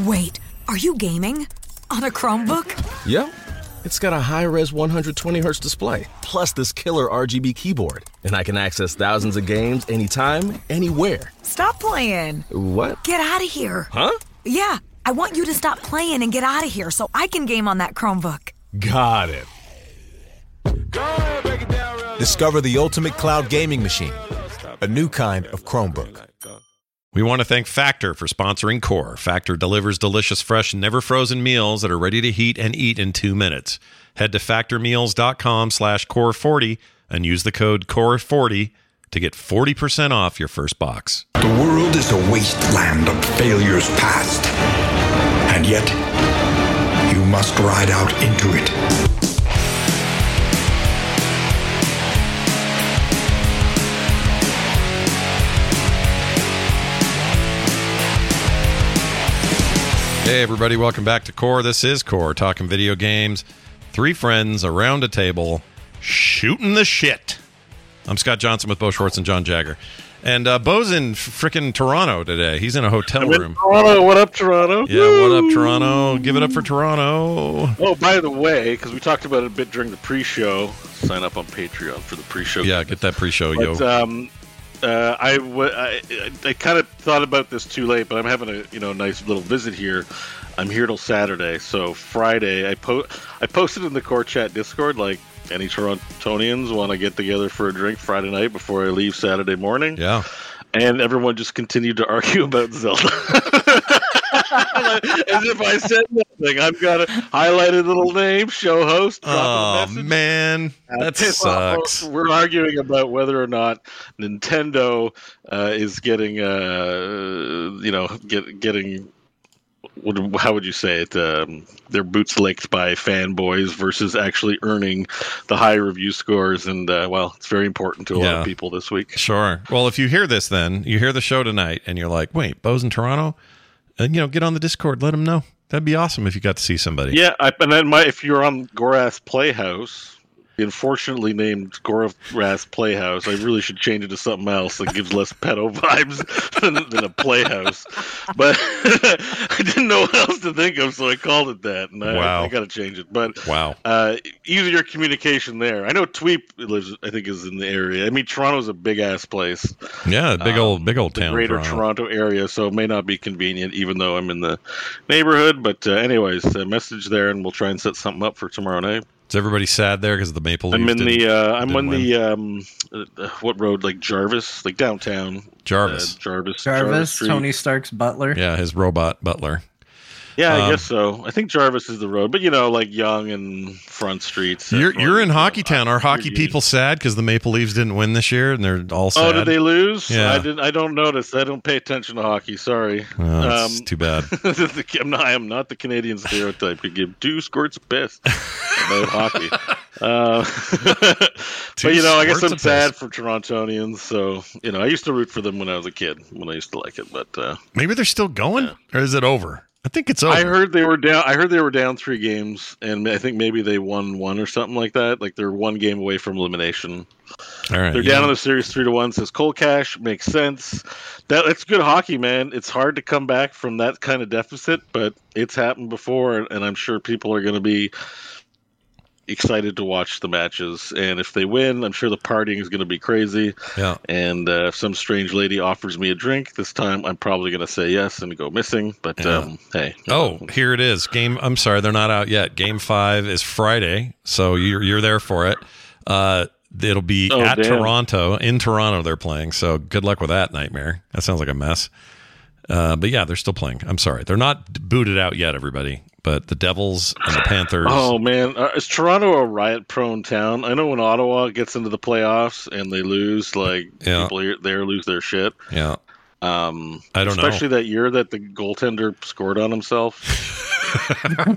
Wait, are you gaming? On a Chromebook? Yep. It's got a high res 120Hz display, plus this killer RGB keyboard. And I can access thousands of games anytime, anywhere. Stop playing. What? Get out of here. Huh? Yeah, I want you to stop playing and get out of here so I can game on that Chromebook. Got it. Discover the ultimate cloud gaming machine, a new kind of Chromebook. We want to thank Factor for sponsoring Core. Factor delivers delicious, fresh, never frozen meals that are ready to heat and eat in two minutes. Head to factormeals.com slash core40 and use the code core40 to get 40% off your first box. The world is a wasteland of failures past. And yet, you must ride out into it. Hey, everybody, welcome back to Core. This is Core, talking video games. Three friends around a table shooting the shit. I'm Scott Johnson with Bo Schwartz and John Jagger. And uh, Bo's in freaking Toronto today. He's in a hotel in room. Toronto. What up, Toronto? Yeah, what up, Toronto? Give it up for Toronto. Oh, by the way, because we talked about it a bit during the pre-show, sign up on Patreon for the pre-show. Yeah, get that pre-show, But, yo. um, uh, I, w- I, I kind of thought about this too late, but I'm having a you know nice little visit here. I'm here till Saturday, so Friday I po- I posted in the core chat Discord like any Torontonians want to get together for a drink Friday night before I leave Saturday morning. Yeah. And everyone just continued to argue about Zelda. As if I said nothing. I've got a highlighted little name, show host. Oh, man. Uh, That off. sucks. We're arguing about whether or not Nintendo uh, is getting, uh, you know, get, getting. What, how would you say it? Um, their boots licked by fanboys versus actually earning the high review scores, and uh, well, it's very important to a lot of people this week. Sure. Well, if you hear this, then you hear the show tonight, and you're like, "Wait, Bo's in Toronto," and you know, get on the Discord, let them know. That'd be awesome if you got to see somebody. Yeah, I, and then my if you're on Gorath Playhouse, unfortunately named Gorath Playhouse, I really should change it to something else that gives less pedo vibes than, than a playhouse. But I didn't know what else to think of, so I called it that, and I, Wow. I got to change it. But Wow. uh, easier communication there. I know Tweep lives, I think, is in the area. I mean, Toronto's a big ass place. Yeah, big old, big old town. greater Toronto. Toronto. area, so it may not be convenient, even though I'm in the neighborhood. But uh, anyways, a message there, and we'll try and set something up for tomorrow night. Is everybody sad there because the Maple Leafs? I'm in didn't- the, uh, I'm on win? the, um, uh, what road? Like Jarvis, like downtown. Jarvis. Uh, Jarvis. Jarvis, Street. Tony Stark's butler. Yeah, his robot butler. Yeah, I um, guess so. I think Jarvis is the road, but you know, like Yonge and Front Streets. You're you're in Hockey Town. Are hockey people sad because the Maple Leafs didn't win this year and they're all sad? Oh, did they lose? Yeah. I didn't. I don't notice. I don't pay attention to hockey. Sorry. Oh, that's Um, too bad. I'm not, I am not the Canadian stereotype. Could give two squirts of piss about hockey. Uh, but you know, I guess I'm sad piss. for Torontonians. So you know, I used to root for them when I was a kid. When I used to like it, but uh, Maybe they're still going, or is it over? I think it's over. I heard they were down. I heard they were down three games, and I think maybe they won one or something like that. Like they're one game away from elimination. All right, They're yeah. down in the series three to one. Says Cole Cash makes sense. That that's good hockey, man. It's hard to come back from that kind of deficit, but it's happened before, and I'm sure people are going to be excited to watch the matches. And if they win, I'm sure the partying is going to be crazy. Yeah. And uh, if some strange lady offers me a drink this time, I'm probably going to say yes and go missing. But Yeah. um, hey, Oh, here it is. Game. I'm sorry, they're not out yet. Game five is Friday, so you're you're there for it. Uh, it'll be Oh, at damn. Toronto. In Toronto, they're playing. So good luck with that nightmare. That sounds like a mess. Uh, but yeah, they're still playing. I'm sorry, they're not booted out yet, everybody. But the Devils and the Panthers. Oh man, uh, is Toronto a riot-prone town? I know when Ottawa gets into the playoffs and they lose, like Yeah. people here- there lose their shit. Yeah, Um, I don't know. especially that year that the goaltender scored on himself.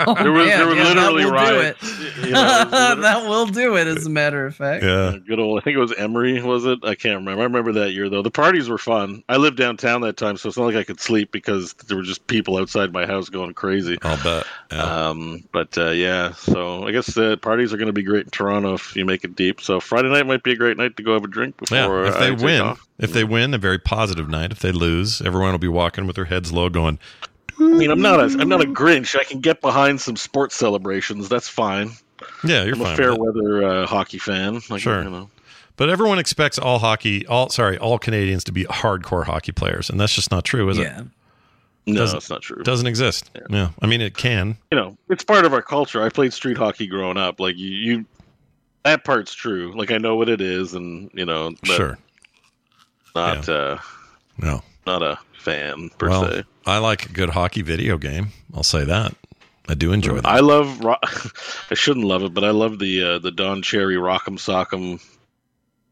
Oh, There was- man, there were yeah, literally that will riots. Do it. You know, it was that will do it, as a matter of fact. yeah. Good old, I think it was Emery, was it? I can't remember. I remember that year though. The parties were fun. I lived downtown that time, so it's not like I could sleep because there were just people outside my house going crazy. I'll bet. Yeah. Um, but uh, yeah, so I guess the parties are going to be great in Toronto if you make it deep. So Friday night might be a great night to go have a drink before. yeah. If uh, they I take win, off. if they win, a very positive night. If they lose, everyone will be walking with their heads low, going, I mean, I'm not a, I'm not a Grinch. I can get behind some sports celebrations. That's fine. "Yeah, you're I'm fine." a fair weather uh, hockey fan. Like, Sure. You know. But everyone expects all hockey, all sorry, all Canadians to be hardcore hockey players, and that's just not true, is Yeah. it? No, Doesn't- it's not true. Doesn't exist. Yeah. I mean, it can. you know, it's part of our culture. I played street hockey growing up. Like you, you that part's true. Like I know what it is, and you know, but Sure. not uh, No. not a fan per well, se. I like a good hockey video game. I'll say that. I do enjoy that. I love. Ro- I shouldn't love it, but I love the uh, the Don Cherry Rock'em Sock'em.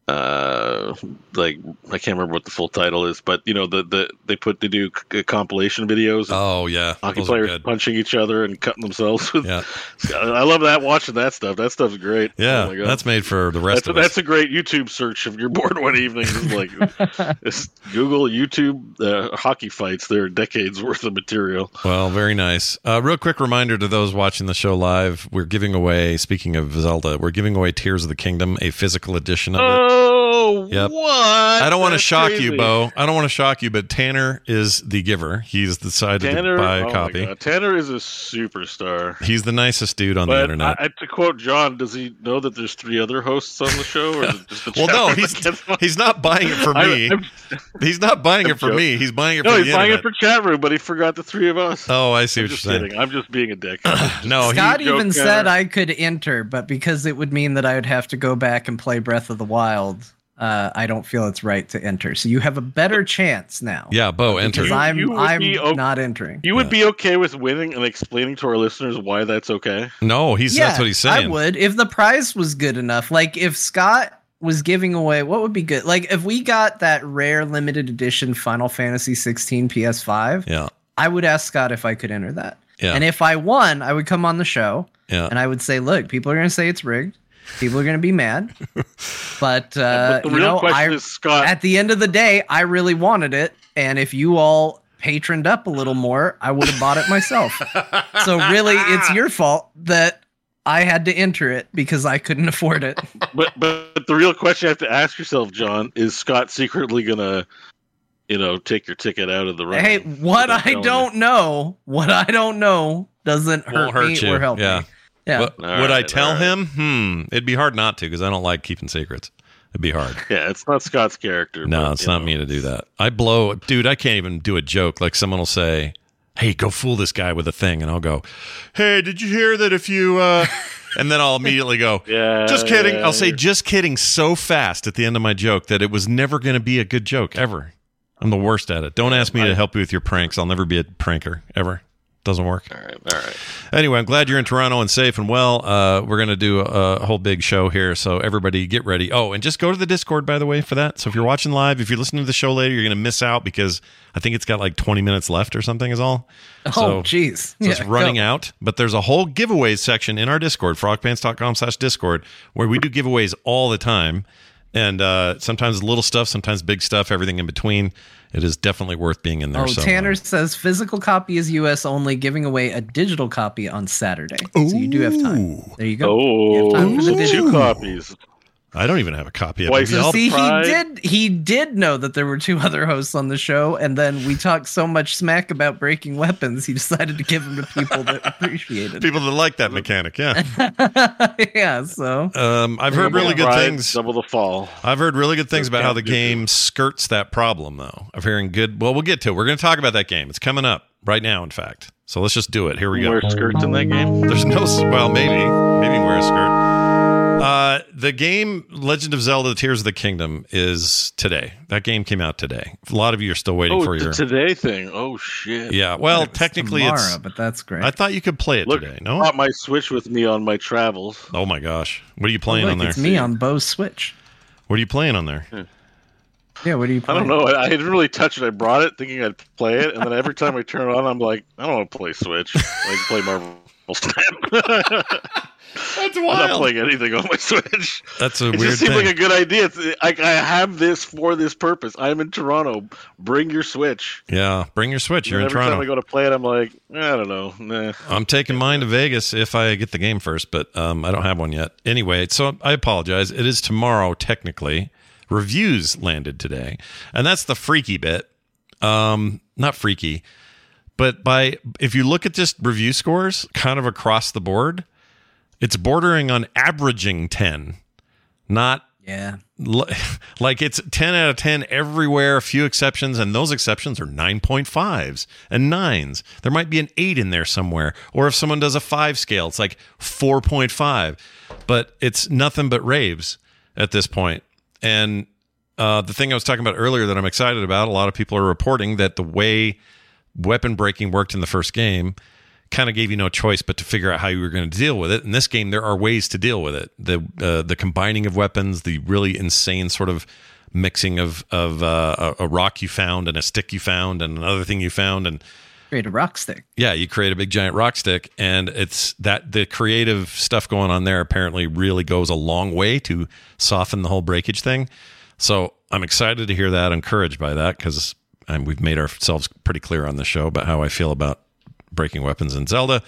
Uh, like I can't remember what the full title is, but you know the the they put they do c- compilation videos. oh yeah, Hockey those players punching each other and cutting themselves with. Yeah, I love that watching that stuff. That stuff's great. yeah. Oh my God. that's made for the rest That's, of that's us. a great YouTube search if you're bored one evening. Just like just Google YouTube uh, hockey fights. They're decades worth of material. Well, very nice. Uh, real quick reminder to those watching the show live: we're giving away. Speaking of Zelda, we're giving away Tears of the Kingdom, a physical edition of it. Oh, Yep. what? I don't want to That's shock you. Bo. I don't want to shock you, but Tanner is the giver. He's decided Tanner, to buy a oh my copy. Tanner is a superstar. He's the nicest dude on the internet. I, I- to quote John, does he know that there's three other hosts on the show, or just the well, no, he's that gets one? he's not buying it for me. I'm- he's not buying I'm it for joking. me. He's buying it no, for he's the buying internet. it for chat room, but he forgot the three of us. oh, I see I'm what you're just saying. kidding. I'm just being a dick. No, Scott joke, even said I could enter, but because it would mean that I would have to go back and play Breath of the Wild, uh, I don't feel it's right to enter. So you have a better chance now. yeah, Bo, enter. because You- I'm you I'm be o- not entering. You would be okay with winning and explaining to our listeners why that's okay? No, he's that's what he's saying. I would if the prize was good enough. Like if Scott was giving away, what would be good? Like if we got that rare limited edition Final Fantasy 16 PS5, Yeah, I would ask Scott if I could enter that. Yeah. And if I won, I would come on the show yeah. and I would say, "Look, people are going to say it's rigged. People are going to be mad, but, uh, but the you real know, question I, is, Scott. at the end of the day, I really wanted it, and if you all patroned up a little more, I would have bought it myself. so really, it's your fault that I had to enter it because I couldn't afford it. but but the real question you have to ask yourself, John, is Scott secretly gonna, you know, take your ticket out of the running? hey, what I don't know, what I don't know, doesn't hurt, Won't hurt me you. or help Yeah. me. Yeah. But All would I tell all right. him? Hmm. It'd be hard not to because I don't like keeping secrets. It'd be hard. Yeah, it's not Scott's character. No, but, it's not know. me to do that. I blow, dude. I can't even do a joke. Like someone will say, "Hey, go fool this guy with a thing," and I'll go, "Hey, did you hear that? If you," uh... and then I'll immediately go, Yeah, just kidding." yeah, I'll say, "Just kidding," so fast at the end of my joke that it was never going to be a good joke ever. I'm the worst at it. Don't ask me to help you with your pranks. I'll never be a pranker ever. Doesn't work. All right, all right. Anyway, I'm glad you're in Toronto and safe and well. Uh, we're going to do a, a whole big show here, so everybody get ready. Oh, and just go to the Discord, by the way, for that. So if you're watching live, if you're listening to the show later, you're going to miss out because I think it's got like 20 minutes left or something, is all. oh, So- jeez. So it's running out, but there's a whole giveaways section in our Discord, frogpants.com slash Discord, where we do giveaways all the time. And uh, sometimes little stuff, sometimes big stuff, everything in between. It is definitely worth being in there. Oh, so, uh, Tanner says physical copy is US only, giving away a digital copy on Saturday. So you do have time. There you go. You have Oh, time for the digital. two copies. I don't even have a copy of Twice it. Maybe See, Pride. he did. He did know that there were two other hosts on the show, and then we talked so much smack about breaking weapons, he decided to give them to people that appreciated. people that like that mechanic. Yeah. yeah. So Um, I've heard really good ride, things. Double the fall. I've heard really good things about how the Can't game skirts that problem, though. Of hearing good. Well, we'll get to it. We're going to talk about that game. It's coming up right now, in fact. So let's just do it. Here we go. Wear skirts in that game. There's no. Well, maybe. Maybe wear a skirt. Uh, the game Legend of Zelda: Tears of the Kingdom is today. That game came out today. A lot of you are still waiting Oh, for your. a today thing. Oh shit. yeah. Well, It's technically, tomorrow, it's. but that's great. I thought you could play it Look, today. I No. brought my Switch with me on my travels. Oh my gosh! What are you Oh, playing look, on there? It's me on Bo's Switch. What are you playing on there? Yeah. What do you? I don't know. I, I didn't really touch it. I brought it thinking I'd play it, and then every time I turn it on, I'm like, I don't want to play Switch. I can play Marvel Snap. That's I'm not playing anything on my Switch. That's a It weird just seemed thing. like a good idea. It's, I, I have this for this purpose. I'm in Toronto. Bring your Switch. yeah, bring your Switch. You're And in every Toronto. time I go to play it, I'm like, I don't know. Nah. I'm taking mine to Vegas if I get the game first, but um, I don't have one yet. Anyway, so I apologize. It is tomorrow, technically. Reviews landed today, and that's the freaky bit. Um, not freaky, but by if you look at just review scores, kind of across the board, it's bordering on averaging ten, not Yeah. like it's 10 out of 10 everywhere a few exceptions and those exceptions are 9.5s and 9s there might be an 8 in there somewhere or if someone does a 5 scale it's like 4.5 but it's nothing but raves at this point. And uh, the thing i was talking about earlier that i'm excited about a lot of people are reporting that the way weapon breaking worked in the first game kind of gave you no choice but to figure out how you were going to deal with it. In this game, there are ways to deal with it. The uh, the combining of weapons, the really insane sort of mixing of of uh, a, a rock you found and a stick you found and another thing you found and Create a rock stick. yeah, you create a big giant rock stick, and it's that the creative stuff going on there apparently really goes a long way to soften the whole breakage thing. So I'm excited to hear that, encouraged by that, because we've made ourselves pretty clear on the show about how I feel about breaking weapons in Zelda.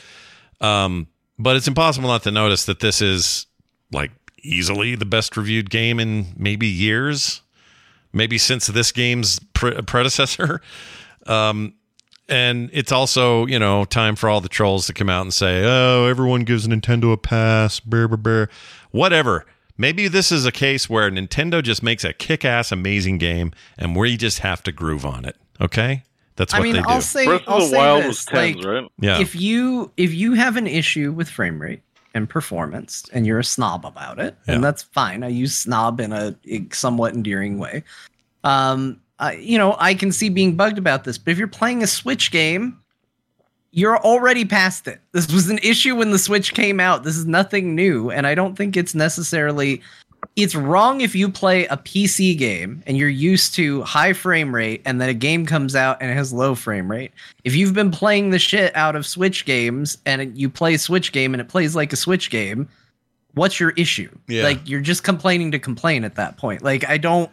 Um, but it's impossible not to notice that this is like easily the best reviewed game in maybe years, maybe since this game's pre- predecessor. Um, and it's also, you know, time for all the trolls to come out and say, "Oh, everyone gives Nintendo a pass." Brr, brr, brr. Whatever. Maybe this is a case where Nintendo just makes a kick-ass, amazing game, and we just have to groove on it. Okay, that's what I mean, they do. I'll say, Breath I'll of the say Wild this, was tens, like, right? yeah, if you if you have an issue with frame rate and performance and you're a snob about it Yeah. and that's fine i use snob in a somewhat endearing way um I, you know i can see being bugged about this but if you're playing a switch game you're already past it this was an issue when the switch came out this is nothing new and i don't think it's necessarily it's wrong if you play a PC game and you're used to high frame rate and then a game comes out and it has low frame rate. If you've been playing the shit out of Switch games and you play a Switch game and it plays like a Switch game, what's your issue? Yeah. Like you're just complaining to complain at that point. Like I don't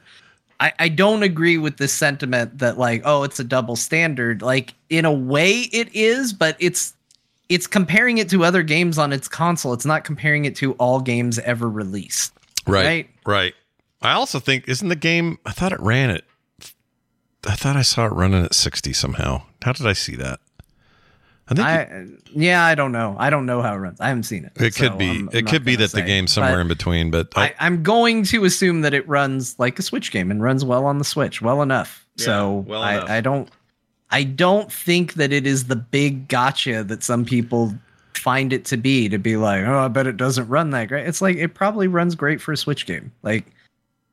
I, I don't agree with this sentiment that like, oh, it's a double standard. Like in a way it is, but it's it's comparing it to other games on its console. It's not comparing it to all games ever released. Right, right? right. I also think isn't the game? I thought it ran at. I thought I saw it running at sixty somehow. How did I see that? I think I yeah, I don't know. I don't know how it runs. I haven't seen it. it so could be. I'm- I'm it could be gonna that the say. game's somewhere in between. But I, I, I'm going to assume that it runs like a Switch game and runs well on the Switch, well enough. so well I. I don't I don't think that it is the big gotcha that some people find it to be to be like, oh, I bet it doesn't run that great. It's like it probably runs great for a Switch game. Like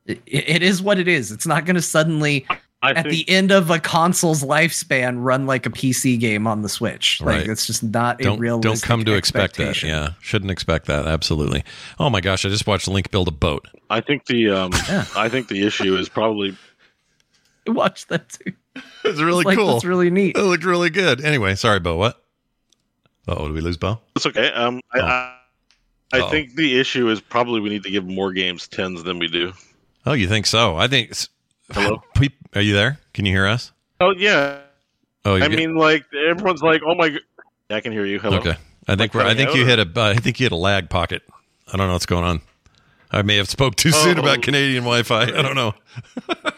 it, it is what it is. It's not going to suddenly I at think the end of a console's lifespan run like a PC game on the Switch. Like it's just not a don't real don't come to expect that. Yeah, shouldn't expect that. Absolutely. Oh my gosh, I just watched Link build a boat. I think the um, Yeah. I think the issue is probably Watch that too. It's really like, cool. It's really neat. It looked really good. Anyway, sorry, Bo. What? Oh, do we lose Bo? it's okay. Um, I, Oh. I, I Uh-oh. think the issue is probably we need to give more games tens than we do. Oh, you think so? I think. Hello? Are you there? Can you hear us? Oh yeah. Oh, I mean, like everyone's like, oh my. I can hear you. Hello. okay. I think Like we're. I think you or- hit a. I think you hit a lag pocket. I don't know what's going on. I may have spoke too soon about Canadian Wi-Fi. I don't know.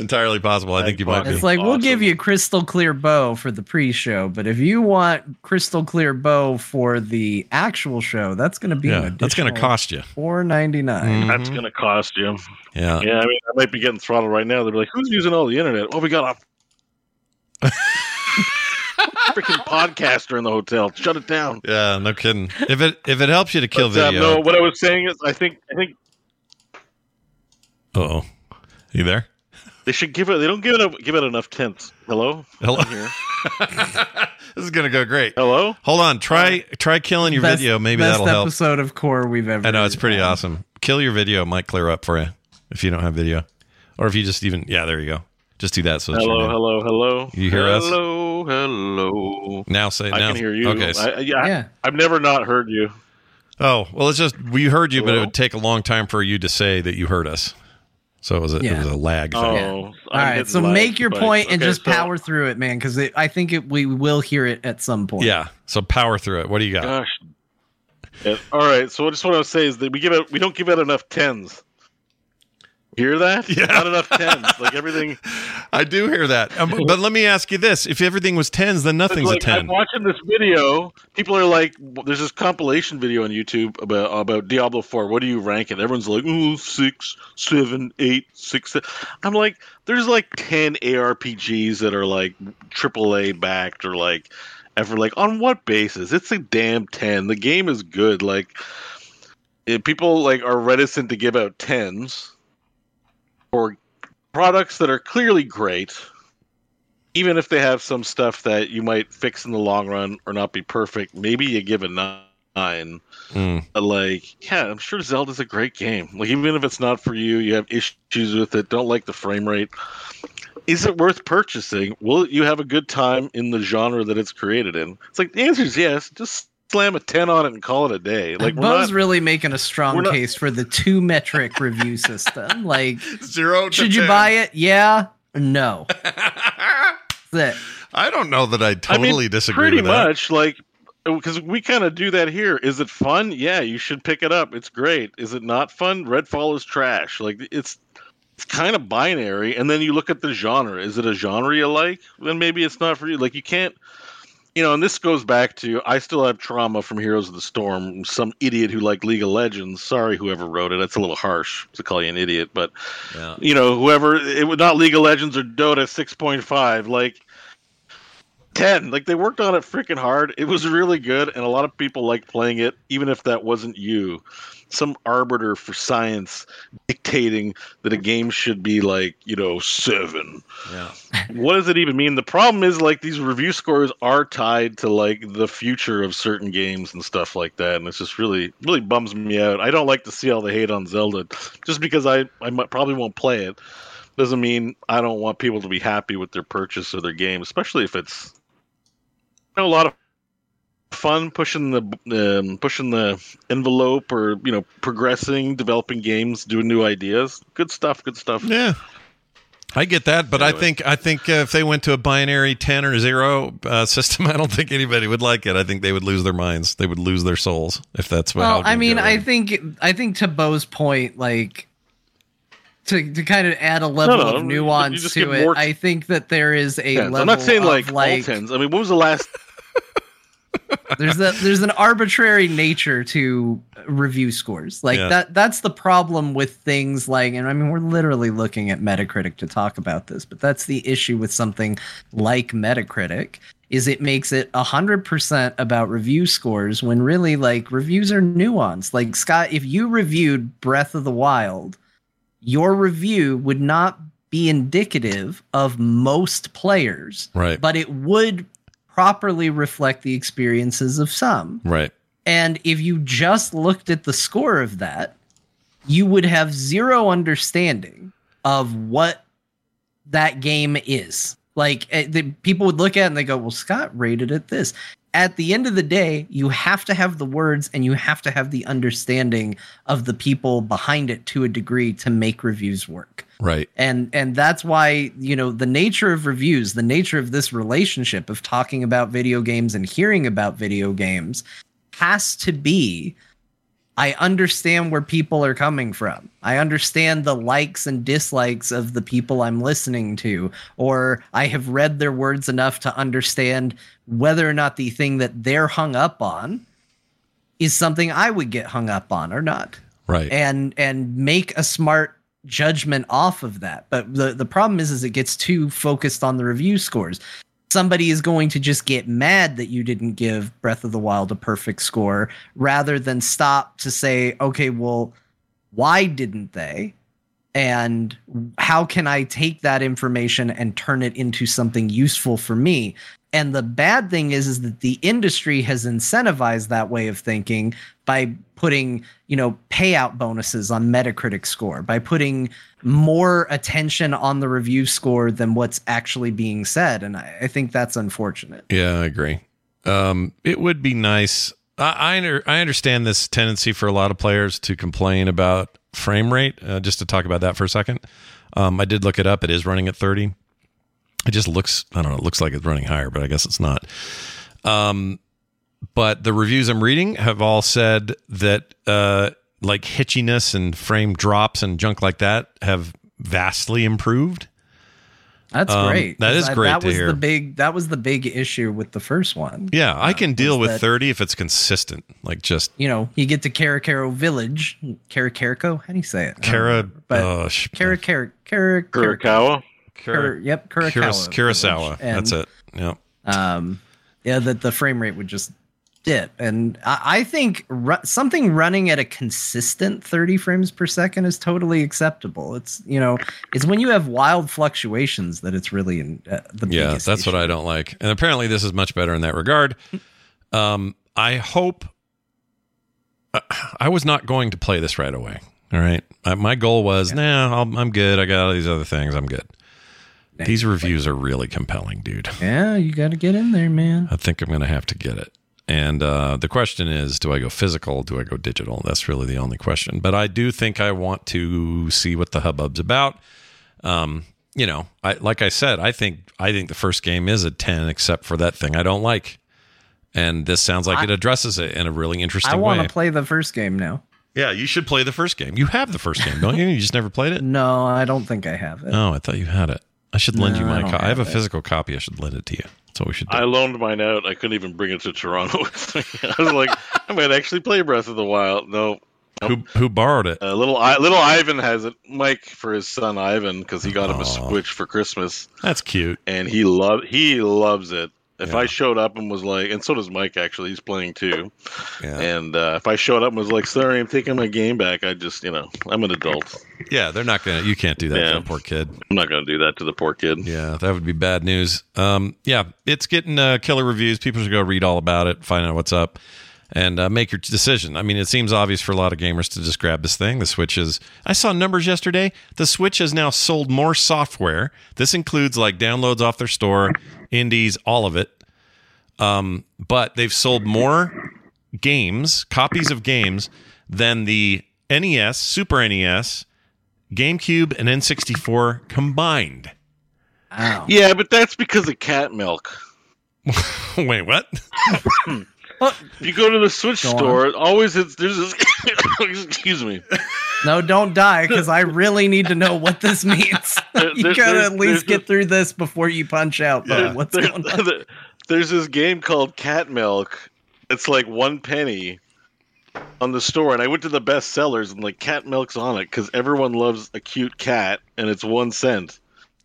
it's entirely possible. I think you might be. It's like we'll give you crystal clear Bo for the pre-show, but if you want crystal clear Bo for the actual show, that's going to be Yeah, that's gonna cost you. four ninety nine. That's gonna cost you. Yeah. Yeah, I mean, I might be getting throttled right now. They're like, "Who's using all the internet?" Oh, we got a freaking podcaster in the hotel. Shut it down. Yeah, no kidding. If it if it helps you to kill But, uh, video, no, what I was saying is, I think I think oh, you there? They should give it. They don't give it a, give it enough tenths. Hello, Hello. Here. This is gonna go great. Hello. Hold on. Try try killing your video. Maybe best that'll help. episode of core we've ever. I know it's pretty had. awesome. Kill your video might clear up for you if you don't have video, or if you just even yeah, there you go. Just do that. So Hello, hello, hello. You hear us? Hello, hello. now say it I now. can hear you. Okay. so- I, yeah, Yeah. I've never not heard you. oh well, it's just we heard you, but it would take a long time for you to say that you heard us. So it was a, it was a lag. Thing. Oh, Yeah. All right, so lag make your spikes. point and just so- power through it, man, because I think it, we will hear it at some point. Yeah. So power through it. What do you got? Gosh. Yeah, all right. So just what I was saying is that we give it we don't give it enough tens. Hear that? Yeah. Not enough tens. Like everything. I do hear that. Um, but let me ask you this: If everything was tens, then nothing's like, a I'm ten. watching this video. People are like, "There's this compilation video on YouTube about about Diablo Four. What do you rank it?" Everyone's like, "Ooh, six, seven, eight, six." se-" I'm like, "There's like ten ARPGs that are like AAA backed or like ever like on what basis? It's a damn ten. The game is good. Like, if people like are reticent to give out tens for products that are clearly great." even if they have some stuff that you might fix in the long run or not be perfect, maybe you give a nine. Mm. Like, yeah, I'm sure Zelda's a great game. Like, even if it's not for you, you have issues with it, don't like the frame rate. Is it worth purchasing? Will you have a good time in the genre that it's created in? It's like the answer is yes. Just slam a ten on it and call it a day. Like, we're Bo's not, really making a strong not- case for the two metric review system. Like, Zero. to should you buy it? Yeah no? That's it. I don't know that I totally I mean, disagree Pretty with that. much, like because we kind of do that here. Is it fun? Yeah, you should pick it up. It's great. Is it not fun? Redfall is trash. Like it's it's kind of binary. And then you look at the genre. Is it a genre you like? Then maybe it's not for you. Like you can't. You know, and this goes back to I still have trauma from Heroes of the Storm. Some idiot who liked League of Legends. Sorry, whoever wrote it. That's a little harsh to call you an idiot, but Yeah. you know, whoever it was not League of Legends or Dota 6.5, like 10. Like they worked on it freaking hard. It was really good, and a lot of people liked playing it, even if that wasn't you. Some arbiter for science dictating that a game should be like, you know, seven. Yeah. What does it even mean? The problem is like these review scores are tied to like the future of certain games and stuff like that, and it's just really, really bums me out. I don't like to see all the hate on Zelda, just because I, I might, probably won't play it. Doesn't mean I don't want people to be happy with their purchase or their game, especially if it's a lot of fun pushing the um, pushing the envelope or you know progressing, developing games, doing new ideas. Good stuff. Good stuff. Yeah. I get that, but I think I think uh, if they went to a binary ten or zero uh, system, I don't think anybody would like it. I think they would lose their minds. They would lose their souls if that's what. Well, I mean. I think I think to Bo's point, like to to kind of add a level no, of you- you nuance to it, more I think that there is a Tens. level I'm not saying of like, like all tens. I mean, what was the last? there's a there's an arbitrary nature to review scores like Yeah. that that's the problem with things like and i mean we're literally looking at metacritic to talk about this but that's the issue with something like metacritic is it makes it 100% about review scores when really like reviews are nuanced like scott if you reviewed breath of the wild your review would not be indicative of most players right, but it would properly reflect the experiences of some. right, And if you just looked at the score of that, you would have zero understanding of what that game is. Like eh, the, people would look at it and they go, "Well, Scott rated it this." At the end of the day, you have to have the words and you have to have the understanding of the people behind it to a degree to make reviews work right. and and that's why you know the nature of reviews the nature of this relationship of talking about video games and hearing about video games has to be I understand where people are coming from. I understand the likes and dislikes of the people I'm listening to, or I have read their words enough to understand whether or not the thing that they're hung up on is something I would get hung up on or not. Right. And and make a smart judgment off of that. But the the problem is is it gets too focused on the review scores somebody is going to just get mad that you didn't give Breath of the Wild a perfect score rather than stop to say, okay, well, why didn't they? And how can I take that information and turn it into something useful for me? And the bad thing is, is that the industry has incentivized that way of thinking by putting, you know, payout bonuses on Metacritic score, by putting more attention on the review score than what's actually being said. And I, I think that's unfortunate. Yeah, I agree. Um, it would be nice. I I, I understand this tendency for a lot of players to complain about frame rate. Uh, just to talk about that for a second, um, I did look it up. It is running at 30 it just looks i don't know it looks like it's running higher but i guess it's not um but the reviews i'm reading have all said that uh like hitchiness and frame drops and junk like that have vastly improved that's Um, great. that is I- great That to was hear. the big. That was the big issue with the first one. yeah i can deal with that- 30 if it's consistent like just You know, you get to Karakaro Village, Karakarico. How do you say it? I don't Kara remember. but uh, sh- Karakara, Kara, Kurokawa. Yep, Kurokawa. Kuros- Kurosawa Village. And, that's it yeah Um, yeah, that the frame rate would just dip, and I, I think ru- something running at a consistent 30 frames per second is totally acceptable. It's you know, it's when you have wild fluctuations that it's really in uh, the yeah that's what i don't like. And apparently this is much better in that regard. Um i hope uh, i was not going to play this right away all right? Uh, my goal was nah I'll, i'm good. I got all these other things. I'm good. These reviews are really compelling dude. Yeah, you got to get in there, man. i think i'm gonna have to get it and uh, the question is do i go physical do i go digital that's really the only question but i do think i want to see what the hubbub's about um, you know, I like I said, I think I think the first game is a ten, except for that thing I don't like, and this sounds like I- it addresses it in a really interesting way. I want to play the first game now. yeah, you should play the first game. You have the first game, don't you? You just never played it. No, I don't think I have it. Oh, I thought you had it. I should lend No, you my don't copy. I have a it. physical copy. I should lend it to you. That's what we should do. I loaned mine out. I couldn't even bring it to Toronto with me. I was like, I might actually play Breath of the Wild. No, who who borrowed it? uh, little I, little Ivan has it. Mike for his son Ivan because he got him a Switch for Christmas, That's cute. and he love he loves it. If Yeah. I showed up and was like, and so does Mike actually, he's playing too. Yeah, And uh, if I showed up and was like, sorry, I'm taking my game back, I just, you know, I'm an adult. yeah. They're not gonna. You can't do that to Yeah. poor kid. I'm not going to do that to the poor kid. Yeah, that would be bad news. Um, yeah, it's getting uh, killer reviews. People should go read all about it, find out what's up, and uh, make your decision. I mean, it seems obvious for a lot of gamers to just grab this thing. The Switch is. I saw numbers yesterday. The Switch has now sold more software. This includes like downloads off their store, indies, all of it. Um, but they've sold more games, copies of games, than the NES, Super NES, GameCube, and N64 combined. Wow. Yeah, but that's because of cat milk. Wait, what? You go to the Switch Go store, it always it's there's this. excuse me. No, don't die because I really need to know what this means. You there- gotta at least get through this before you punch out. Yeah. What's There- going on? there- There's this game called Cat Milk. It's like one penny on the store, and I went to the best sellers and like cat milk's on it because everyone loves a cute cat, and it's one cent.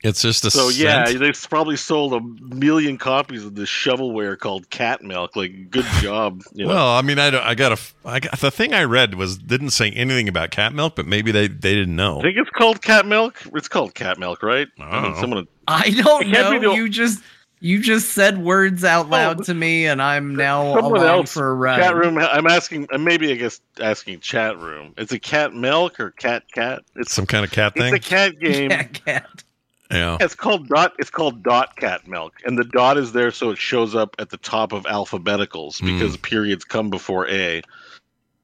It's just a So yeah, scent? they've probably sold a million copies of this shovelware called Cat Milk. Like, good job. You know? Well, I mean, I, don't- I got a. I got, the thing I read was didn't say anything about cat milk, but maybe they they didn't know. I think it's called Cat Milk. It's called Cat Milk, right? I Oh. mean, someone. I don't It can't be know. the- You just you just said words out loud Oh, to me, and I'm now Someone else. for a ride. Chat room. I'm asking. uh, Maybe I guess asking chat room. It's a cat milk or cat cat. It's Some kind of cat it's thing. a cat game. Cat, cat. Yeah. It's called dot. It's called dot cat milk, and the dot is there so it shows up at the top of alphabeticals because hmm. periods come before A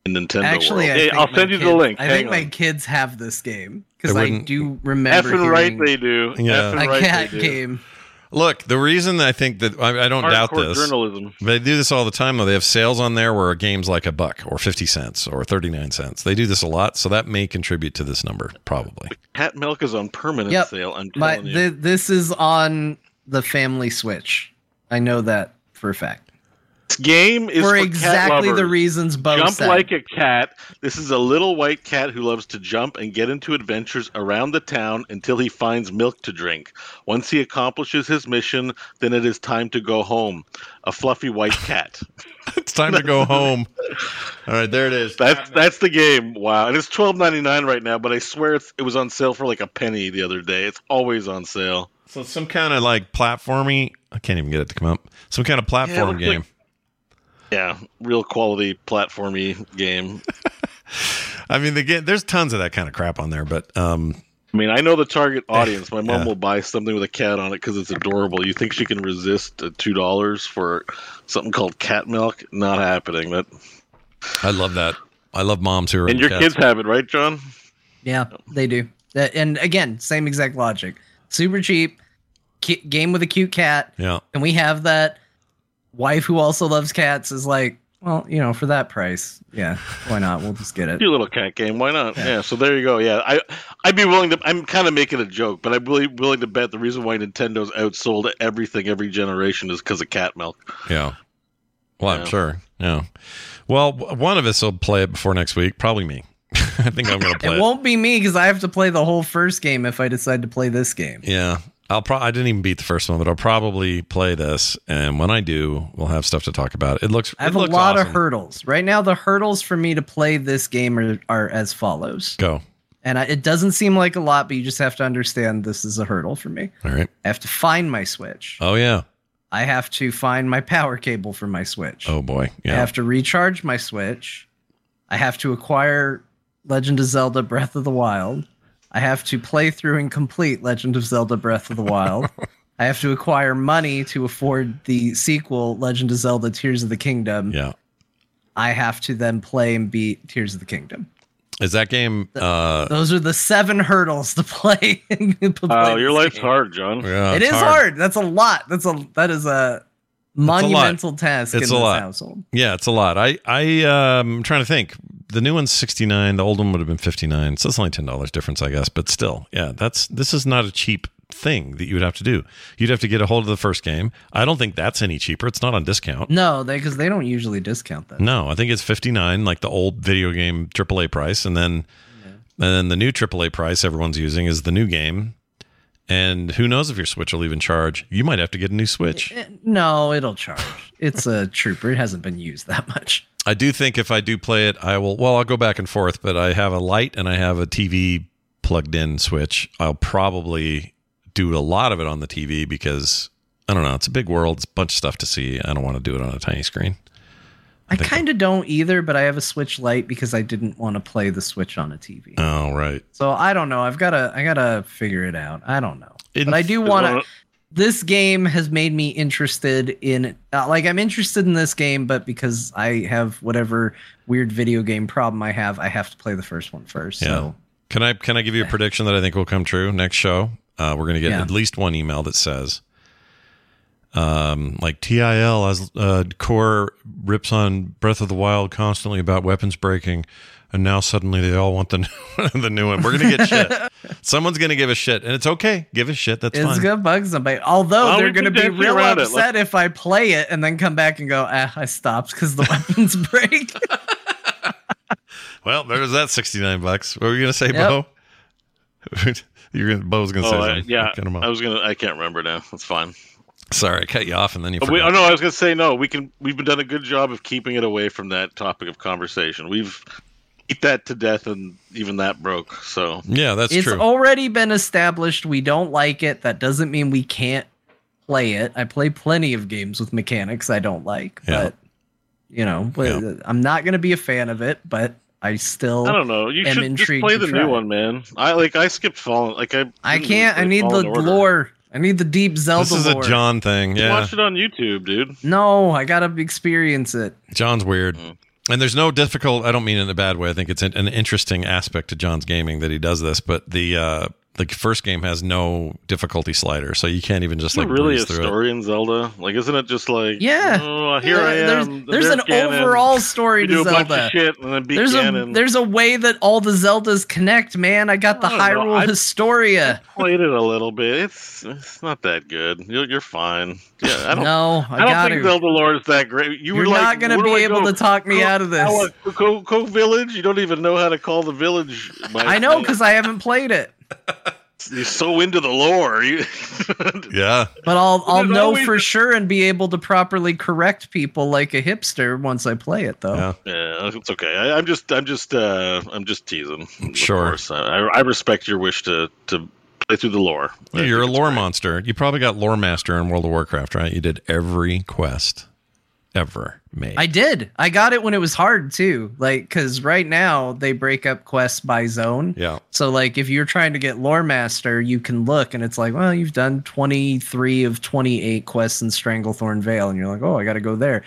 in Nintendo Actually, world. I hey, I'll send you the link. I Hang think my kids have this game because They I do remember Effing right hearing they do. Yeah. Effing a right cat they do. game. Look, the reason I think that I, I don't doubt this. journalism. They do this all the time, though. They have sales on there where a game's like a buck or 50 cents or 39 cents. They do this a lot, so that may contribute to this number, probably. Cat milk is on permanent Yep. sale. I'm My, you. th- this is on the family Switch. I know that for a fact. This game is for for cat exactly the lovers. reasons Bo Jump said. like a cat. This is a little white cat who loves to jump and get into adventures around the town until he finds milk to drink. Once he accomplishes his mission, then it is time to go home. A fluffy white cat. It's time to go home. All right, there it is. That's that's the game. Wow, and it's twelve ninety nine right now. But I swear it's, it was on sale for like a penny the other day. It's always on sale. So some kind of like platformy. I can't even get it to come up. Some kind of platform looks game. like- Yeah, real quality platformy game. I mean, the game, there's tons of that kind of crap on there, but um, I mean, I know the target audience. My mom Yeah. will buy something with a cat on it because it's adorable. You think she can resist uh, two dollars for something called cat milk? Not happening. That I love that. I love moms who are and your cats. kids have it, right, John? Yeah, they do. That- And again, same exact logic. Super cheap, ki- game with a cute cat, Yeah, and we have that. Wife who also loves cats is like, well, you know, for that price, yeah, why not? We'll just get it. Cute little cat game. Why not? Yeah. So there you go. Yeah, I I'd be willing to. I'm kind of making a joke, but I'm really willing to bet the reason why Nintendo's outsold everything every generation is because of cat milk. yeah. Well, I'm sure. Yeah. Well, one of us will play it before next week. Probably me. I think I'm going to play It it. won't be me because I have to play the whole first game if I decide to play this game. Yeah. I'll pro- I didn't even beat the first one, but I'll probably play this, and when I do, we'll have stuff to talk about. It looks. I have a lot of hurdles right now. The hurdles for me to play this game are, are as follows, Go. and I, it doesn't seem like a lot, but you just have to understand this is a hurdle for me. All right. I have to find my Switch. Oh yeah. I have to find my power cable for my Switch. Oh boy. Yeah. I have to recharge my Switch. I have to acquire Legend of Zelda Breath of the Wild. I have to play through and complete Legend of Zelda Breath of the Wild. I have to acquire money to afford the sequel, Legend of Zelda Tears of the Kingdom. yeah. I have to then play and beat Tears of the Kingdom. Is that game? Uh, Those are the seven hurdles to play. to play Oh, your life's game. hard, John. yeah, it's is hard. That's a lot. That's a that is a monumental task It's in a this lot. household. Yeah, it's a lot. I I um, I'm trying to think. The new one's 69. The old one would have been 59. So it's only ten dollars difference, I guess. But still, yeah, that's this is not a cheap thing that you would have to do. You'd have to get a hold of the first game. I don't think that's any cheaper. It's not on discount. No, they because they don't usually discount that. No, I think it's 59, like the old video game AAA price, and then and then the new AAA price everyone's using is the new game. And who knows if your Switch will even charge? You might have to get a new Switch. Eh, No, it'll charge. It's a trooper. It hasn't been used that much. I do think if I do play it, I will. Well, I'll go back and forth, but I have a light and I have a TV plugged in Switch. I'll probably do a lot of it on the TV because I don't know. It's a big world. It's a bunch of stuff to see. I don't want to do it on a tiny screen. I kind of don't either, but I have a Switch Lite because I didn't want to play the Switch on a TV. Oh, right. So I don't know. I've got to I got to figure it out. I don't know. In- but I do want to of- this game has made me interested in uh, like I'm interested in this game, but because I have whatever weird video game problem I have, I have to play the first one first. Yeah. So Can I can I give you a prediction that I think will come true next show? Uh, we're going to get Yeah. at least one email that says, um, like TIL as uh, core rips on Breath of the Wild constantly about weapons breaking, and now suddenly they all want the new, the new one. We're going to get shit. Someone's going to give a shit, and it's okay. Give a shit. That's it's fine. gonna bug somebody. Although Oh, they're gonna be dance real around it. upset if I play it and then come back and go, ah, I stopped because the weapons break. Well, there's that sixty nine bucks. What were you going to say, Yep. Bo? You're gonna, Bo's going to say Oh, I, something. yeah. Cut him off. I was gonna. I can't remember now. That's fine. Sorry, I cut you off, and then you. Oh, we, oh no, I was gonna say no. We can. We've been done a good job of keeping it away from that topic of conversation. We've eat that to death, and even that broke. So Yeah, that's it's true. already been established we don't like it. That doesn't mean we can't play it. I play plenty of games with mechanics I don't like, Yeah. but you know, but Yeah. I'm not gonna be a fan of it. But I still I don't know. You am should just play the try. new one, man. I like. I skipped Fallen. Like I. I can't. I play need the Fallen Order. lore. I need the deep Zelda this is a. John thing. You Yeah, Watch it on YouTube, dude. No, I gotta experience it. John's weird. Mm. And there's no difficult. I don't mean in a bad way. I think it's an, interesting aspect to John's gaming that he does this. But the uh, the first game has no difficulty slider, so you can't even just Is like it really breeze a through it. story in Zelda? Like, isn't it just like, Yeah. oh, here I There's- am. the There's, bear an cannon, overall story to do a bunch Zelda. shit and then beat There's a there's a way that all the Zeldas connect, man. I got the I don't know. Hyrule I- Historia. played it a little bit. It's it's not that good. You're, you're fine. Yeah, I don't. no, I, I, don't got think to. Zelda lore is that great. You You're were like, not gonna be able go? to talk me Go- out of this. Go, go, go village. You don't even know how to call the village. I know because I haven't played it, you're so into the lore. Yeah, but I'll I'll know always for a- sure and be able to properly correct people like a hipster once I play it, though. yeah. yeah, it's okay. I, I'm just, I'm just, uh, I'm just teasing. of Sure. course. I, I respect your wish to to play through the lore. Yeah, you're a lore great. monster. You probably got lore master in World of Warcraft, right? You did every quest ever made. I did. I got it when it was hard too. Like, because right now they break up quests by zone. yeah, So, like, if you're trying to get Lore Master, you can look and it's like, well, you've done 23 of 28 quests in Stranglethorn Vale. And you're like, oh, I got to go there.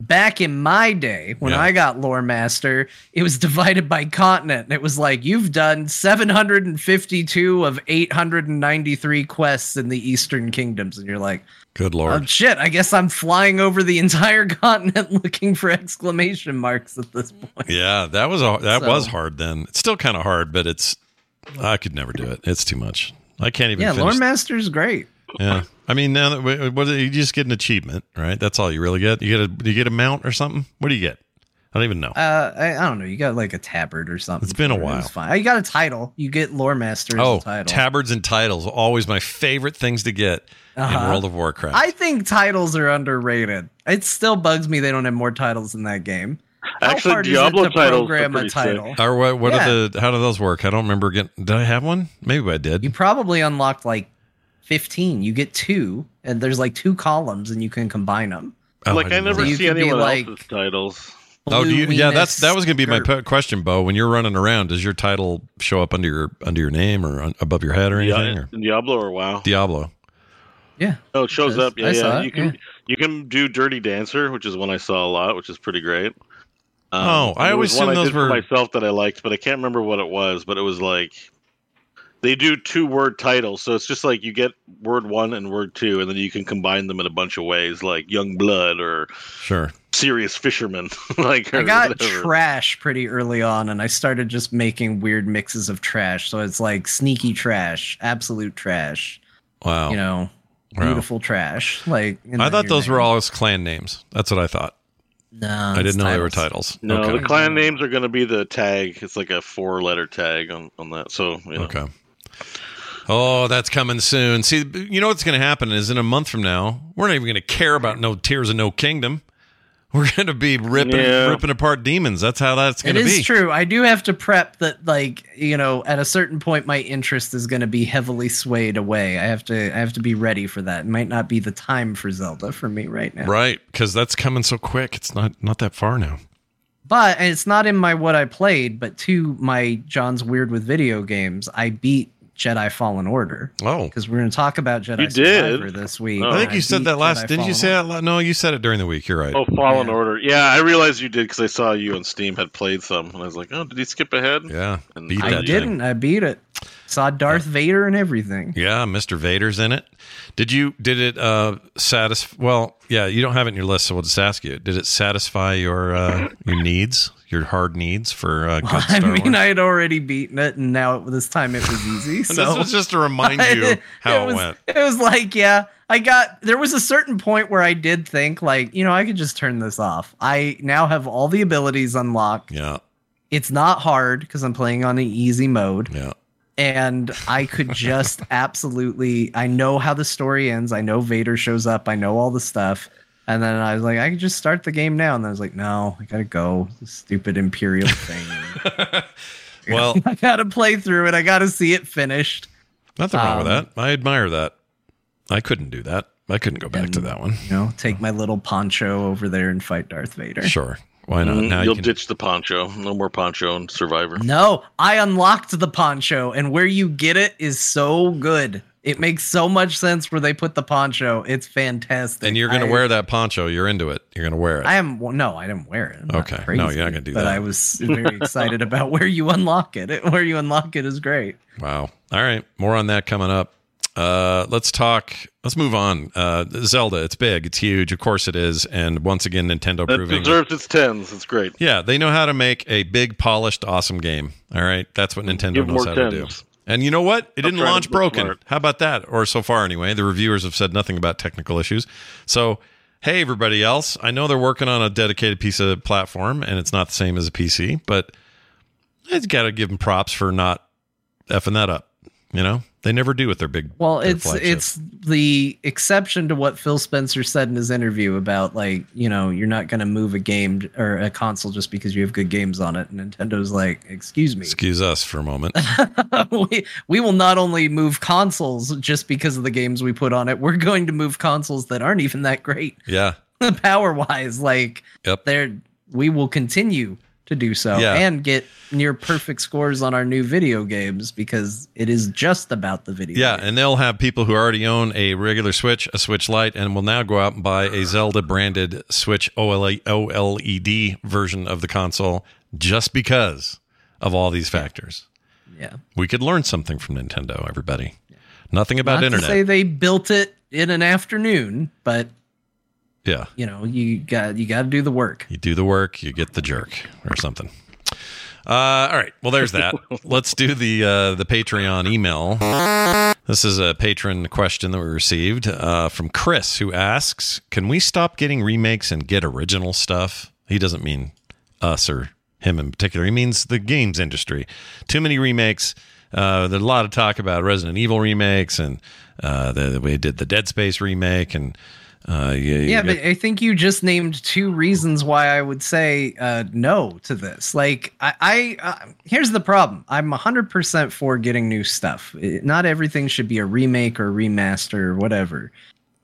Back in my day, when Yeah. I got Lore Master, it was divided by continent. And it was like, you've done 752 of 893 quests in the Eastern Kingdoms. And you're like, good oh, lord. shit, I guess I'm flying over the entire continent looking for exclamation marks at this point. Yeah, that was a that So- was hard. Then it's still kind of hard, but it's I could never do it. It's too much. I can't even. Yeah, finish. Lore Master's great. Yeah, I mean now that we- what you just get an achievement, right? That's all you really get. You get a you get a mount or something. What do you get? I don't even know. Uh, I, I don't know. You got like a tabard or something. It's been a while. It's fine. You got a title. You get lore master as oh, a title. tabards and titles always my favorite things to get in Uh-huh. World of Warcraft. I think titles are underrated. It still bugs me they don't have more titles in that game. How Actually, hard is it Diablo to titles are program a pretty sick. title? or what? What Yeah. are the? How do those work? I don't remember getting. Did I have one? Maybe I did. You probably unlocked like fifteen. You get two, and there's like two columns, and you can combine them. Oh, like I, didn't know never So see could anyone like- else's titles. Oh, do you, yeah, that's that was going to be my or- pe- question, Bo. When you're running around, does your title show up under your under your name or on, above your head or anything? Yeah, or? Diablo or WoW? Diablo. Yeah. Oh, it shows It up. Yeah, I saw yeah. it, You can yeah. you can do Dirty Dancer, which is one I saw a lot, which is pretty great. Um, Oh, I always was one assumed I those did for were- myself that I liked, but I can't remember what it was. But it was like they do two word titles, so it's just like you get word one and word two, and then you can combine them in a bunch of ways, like Young Blood or Sure. Serious Fisherman. like I got whatever. trash pretty early on, and I started just making weird mixes of trash. So it's like sneaky trash, absolute trash, Wow. you know, Wow. beautiful trash. Like I thought your those were all his clan names. That's what I thought. No, I didn't know they were titles. titles. No, okay. the clan names are going to be the tag. It's like a four letter tag on, on that. So, you know. Okay. Oh, that's coming soon. See, you know what's going to happen is in a month from now, we're not even going to care about no Tears and No Kingdom. We're going to be ripping Yeah. ripping apart demons. That's how that's going to is be. true. I do have to prep that, like you know, at a certain point, my interest is going to be heavily swayed away. I have to, I have to be ready for that. It might not be the time for Zelda for me right now. Right, because that's coming so quick. It's not not that far now. But and it's not in my what I played, but to my John's weird with video games, I beat Jedi Fallen Order Oh, because we're going to talk about Jedi You did? Survivor this week. Oh. I think and you said that last. Jedi Didn't you say that? No, you said it during the week. You're right. Oh, Fallen Yeah. Order. Yeah, I realized you did because I saw you on Steam had played some, and I was like, oh, did he skip ahead? Yeah, And beat I that I thing. didn't. I beat it. Saw Darth Vader and everything. Yeah, Mr. Vader's in it. Did you did it uh satisfy well, yeah, you don't have it in your list, so we'll just ask you. Did it satisfy your uh your needs, your hard needs for uh good I mean, Wars? I had already beaten it, and now this time it was easy. So this was just to remind you how it, was, went. It was like, yeah, I got. There was a certain point where I did think, like, you know, I could just turn this off. I now have all the abilities unlocked. Yeah, It's not hard because I'm playing on the easy mode, yeah. and I could just absolutely. I know how the story ends. I know Vader shows up. I know all the stuff. And then I was like, I could just start the game now. And I was like, no, I gotta go. This stupid Imperial thing. Well, I gotta play through it. I gotta see it finished. nothing wrong with Um, that. I admire that. I couldn't do that. I couldn't go back to that one. You know, take my little poncho over there and fight Darth Vader. Sure. Why not? Mhm, Now You'll you can ditch the poncho. No more poncho and Survivor. No, I unlocked the poncho, and where you get it is so good. It makes so much sense where they put the poncho. It's fantastic. And you're going to wear that poncho. You're into it. You're going to wear it. I am well, no, I didn't wear it. I'm not Okay. No, you're not gonna do but that. But I was very excited about where you unlock it. It- Where you unlock it is great. Wow. All right. More on that coming up. Uh, let's talk. Let's move on. Uh, Zelda. It's big. It's huge. Of course it is. And once again, Nintendo That proving. deserves its tens. It's great. Yeah, they know how to make a big, polished, awesome game. All right, that's what Nintendo Give knows more how to do. And you know what? It didn't launch broken. smart. How about that? Or so far, anyway. The reviewers have said nothing about technical issues. So, hey, everybody else, I know they're working on a dedicated piece of platform, and it's not the same as a PC, but I got to give them props for not effing that up. You know, they never do with their big. Well, their it's flagship. it's the exception to what Phil Spencer said in his interview about like you know you're not going to move a game or a console just because you have good games on it. And Nintendo's like, excuse me, excuse us for a moment. we we will not only move consoles just because of the games we put on it. We're going to move consoles that aren't even that great yeah. power wise. Like Yep. they're we will continue to do so Yeah. and get near perfect scores on our new video games because it is just about the video. Yeah, game. and they'll have people who already own a regular Switch, a Switch Lite, and will now go out and buy a Zelda branded Switch OLED, OLED version of the console just because of all these factors. yeah. We could learn something from Nintendo, everybody. Nothing about Not internet. say they built it in an afternoon, but yeah. you know you got you got to do the work. You do the work, you get the jerk or something. Uh, all right. Well, there's that. Let's do the uh, the Patreon email. This is a patron question that we received uh, from Chris, who asks, "Can we stop getting remakes and get original stuff?" He doesn't mean us or him in particular. He means the games industry. Too many remakes. Uh, there's a lot of talk about Resident Evil remakes, and uh, the, we did the Dead Space remake, and uh, Yeah, got- but I think you just named two reasons why I would say uh, no to this. Like, I, I uh, here's the problem: I'm 100% for getting new stuff. It- not everything should be a remake or remaster or whatever.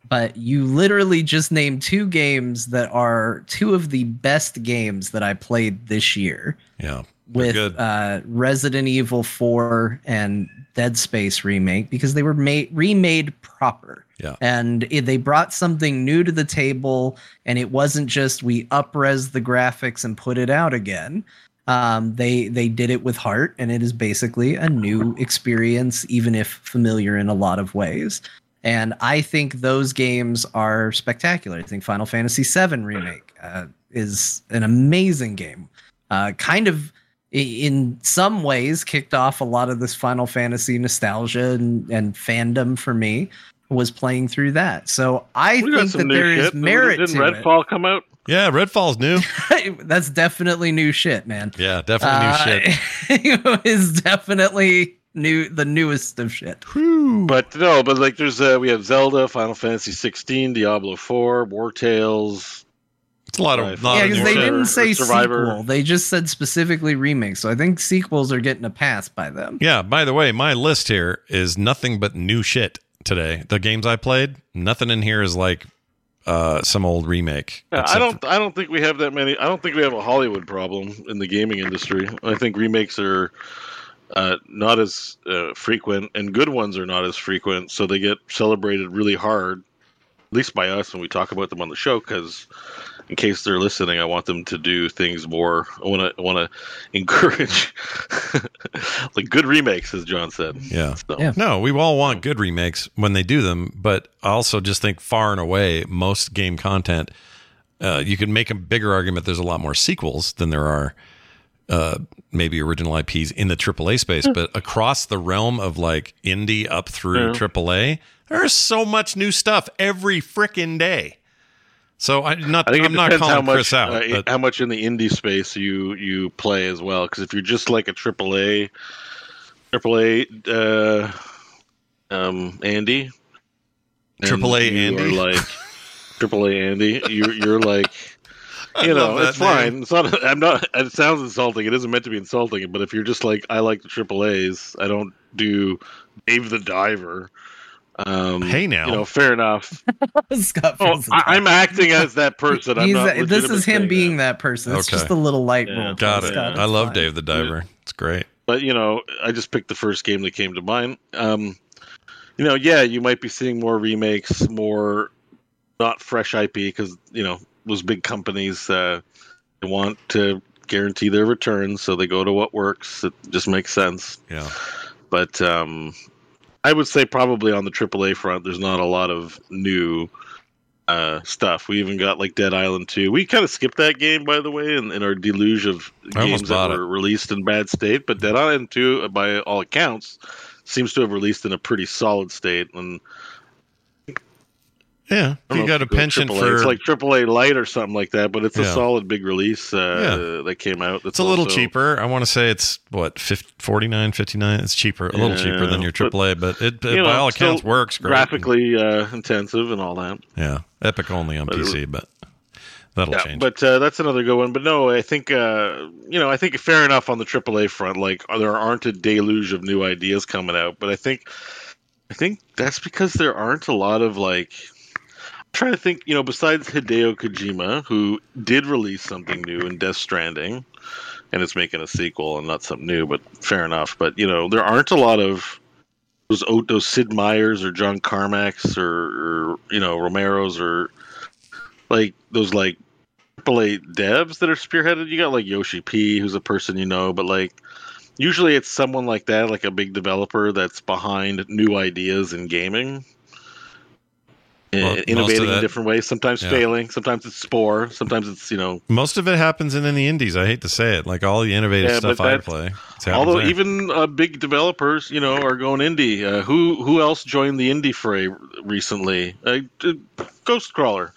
But you literally just named two games that are two of the best games that I played this year yeah, with uh, Resident Evil 4 and Dead Space remake because they were made remade proper. Yeah. And it, they brought something new to the table, and it wasn't just we upres the graphics and put it out again. Um, they they did it with heart, and it is basically a new experience, even if familiar in a lot of ways. And I think those games are spectacular. I think Final Fantasy VII remake uh, is an amazing game. Uh, kind of in some ways kicked off a lot of this Final Fantasy nostalgia and, and fandom for me was playing through that. So I We think that new there is shit. merit Didn't to Redfall come out? Yeah, Redfall's new. That's definitely new shit, man. Yeah, definitely new shit. shit. is definitely new, the newest of shit. But no, but like there's uh, we have Zelda, Final Fantasy 16, Diablo 4, Wartales. It's a lot of, Right. lot yeah, because they didn't say Survivor. sequel. They just said specifically remake. So I think sequels are getting a pass by them. Yeah, by the way, my list here is nothing but new shit today. The games I played, nothing in here is like uh, some old remake. Yeah, I don't I don't think we have that many. I don't think we have a Hollywood problem in the gaming industry. I think remakes are uh, not as uh, frequent, and good ones are not as frequent, so they get celebrated really hard. At least by us when we talk about them on the show, because in case they're listening, I want them to do things more. I want to want to encourage like good remakes, as John said. Yeah. So, Yeah. No, we all want good remakes when they do them, but I also just think far and away most game content, uh, you can make a bigger argument. There's a lot more sequels than there are uh, maybe original IPs in the AAA space, but across the realm of like indie up through Yeah. AAA, there's so much new stuff every frickin' day. So I not I think it I'm not depends how calling much Chris out, uh, how much in the indie space you you play as well. Because if you're just like a AAA, AAA, uh, um, Andy, and AAA Andy? like AAA Andy, you're you're like. You know, it's fine. name. It's not. I'm not. It sounds insulting. It isn't meant to be insulting. But if you're just like, I like the AAA's. I don't do Dave the Diver. Um, Hey, now. you know, fair enough. Scott Oh, I, I'm acting as that person. I'm not a- this is him being that. that, person. It's Okay. just a little light Yeah. role. got it. Scott. I love fine. Dave the Diver. It's great. but you know, I just picked the first game that came to mind. Um, you know, yeah, you might be seeing more remakes, more not fresh IP because you know those big companies uh, want to guarantee their returns, so they go to what works. It just makes sense. Yeah. But um, I would say probably on the AAA front, there's not a lot of new uh, stuff. We even got like Dead Island 2. We kind of skipped that game, by the way, in, in our deluge of I games that bought were released in bad state. But Dead Island 2, uh, by all accounts, seems to have released in a pretty solid state. And Yeah. You got a pension AAA. for It's like AAA Light or something like that, but it's a Yeah. solid big release uh, Yeah. that came out. It's a little also- cheaper. I want to say it's what 50, 49, 59. It's cheaper, a little cheaper than your but, AAA, but, it, you by all accounts works great. Graphically uh, intensive and all that. Yeah, Epic only on But it PC, but that'll Yeah, change. but uh, that's another good one. But no, I think uh, you know, I think fair enough on the AAA front. Like there aren't a deluge of new ideas coming out, but I think, I think that's because there aren't a lot of like. Trying to think, you know, besides Hideo Kojima, who did release something new in Death Stranding, and it's making a sequel and not something new, but fair enough. But you know, there aren't a lot of those those Sid Meier's or John Carmack's or, or you know Romero's or like those like AAA devs that are spearheaded. You got like Yoshi P, who's a person you know, but like usually it's someone like that, like a big developer that's behind new ideas in gaming. Uh, Well, innovating that- in different ways, sometimes yeah. failing, sometimes it's Spore, sometimes it's you know. Most of it happens in, in the indies. I hate to say it. Like all the innovative Yeah, stuff I play. Although there. even uh, big developers, you know, are going indie. Uh, who who else joined the indie fray recently? Uh, Ghostcrawler.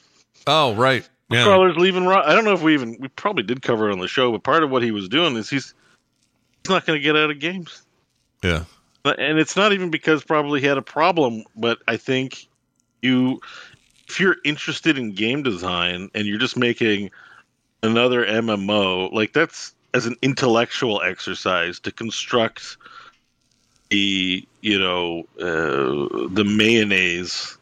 oh right, yeah, Crawler's leaving. I don't know if we even we probably did cover it on the show, but part of what he was doing is he's he's not going to get out of games, yeah, and it's not even because probably he had a problem, but I think you if you're interested in game design and you're just making another MMO, like that's as an intellectual exercise to construct the you know uh, the mayonnaise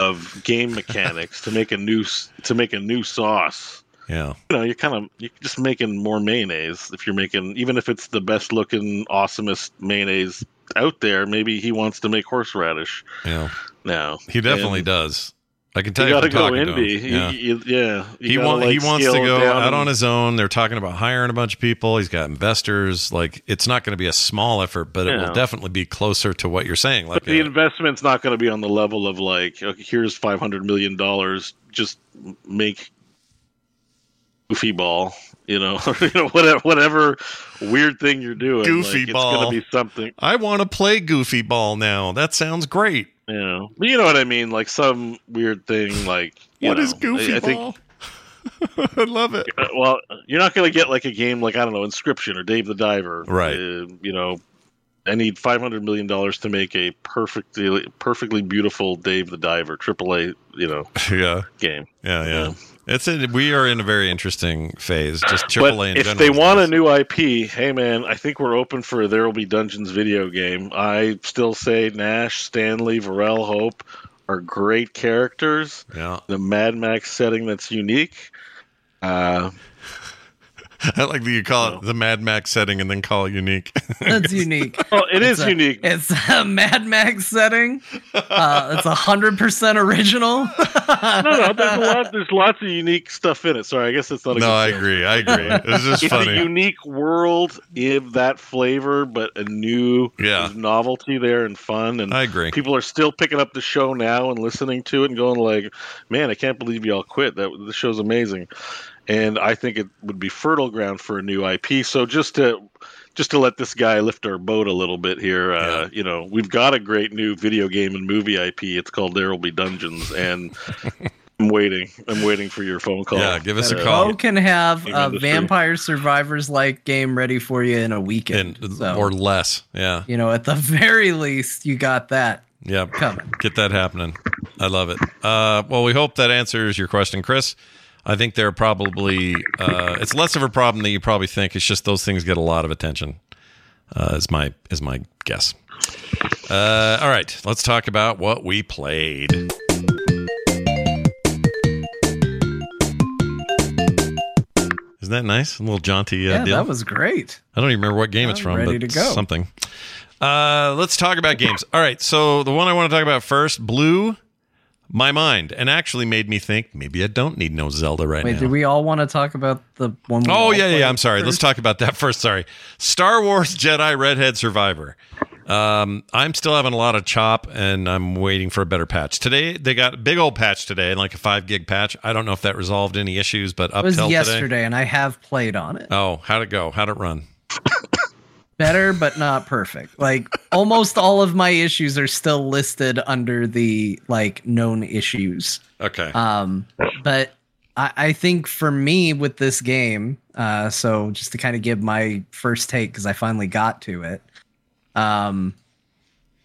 of game mechanics to make a new to make a new sauce. Yeah. you know you're kind of you're just making more mayonnaise if you're making even if it's the best looking awesomest mayonnaise out there maybe he wants to make horseradish. Yeah, now he definitely And does. I can tell you, gotta from go talking to him. Yeah. You- you- yeah you he gotta, want, he wants to go out and- on his own. They're talking about hiring a bunch of people. He's got investors. Like it's not going to be a small effort, but it will definitely be closer to what you're saying. Like but the a- investment's not going to be on the level of like okay, here's 500 million dollars just make goofy ball you know you know whatever whatever weird thing you're doing Goofy like, ball. it's going to be something I want to play Goofy Ball now. That sounds great. You know but you know what i mean like some weird thing like you What know, is Goofy I, I think Ball? I love it. well you're not going to get like a game like i don't know inscription or dave the diver Right. uh, you know I need five hundred million dollars to make a perfectly perfectly beautiful Dave the Diver AAA, you know, Yeah, game. yeah, yeah. Yeah. It's a, we are in a very interesting phase. Just AAA But in if they want a new IP, hey man, I think we're open for There Will Be Dungeons video game. I still say Nash, Stanley, Varel, Hope are great characters. yeah, The Mad Max setting that's unique. Uh, I like that you call it the Mad Max setting and then call it unique. That's unique. well, it is It's a- unique. It's a Mad Max setting. Uh, it's a hundred percent original. no, no, there's a lot. There's lots of unique stuff in it. Sorry, I guess it's not. A no, good I film. agree. I agree. It's just It's a funny. unique world in that flavor, but a new Yeah. novelty there and fun. And I agree. people are still picking up the show now and listening to it and going like, "Man, I can't believe y'all quit. That the show's amazing." And I think it would be fertile ground for a new IP. So just to just to let this guy lift our boat a little bit here, uh, Yeah. you know, we've got a great new video game and movie IP. It's called There Will Be Dungeons, and I'm waiting. I'm waiting for your phone call. Yeah, give us a Uh, call. Bo can have Game a industry. Vampire Survivors like game ready for you in a weekend. and so, or less. Yeah, you know, at the very least, you got that yeah. coming. Get that happening. I love it. Uh, well, we hope that answers your question, Chris. I think they're probably uh, it's less of a problem than you probably think. It's just those things get a lot of attention. Uh, is my is my guess. Uh, all right, let's talk about what we played. Isn't that nice? A little jaunty uh, Yeah, deal. that was great. I don't even remember what game it's I'm from, ready but to go. something. Uh, let's talk about games. All right, so the one I want to talk about first blew my mind and actually made me think maybe I don't need no Zelda right now. Wait, now. do we all want to talk about the one? Oh yeah, yeah. I'm sorry. Let's talk about that first. Sorry. Star Wars Jedi Redhead Survivor. Um, I'm still having a lot of chop, and I'm waiting for a better patch. Today they got a big old patch today, like a five gig patch. I don't know if that resolved any issues, but It up was till yesterday, today. and I have played on it. Oh, how'd it go? How'd it run? Better, but not perfect. Like almost all of my issues are still listed under the like known issues. Okay. Um, but I, I think for me with this game, uh, so just to kind of give my first take because I finally got to it, um,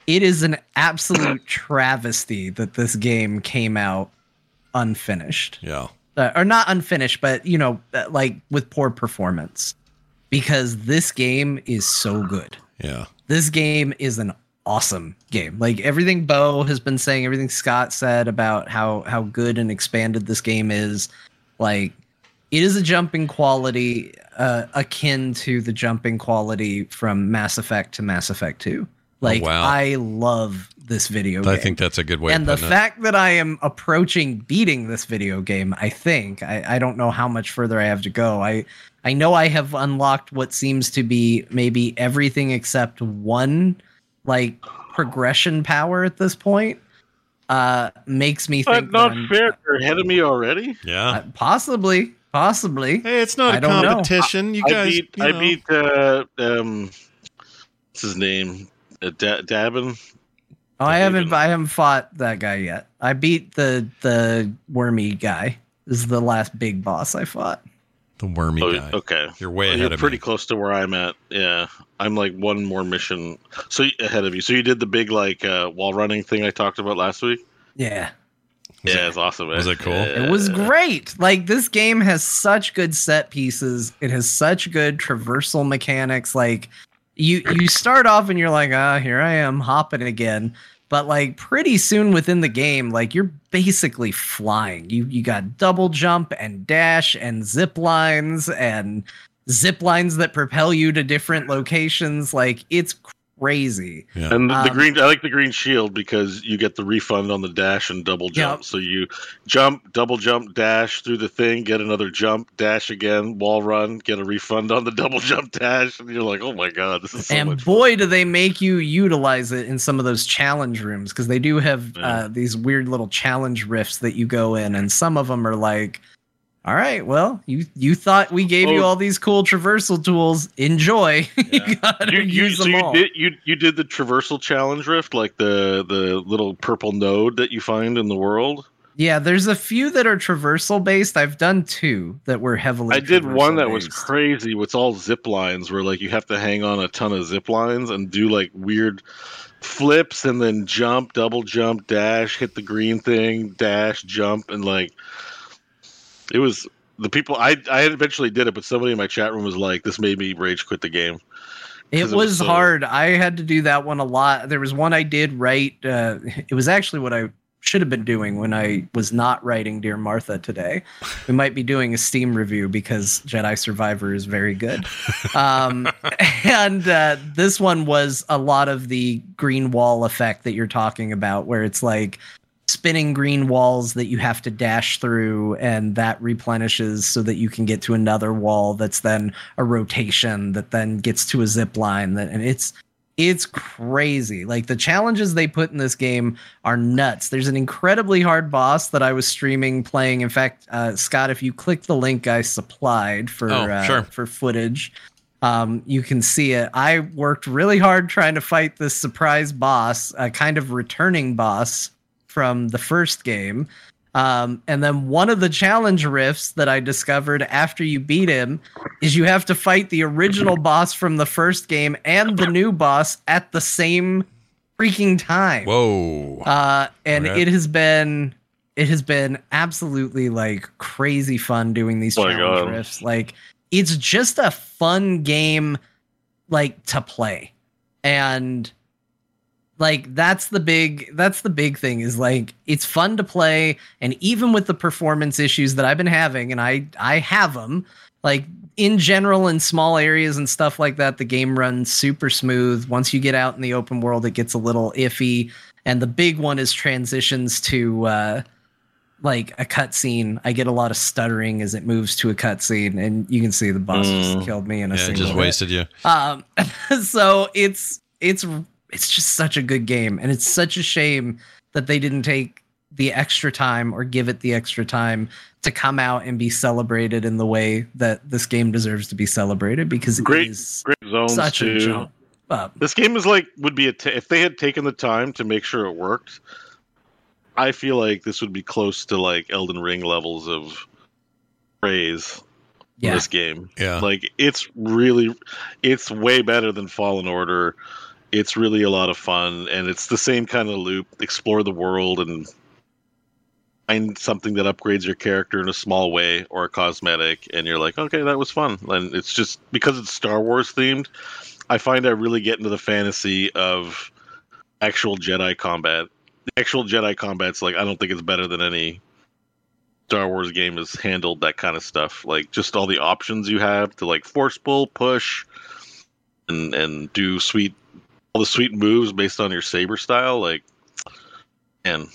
it is an absolute travesty that this game came out unfinished, yeah. uh, or not unfinished, but you know, uh, like with poor performance, because this game is so good Yeah. this game is an awesome game. Like everything Bo has been saying, everything Scott said about how how good and expanded this game is, like it is a jumping quality uh, akin to the jumping quality from Mass Effect to Mass Effect 2. Like wow. I love this video I game. think that's a good way. and the putting it. fact that I am approaching beating this video game, I think I, I don't know how much further I have to go. I I know I have unlocked what seems to be maybe everything except one like progression power at this point. Uh, makes me think That's that not I'm- fair. You're ahead of me already. yeah. uh, possibly, possibly. hey, it's not I a don't know. competition. You I guys. beat. you I know. beat. Uh, um, what's his name? Uh, da- Dagan. Oh, I I haven't even- I haven't fought that guy yet. I beat the the wormy guy. This is the last big boss I fought. The wormy Oh, guy. okay. You're way Well, ahead You're of pretty me. close to where I'm at. Yeah, I'm like one more mission. So ahead of you. So you did the big like uh, wall running thing I talked about last week. Yeah. Was yeah, it- it's awesome. Man. was it cool? It was great. Like this game has such good set pieces. It has such good traversal mechanics. Like you you start off and you're like, ah, here I am hopping again. But like pretty soon within the game, like you're basically flying. You you got double jump and dash and zip lines and zip lines that propel you to different locations. Like it's crazy. Yeah. And the, the Um, green, I like the green shield because you get the refund on the dash and double jump. Yep. So you jump, double jump, dash through the thing, get another jump, dash again, wall run, get a refund on the double jump dash, and you're like, oh my god, this is so and much. fun. boy, do they make you utilize it in some of those challenge rooms because they do have Yeah. uh, these weird little challenge rifts that you go in, and some of them are like, "All right, well, you you thought we gave you Oh. all these cool traversal tools. Enjoy. you gotta You, you, use so them you all." did you you did the traversal challenge rift like the the little purple node that you find in the world. Yeah, there's a few that are traversal based. I've done two that were heavily. I did one that was crazy. It's all zip lines where like you have to hang on a ton of zip lines and do like weird flips and then jump, double jump, dash, hit the green thing, dash, jump, and like it was the people. I I eventually did it, but somebody in my chat room was like, "This made me rage quit the game." It was, it was so- hard. I had to do that one a lot. There was one I did right. Uh, it was actually what I should have been doing when I was not writing Dear Martha today. We might be doing a Steam review because Jedi Survivor is very good. Um, and uh, this one was a lot of the green wall effect that you're talking about, where it's like spinning green walls that you have to dash through and that replenishes so that you can get to another wall that's then a rotation that then gets to a zip line that and it's it's crazy. Like the challenges they put in this game are nuts. There's an incredibly hard boss that i was streaming playing. In fact uh, scott if you click the link i supplied for Oh, uh, sure. for footage um, you can see it. I worked really hard trying to fight this surprise boss a kind of returning boss from the first game. Um, and then one of the challenge rifts that I discovered after you beat him is you have to fight the original boss from the first game and the new boss at the same freaking time. Whoa. Uh, and Okay. it has been it has been absolutely like crazy fun doing these Oh my challenge God. rifts. Like it's just a fun game like to play. And like that's the big that's the big thing is like it's fun to play and even with the performance issues that I've been having and I I have them like in general in small areas and stuff like that the game runs super smooth once you get out in the open world it gets a little iffy and the big one is transitions to uh like a cutscene i get a lot of stuttering as it moves to a cutscene and you can see the boss Mm. just killed me in a Yeah, single just hit. wasted you. Um, so it's it's it's just such a good game, and it's such a shame that they didn't take the extra time or give it the extra time to come out and be celebrated in the way that this game deserves to be celebrated because Great, it is great zones such too. a jump up. This game is like would be a t- if they had taken the time to make sure it worked. I feel like this would be close to like Elden Ring levels of praise for Yeah. this game. Yeah. Like it's really, it's way better than Fallen Order. It's really a lot of fun, and it's the same kind of loop. Explore the world and find something that upgrades your character in a small way or a cosmetic, and you're like, okay, that was fun. And it's just because it's Star Wars themed. I find I really get into the fantasy of actual Jedi combat. The actual Jedi combat's like I don't think it's better than any Star Wars game has handled that kind of stuff. Like just all the options you have to like force pull, push, and and do sweet all the sweet moves based on your saber style. Like, and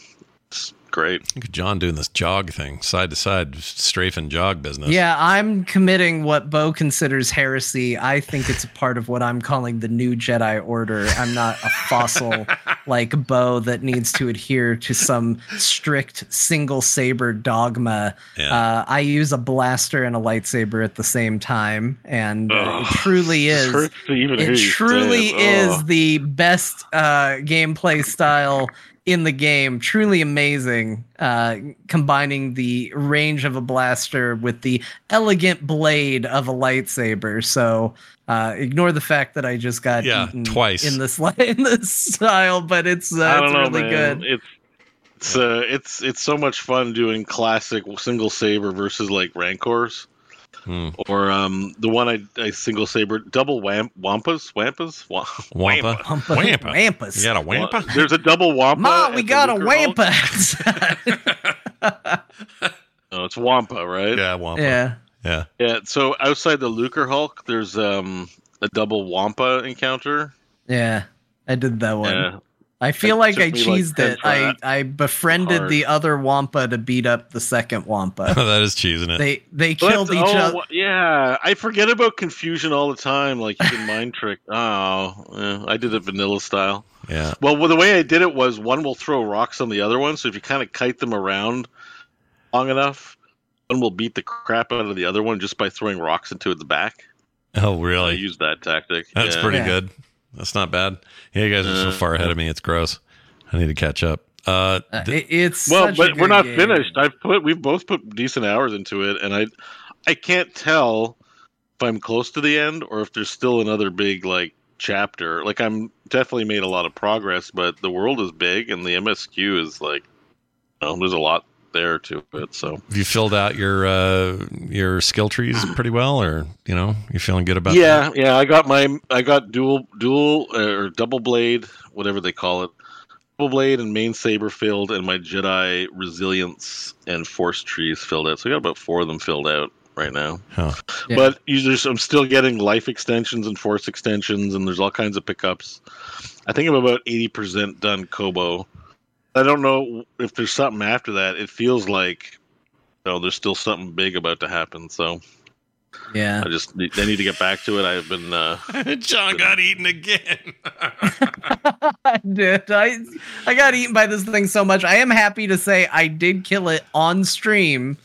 great. Look at John doing this jog thing, side to side, strafing jog business. Yeah, I'm committing what Bo considers heresy. I think it's a part of what I'm calling the new Jedi Order. I'm not a fossil like Bo that needs to adhere to some strict single saber dogma. Yeah. Uh, I use a blaster and a lightsaber at the same time, and uh, it truly is. hurts to even hear It truly say it. is Ugh. the best uh, gameplay style in the game. Truly amazing, uh, combining the range of a blaster with the elegant blade of a lightsaber. So uh, ignore the fact that I just got Yeah, eaten twice. in this in this style, but it's uh, it's know, really man. good. It's it's uh, it's it's so much fun doing classic single saber versus like rancors, Hmm. or um the one I, I single saber double wamp wampas wampas Wa- Wampa. Wampa. Wampa. Wampus. You got a wampa? There's a double wampa. Ma, we got a Lucre wampa. No, it's wampa, right? Yeah, wampa. yeah. Yeah. Yeah. So outside the Lucrehulk, there's um a double wampa encounter. Yeah. I did that one. Yeah. I feel It like I me, like, cheesed it. I. I befriended Hard. the other Wampa to beat up the second Wampa. that is cheesing it. they they Well, killed each oh, other. Yeah, I forget about confusion all the time. Like you can mind trick. Oh, yeah, I did it vanilla style. yeah. Well, well, the way I did it was one will throw rocks on the other one. So if you kind of kite them around long enough, one will beat the crap out of the other one just by throwing rocks into its back. Oh, really? I used that tactic. That's yeah. pretty Yeah. good. That's not bad. Yeah, you guys are so Uh, far ahead of me. It's gross. I need to catch up. Uh, Uh, th- it's Well, such a but we're not game. finished. I've put we've both put decent hours into it, and I I can't tell if I'm close to the end or if there's still another big like chapter. Like I'm definitely made a lot of progress, but the world is big and the MSQ is like, well, there's a lot there to it. So have you filled out your uh, your skill trees pretty well, or you know, you feeling good about? yeah, yeah, I got my I got dual dual uh, or double blade, whatever they call it. Double blade and main saber filled, and my Jedi resilience and force trees filled out. So I got about four of them filled out right now. Huh. Yeah. But you just, I'm still getting life extensions and force extensions, and there's all kinds of pickups. I think I'm about 80% done Koboh. I don't know if there's something after that. It feels like, oh, there's still something big about to happen. So Yeah. I just need, I need to get back to it. I've been, uh, John got eaten again. I did. I I got eaten by this thing so much. I am happy to say I did kill it on stream.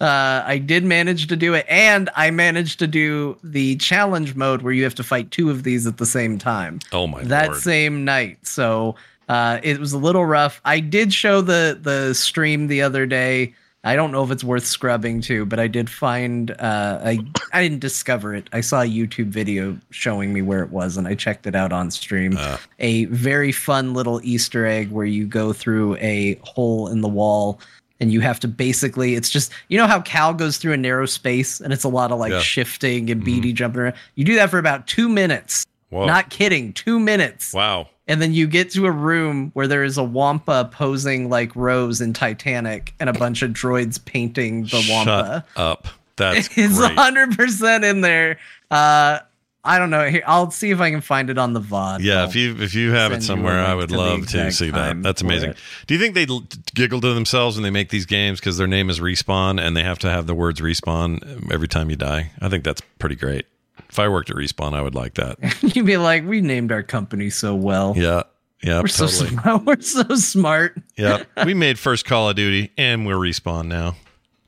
Uh, I did manage to do it, and I managed to do the challenge mode where you have to fight two of these at the same time. oh my god. that lord! same night. So uh, it was a little rough. I did show the the stream the other day. I don't know if it's worth scrubbing to, but I did find uh, I I didn't discover it. I saw a YouTube video showing me where it was, and I checked it out on stream. Uh. A very fun little Easter egg where you go through a hole in the wall. And you have to basically, it's just, you know how Cal goes through a narrow space and it's a lot of like Yeah. Mm-hmm. shifting and beady jumping around? You do that for about two minutes. Whoa. Not kidding. Two minutes. wow. And then you get to a room where there is a Wampa posing like Rose in Titanic and a bunch of droids painting the Wampa. Shut up. That's it's great. hundred percent in there. Uh, I don't know. Here, I'll see if I can find it on the VOD. Yeah, I'll- if you if you have it send you a somewhere, I would to love to see that. That's amazing. Do you think they giggle to themselves when they make these games because their name is respawn and they have to have the words respawn every time you die? I think that's pretty great. If I worked at respawn, I would like that. You'd be like, we named our company so well. Yeah, yeah, We're so smart. We're so smart. yeah, we made first Call of Duty and we're respawn now.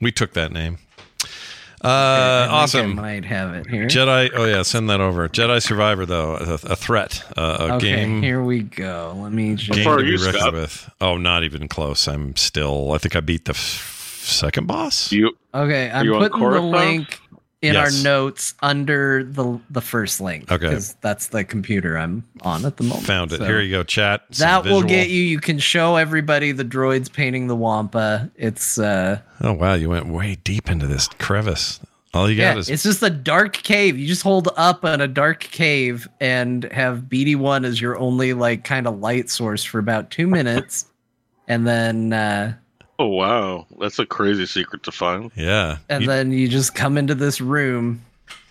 We took that name. Uh, awesome. I might have it here. Jedi. Oh yeah, send that over. Jedi Survivor though, a, a threat, uh, a okay, game. here we go. Let me just. game to are be you, reckoned Scott? with. Oh, not even close. I'm still. I think I beat the f- second boss. You Okay, I'm you putting the link in Yes. our notes under the the first link. Okay. because that's the computer I'm on at the moment. Found it. So Here you go, chat. That will get you. You can show everybody the droids painting the Wampa. It's uh, Oh wow, you went way deep into this crevice. All you got yeah, is it's just a dark cave. You just hold up in a dark cave and have BD one as your only like kind of light source for about two minutes, and then uh, Oh wow, that's a crazy secret to find. yeah. and You- then you just come into this room.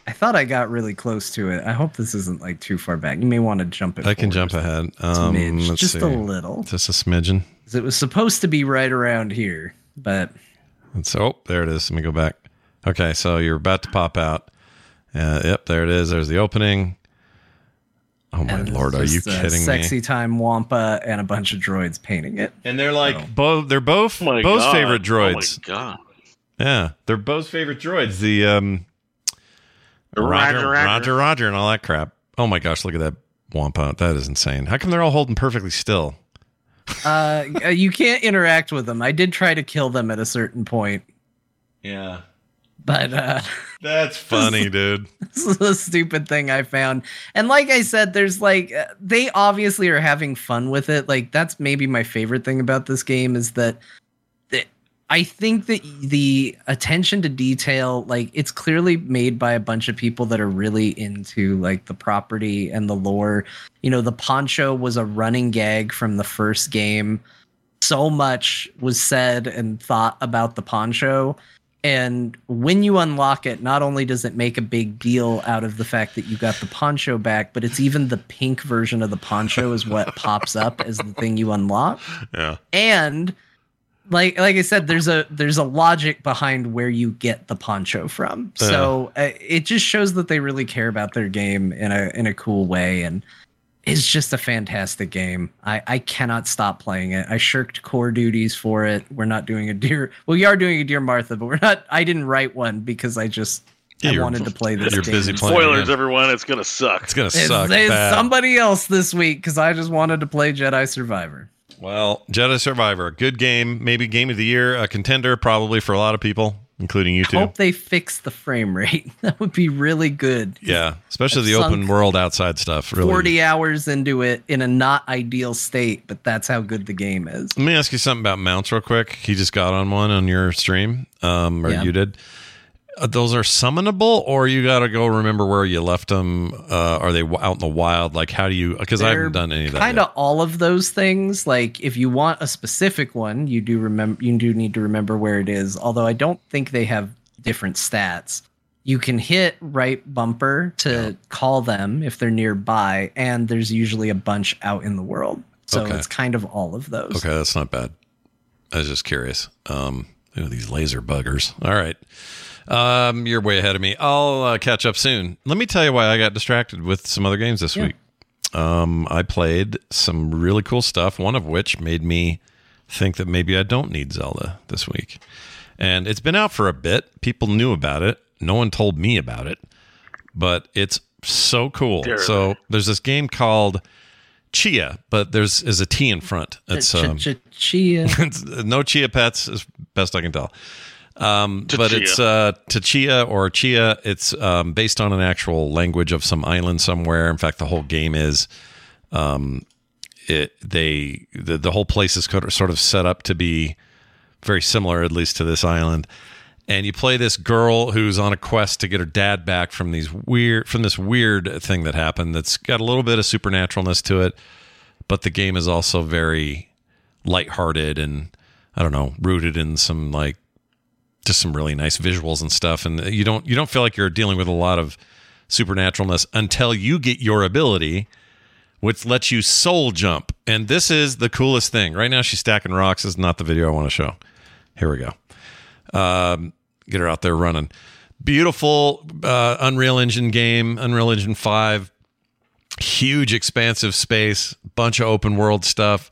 I thought I got really close to it. I hope this isn't like too far back. You may want to jump it. I can jump ahead. a Um, smidge, just see. a little. Just a smidgen. 'Cause It was supposed to be right around here, but And so, oh, there it is. Let me go back. Okay, so you're about to pop out. Uh, yep, there it is. There's the opening. Oh my lord, are you just a kidding Sexy me? time Wampa and a bunch of droids painting it. And they're like both. They're both Oh my Bo's God. favorite droids. Oh my god. Yeah, they're Bo's favorite droids. The um, Roger, Roger, Roger, Roger. Roger, and all that crap. Oh my gosh, look at that Wampa. That is insane. How come they're all holding perfectly still? Uh, you can't interact with them. I did try to kill them at a certain point, Yeah, but uh, that's funny, dude. this is a stupid thing I found. And like I said, there's like uh, they obviously are having fun with it. Like that's maybe my favorite thing about this game is that that I think that the attention to detail, like it's clearly made by a bunch of people that are really into like the property and the lore. You know, the poncho was a running gag from the first game. So much was said and thought about the poncho. And when you unlock it, not only does it make a big deal out of the fact that you got the poncho back, but it's even the pink version of the poncho is what pops up as the thing you unlock. Yeah, And like like I said, there's a there's a logic behind where you get the poncho from. So uh, it just shows that they really care about their game in a in a cool way, and it's just a fantastic game. I I cannot stop playing it. I shirked core duties for it. We're not doing a dear. Well, we are doing a dear Martha, but we're not. I didn't write one because I just Yeah, I wanted to play this. you're game busy playing. Spoilers, again. everyone. It's gonna suck. it's gonna It's, suck. it's bad. somebody else this week because I just wanted to play Jedi Survivor. Well, Jedi Survivor, good game, maybe game of the year, a contender probably for a lot of people, including you two. Hope they fix the frame rate. That would be really good. Yeah, especially the I've open world outside stuff. Really. 40 hours into it in a not ideal state, but that's how good the game is. Let me ask you something about mounts real quick. He just got on one on your stream, um, or Yeah. you did. Uh, those are summonable, or you got to go remember where you left them. Uh, are they out in the wild? Like, how do you? Because I haven't done any of that. Kind of all of those things. Like if you want a specific one, you do remember you do need to remember where it is. Although I don't think they have different stats. You can hit right bumper to call them if they're nearby, and there's usually a bunch out in the world. So Okay. it's kind of all of those. Okay, that's not bad. I was just curious. Um, you know, these laser buggers. All right. Um, you're way ahead of me. I'll uh, catch up soon. Let me tell you why I got distracted with some other games this Yeah. week. Um, I played some really cool stuff, one of which made me think that maybe I don't need Zelda this week. And it's been out for a bit. People knew about it. No one told me about it, but it's so cool. Dare so there's this game called Chia, but there's is a T in front. It's Ch- um, chia. no chia pets as best I can tell. Um, but it's uh, Tchia or Chia. It's um, based on an actual language of some island somewhere. In fact, the whole game is um, it they the, the whole place is sort of set up to be very similar, at least to this island. And you play this girl who's on a quest to get her dad back from these weird from this weird thing that happened. That's got a little bit of supernaturalness to it, but the game is also very lighthearted and I don't know, rooted in some like just some really nice visuals and stuff. And you don't you don't feel like you're dealing with a lot of supernaturalness until you get your ability, which lets you soul jump. And this is the coolest thing. Right now, she's stacking rocks. This is not the video I want to show. Here we go. Um, get her out there running. Beautiful uh, Unreal Engine game, Unreal Engine 5. Huge, expansive space, bunch of open world stuff.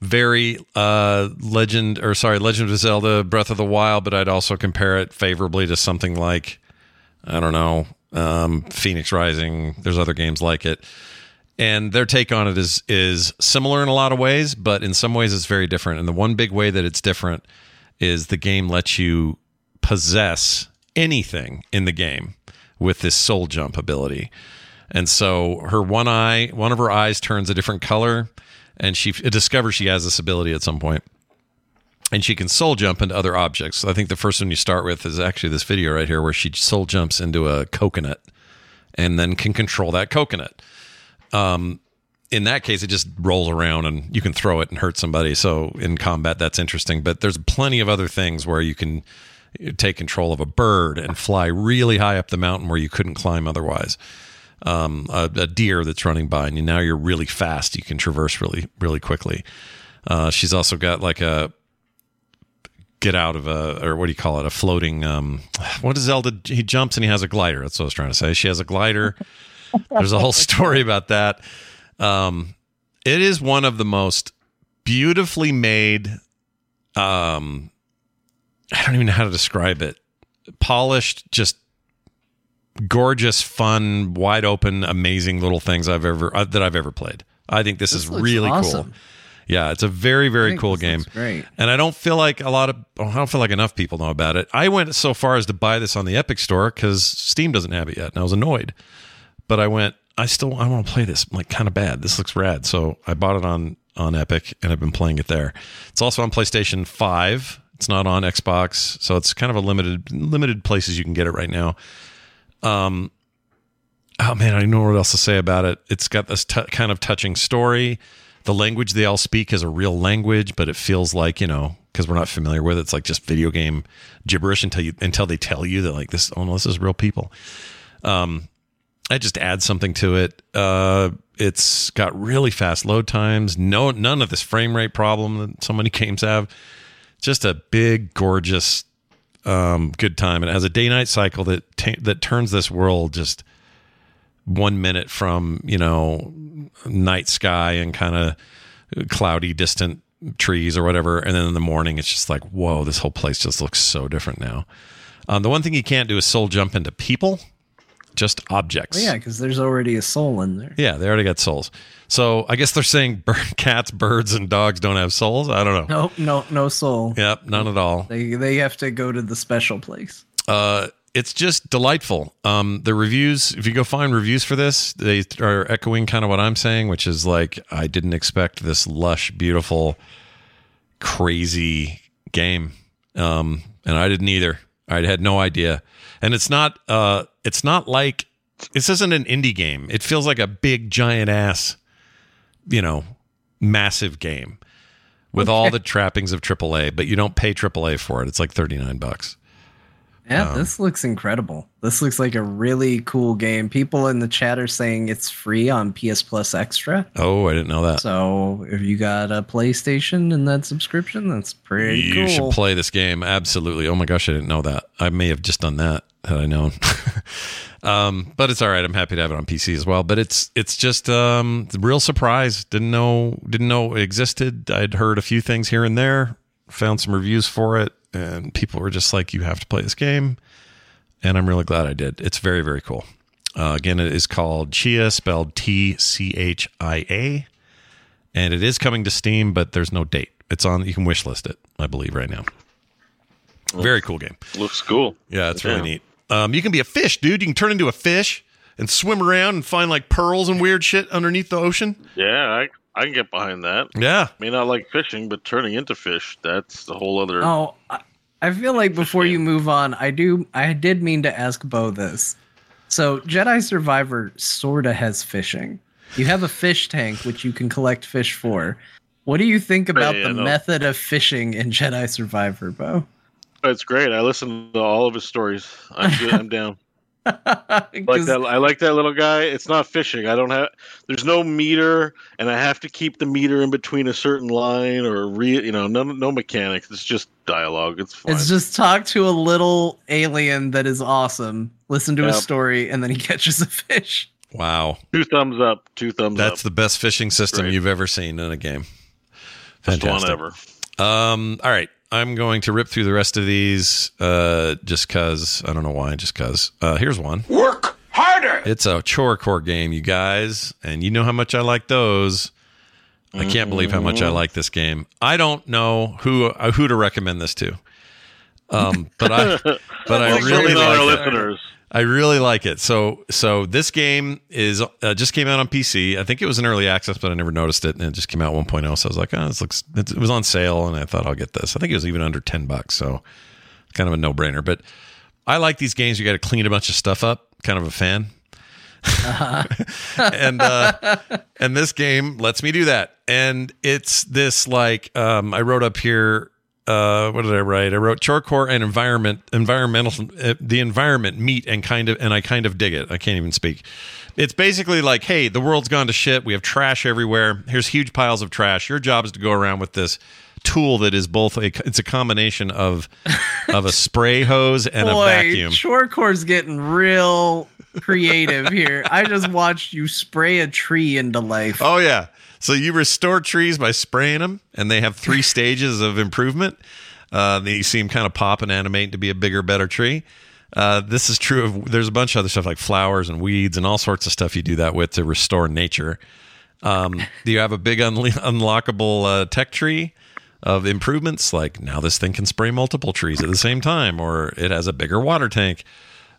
Very uh, Legend, or sorry, Legend of Zelda Breath of the Wild, but I'd also compare it favorably to something like, I don't know, um, Fenyx Rising. There's other games like it. And their take on it is is similar in a lot of ways, but in some ways it's very different. And the one big way that it's different is the game lets you possess anything in the game with this soul jump ability. And so her one eye, one of her eyes turns a different color, and she discovers she has this ability at some. And she can soul jump into other objects. I think the first one you start with is actually this video right here where she soul jumps into a coconut and then can control that coconut. Um, in that case, it just rolls around and you can throw it and hurt somebody. So in combat, that's interesting. But there's plenty of other things where you can take control of a bird and fly really high up the mountain where you couldn't climb otherwise. Um, a, a, deer that's running by, and you, now you're really fast. You can traverse really, really quickly. Uh, she's also got like a get out of a, or what do you call it? A floating, um, what is Zelda? He jumps and he has a glider. That's what I was trying to say. She has a glider. There's a whole story about that. Um, it is one of the most beautifully made, um, I don't even know how to describe it. Polished, just gorgeous, fun, wide open, amazing little things I've ever uh, that I've ever played. I think this, this is really awesome. cool. Yeah, it's a very very cool game. Great. And I don't feel like a lot of I don't feel like enough people know about it. I went so far as to buy this on the Epic Store cuz Steam doesn't have it yet, and I was annoyed. But I went I still I want to play this like kind of bad. This looks rad. So I bought it on on Epic and I've been playing it there. It's also on PlayStation 5. It's not on Xbox, so it's kind of a limited limited places you can get it right now. Um, oh man, I don't know what else to say about it. It's got this t- kind of touching story. The language they all speak is a real language, but it feels like you know because we're not familiar with it. It's like just video game gibberish until you until they tell you that like this. Oh no, this is real people. Um, I just add something to it. Uh, it's got really fast load times. No, none of this frame rate problem that so many games have. Just a big, gorgeous um, good time. And it has a day night cycle that t- that turns this world just one minute from you know night sky and kind of cloudy, distant trees or whatever, and then in the morning it's just like whoa, this whole place just looks so different now. Um, the one thing you can't do is soul jump into people just objects. Well, yeah, because there's already a soul in there. Yeah, they already got souls. So I guess they're saying bird, cats, birds, and dogs don't have souls. I don't know. Nope, no, no soul. Yep, none at all. They they have to go to the special place. Uh, it's just delightful. Um, the reviews, if you go find reviews for this, they are echoing kind of what I'm saying, which is like I didn't expect this lush, beautiful, crazy game, um, and I didn't either. I had no idea, and it's not. Uh, it's not like this isn't an indie game. It feels like a big giant ass, you know, massive game with all the trappings of AAA, but you don't pay AAA for it. It's like 39 bucks. Yeah, um, this looks incredible. This looks like a really cool game. People in the chat are saying it's free on PS Plus Extra. Oh, I didn't know that. So if you got a PlayStation and that subscription, that's pretty you cool. You should play this game. Absolutely. Oh my gosh, I didn't know that. I may have just done that had I known. um, but it's all right. I'm happy to have it on PC as well. But it's it's just um, a real surprise. Didn't know didn't know it existed. I'd heard a few things here and there. Found some reviews for it and people were just like, "You have to play this game," and I'm really glad I did. It's very very cool. Uh, again, it is called Tchia, spelled T C H I A, and it is coming to Steam, but there's no date. It's on. You can wish list it, I believe, right now. Very cool game. Looks cool. Yeah, it's really neat. Um, you can be a fish, dude. You can turn into a fish and swim around and find like pearls and weird shit underneath the ocean. Yeah, I, I can get behind that. Yeah. May not like fishing, but turning into fish, that's the whole other. Oh, I feel like before you move on, I do. I did mean to ask Bo this. So Jedi Survivor sorta has fishing. You have a fish tank which you can collect fish for. What do you think about the method of fishing in Jedi Survivor, Bo? It's great. I listen to all of his stories. I'm good. I'm down. Like 'Cause- that. I like that little guy. It's not fishing. I don't have. There's no meter, and I have to keep the meter in between a certain line or re. You know, no no mechanics. It's just dialogue. It's fine. It's just talk to a little alien that is awesome. Listen to a Yep. story, and then he catches a fish. Wow. two thumbs up. Two thumbs That's up. That's the best fishing system Great. you've ever seen in a game. Best one Fantastic. ever. Um, all right. I'm going to rip through the rest of these uh, just because. I don't know why, just because. Uh, here's one. Work harder! It's a chore core game, you guys. And you know how much I like those. I can't believe how much I like this game. I don't know who uh, who to recommend this to. Um, but I but I really certainly not our like it. listeners. I really like it. So so this game is uh, just came out on PC. I think it was in early access, but I never noticed it, and it just came out 1.0. So I was like, oh, this looks. It, it was on sale, and I thought I'll get this. I think it was even under 10 bucks, so kind of a no brainer. But I like these games. You got to clean a bunch of stuff up. Kind of a fan. and uh, and this game lets me do that. And it's this like um, I wrote up here. Uh, what did I write? I wrote chorecore and environment, environmental, uh, the environment meet and kind of, and I kind of dig it. I can't even speak. It's basically like, hey, the world's gone to shit. We have trash everywhere. Here's huge piles of trash. Your job is to go around with this tool that is both a, it's a combination of of a spray hose and Boy, a vacuum. Chorecore's getting real creative here. I just watched you spray a tree into life. Oh yeah. So you restore trees by spraying them, and they have three stages of improvement. Uh, you see them kind of pop and animate to be a bigger, better tree. Uh, this is true of. There's a bunch of other stuff like flowers and weeds and all sorts of stuff you do that with to restore nature. Um, you have a big unle- unlockable uh, tech tree of improvements, like now this thing can spray multiple trees at the same time, or it has a bigger water tank.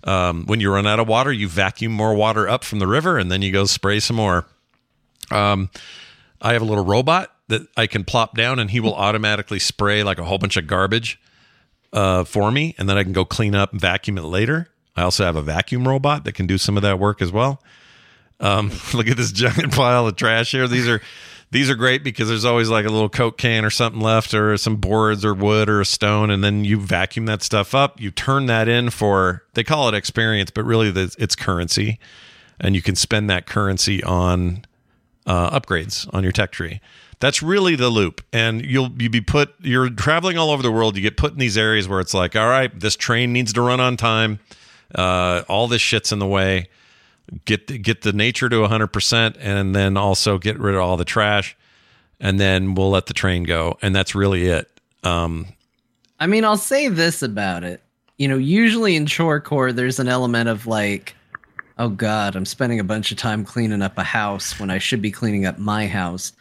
Um, when you run out of water, you vacuum more water up from the river, and then you go spray some more. Um, I have a little robot that I can plop down, and he will automatically spray like a whole bunch of garbage uh, for me, and then I can go clean up and vacuum it later. I also have a vacuum robot that can do some of that work as well. Um, look at this giant pile of trash here. These are these are great because there's always like a little coke can or something left, or some boards or wood or a stone, and then you vacuum that stuff up. You turn that in for they call it experience, but really it's currency, and you can spend that currency on uh, upgrades on your tech tree. That's really the loop, and you'll you be put. You're traveling all over the world. You get put in these areas where it's like, all right, this train needs to run on time. Uh, all this shit's in the way. Get the, get the nature to 100, percent and then also get rid of all the trash, and then we'll let the train go. And that's really it. Um, I mean, I'll say this about it. You know, usually in Chorecore, there's an element of like, oh God, I'm spending a bunch of time cleaning up a house when I should be cleaning up my house.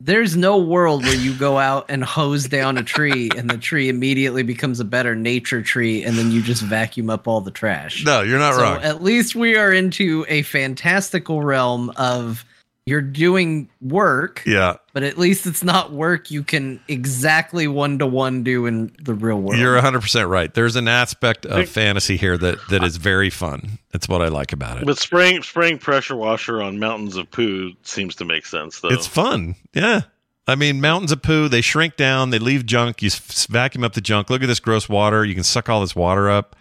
There's no world where you go out and hose down a tree and the tree immediately becomes a better nature tree and then you just vacuum up all the trash. no, you're not so wrong. at least we are into a fantastical realm of you're doing work, yeah, but at least it's not work you can exactly one to one do in the real world. You're 100% right. There's an aspect of fantasy here that that is very fun. That's what I like about it. But spraying spraying pressure washer on mountains of poo seems to make sense, though. It's fun. Yeah. I mean, mountains of poo, they shrink down, they leave junk. You vacuum up the junk. Look at this gross water. You can suck all this water up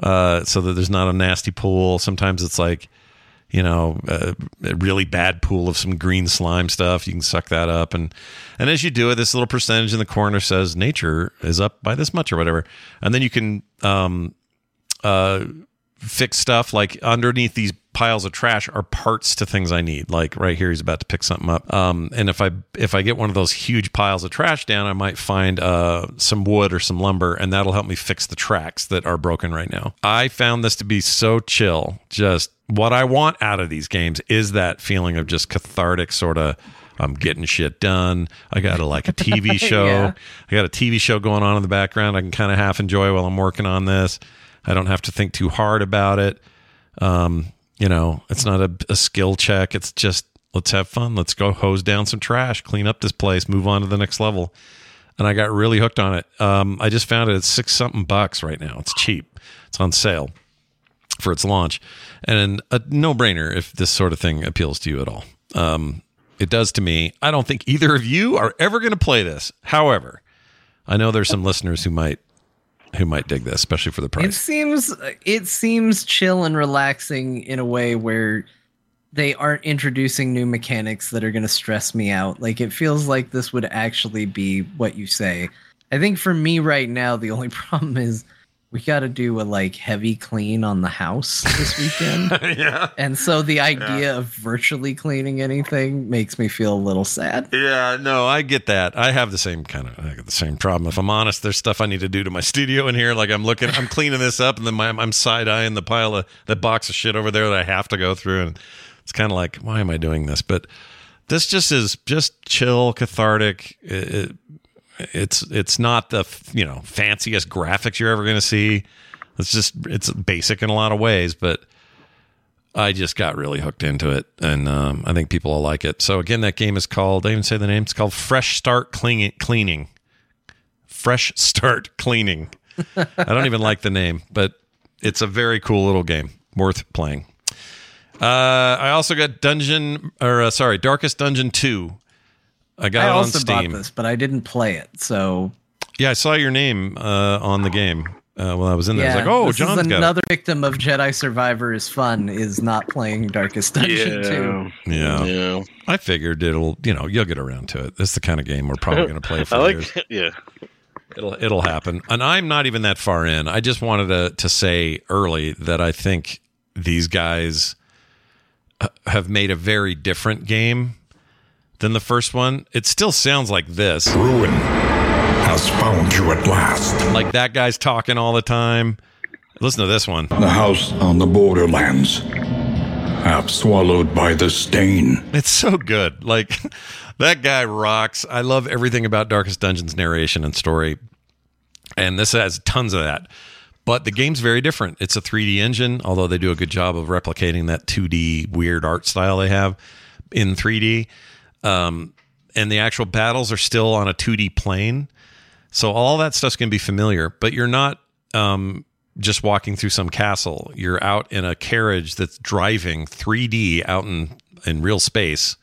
uh, so that there's not a nasty pool. Sometimes it's like, you know, a, a really bad pool of some green slime stuff. You can suck that up. And, and as you do it, this little percentage in the corner says nature is up by this much or whatever. And then you can um, uh, fix stuff like underneath these piles of trash are parts to things I need. Like right here, he's about to pick something up. Um, and if I if I get one of those huge piles of trash down, I might find uh, some wood or some lumber, and that'll help me fix the tracks that are broken right now. I found this to be so chill. Just what I want out of these games is that feeling of just cathartic sort of. I'm getting shit done. I got a like a TV show. Yeah. I got a TV show going on in the background. I can kind of half enjoy while I'm working on this. I don't have to think too hard about it. Um, you know, it's not a, a skill check. It's just let's have fun. Let's go hose down some trash, clean up this place, move on to the next level. And I got really hooked on it. Um, I just found it at six something bucks right now. It's cheap. It's on sale for its launch, and a no brainer if this sort of thing appeals to you at all. Um, it does to me. I don't think either of you are ever going to play this. However, I know there's some listeners who might who might dig this, especially for the price. It seems it seems chill and relaxing in a way where they aren't introducing new mechanics that are going to stress me out. Like it feels like this would actually be what you say. I think for me right now the only problem is we got to do a like heavy clean on the house this weekend. yeah, and so the idea of virtually cleaning anything makes me feel a little sad. yeah, no, I get that. I have the same kind of I got the same problem. If I'm honest, there's stuff I need to do to my studio in here. Like I'm looking, I'm cleaning this up, and then my, I'm side eyeing the pile of that box of shit over there that I have to go through, and it's kind of like, why am I doing this? But this just is just chill, cathartic. It, it, it's it's not the you know fanciest graphics you're ever going to see. It's just it's basic in a lot of ways, but I just got really hooked into it, and um, I think people will like it. So again, that game is called. I even say the name. It's called Fresh Start Cleaning. Cleaning. Fresh Start Cleaning. I don't even like the name, but it's a very cool little game, worth playing. Uh, I also got Dungeon, or uh, sorry, Darkest Dungeon Two. I got I it on also bought Steam. this, but I didn't play it. So Yeah, I saw your name uh, on the game uh, while I was in there. I was like, oh, this John's is got another victim of Jedi Survivor is fun is not playing Darkest Dungeon 2. it. Yeah. Yeah. I figured it'll, you know, you'll get around to it. This is the kind of game we're probably going to play for I years. Yeah. It'll it'll happen. And I'm not even that far in. I just wanted to to say early that I think these guys uh, have made a very different game than the first one. It still sounds like this. Ruin has found you at last. Like that guy's talking all the time. Listen to this one. The house on the borderlands, half swallowed by the stain. It's so good. Like that guy rocks. I love everything about Darkest Dungeon's narration and story. And this has tons of that. But the game's very different. It's a 3D engine, although they do a good job of replicating that 2D weird art style they have in 3D. Um, and the actual battles are still on a 2D plane. So all that stuff's going to be familiar, but you're not um, just walking through some castle. You're out in a carriage that's driving 3D out in, in real space.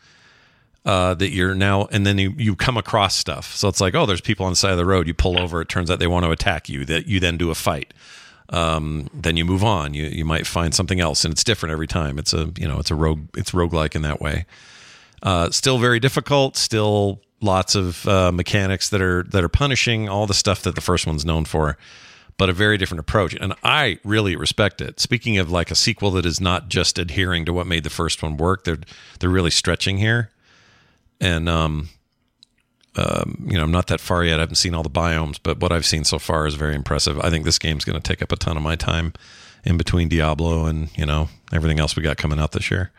Uh, that you're now, and then you, you come across stuff. So it's like, oh, there's people on the side of the road. You pull over. It turns out they want to attack you. That you then do a fight. Um, then you move on. You you might find something else, and it's different every time. It's a you know it's a rogue it's roguelike in that way. Uh, still very difficult. Still lots of uh, mechanics that are that are punishing all the stuff that the first one's known for, but a very different approach. And I really respect it. Speaking of like a sequel that is not just adhering to what made the first one work, they're they're really stretching here. And um, um, you know, I'm not that far yet. I haven't seen all the biomes, but what I've seen so far is very impressive. I think this game's going to take up a ton of my time in between Diablo and you know everything else we got coming out this year.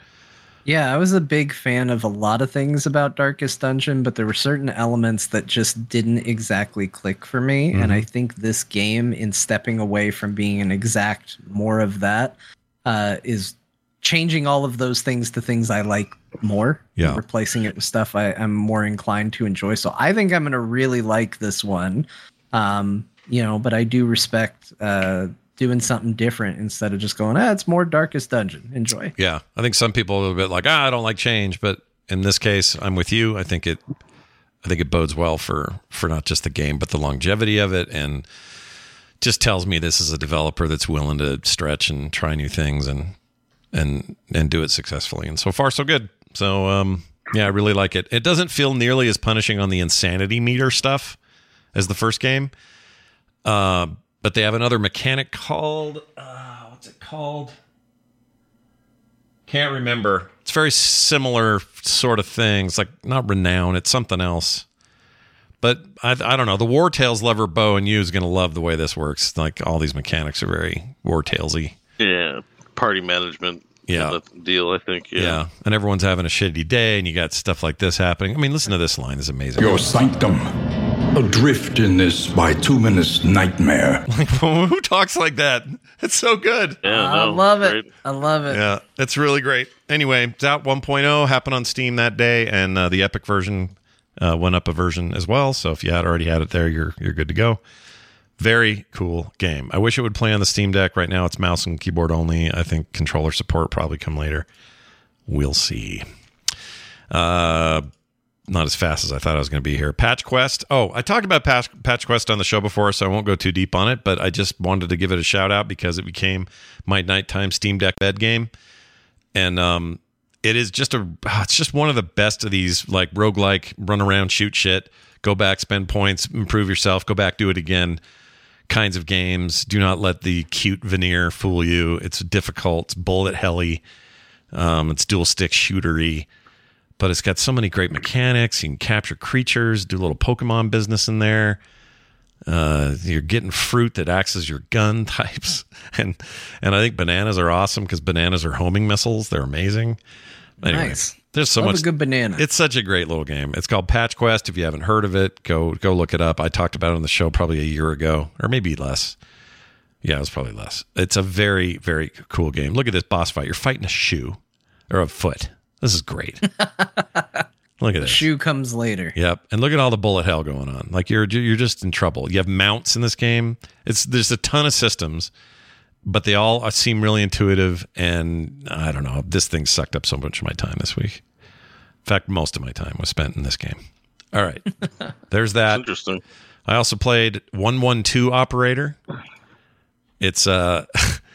Yeah, I was a big fan of a lot of things about Darkest Dungeon, but there were certain elements that just didn't exactly click for me. And I think this game, in stepping away from being an exact more of that, uh, is changing all of those things to things I like more. Yeah. replacing it with stuff I, I'm more inclined to enjoy. So I think I'm going to really like this one. Um, you know, but I do respect uh, doing something different instead of just going, ah, it's more Darkest Dungeon. Enjoy. Yeah, I think some people are a bit like, ah, I don't like change, but in this case, I'm with you. I think it, I think it bodes well for for not just the game, but the longevity of it, and just tells me this is a developer that's willing to stretch and try new things and and and do it successfully. And so far, so good. So um, yeah, I really like it. It doesn't feel nearly as punishing on the insanity meter stuff as the first game. Uh, but they have another mechanic called uh, what's it called? Can't remember. It's very similar sort of things, like not renown. It's something else. But I, I don't know. The Wartales lover Bo and you is going to love the way this works. Like all these mechanics are very War Talesy. Yeah. Party management. Yeah. kind of deal. I think. Yeah. Yeah. and everyone's having a shitty day, and you got stuff like this happening. I mean, listen to this line; is amazing. Your sanctum, adrift in this bituminous nightmare. Who talks like that? It's so good. Yeah. I no, love it. great. I love it. Yeah, it's really great. Anyway, it's out 1.0, happened on Steam that day, and uh, the Epic version uh, went up a version as well. So if you had already had it there, you're you're good to go. Very cool game. I wish it would play on the Steam Deck. Right now, it's mouse and keyboard only. I think controller support probably come later. We'll see. Uh, not as fast as I thought I was going to be here. Patch Quest. Oh, I talked about Patch, Patch Quest on the show before, so I won't go too deep on it, but I just wanted to give it a shout out because it became my nighttime Steam Deck bed game. And um, it is just a it's just one of the best of these like roguelike run around shoot shit go back spend points improve yourself go back do it again kinds of games do not let the cute veneer fool you it's difficult it's bullet helly um, it's dual stick shootery but it's got so many great mechanics you can capture creatures do a little pokemon business in there uh, you're getting fruit that acts as your gun types and and i think bananas are awesome because bananas are homing missiles they're amazing Anyway, Nice. There's so Love much good banana. It's such a great little game. It's called Patch Quest. If you haven't heard of it, go go look it up. I talked about it on the show probably a year ago, or maybe less. Yeah, it was probably less. It's a very very cool game. Look at this boss fight. You're fighting a shoe or a foot. This is great. look at this. Shoe comes later. Yep, and look at all the bullet hell going on. Like you're you're just in trouble. You have mounts in this game. It's there's a ton of systems, but they all seem really intuitive. And I don't know, this thing sucked up so much of my time this week. In fact, most of my time was spent in this game. All right, there's that. Interesting. I also played one one two operator. It's uh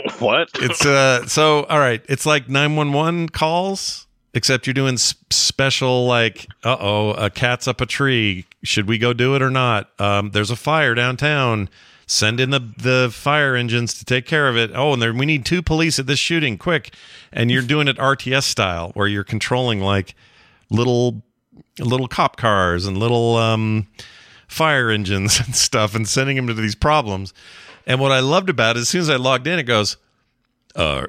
what? it's uh so all right. It's like 911 calls except you're doing special like uh-oh a cat's up a tree. Should we go do it or not? Um there's a fire downtown. Send in the the fire engines to take care of it. Oh and there we need two police at this shooting. Quick. And you're doing it RTS style where you're controlling like little little cop cars and little um fire engines and stuff and sending them to these problems and what I loved about it, as soon as I logged in, it goes, uh,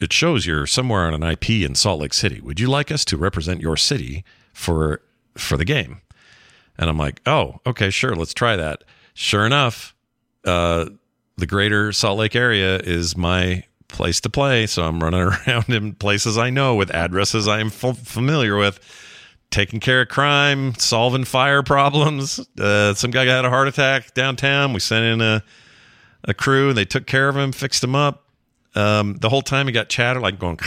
it shows you're somewhere on an IP in Salt Lake City. Would you like us to represent your city for for the game? And I'm like, oh, okay, sure, let's try that. Sure enough, uh, the greater Salt Lake area is my place to play. So I'm running around in places I know with addresses I am f- familiar with, taking care of crime, solving fire problems. Uh, some guy had a heart attack downtown. We sent in a a crew and they took care of him, fixed him up. Um, the whole time he got chatter like going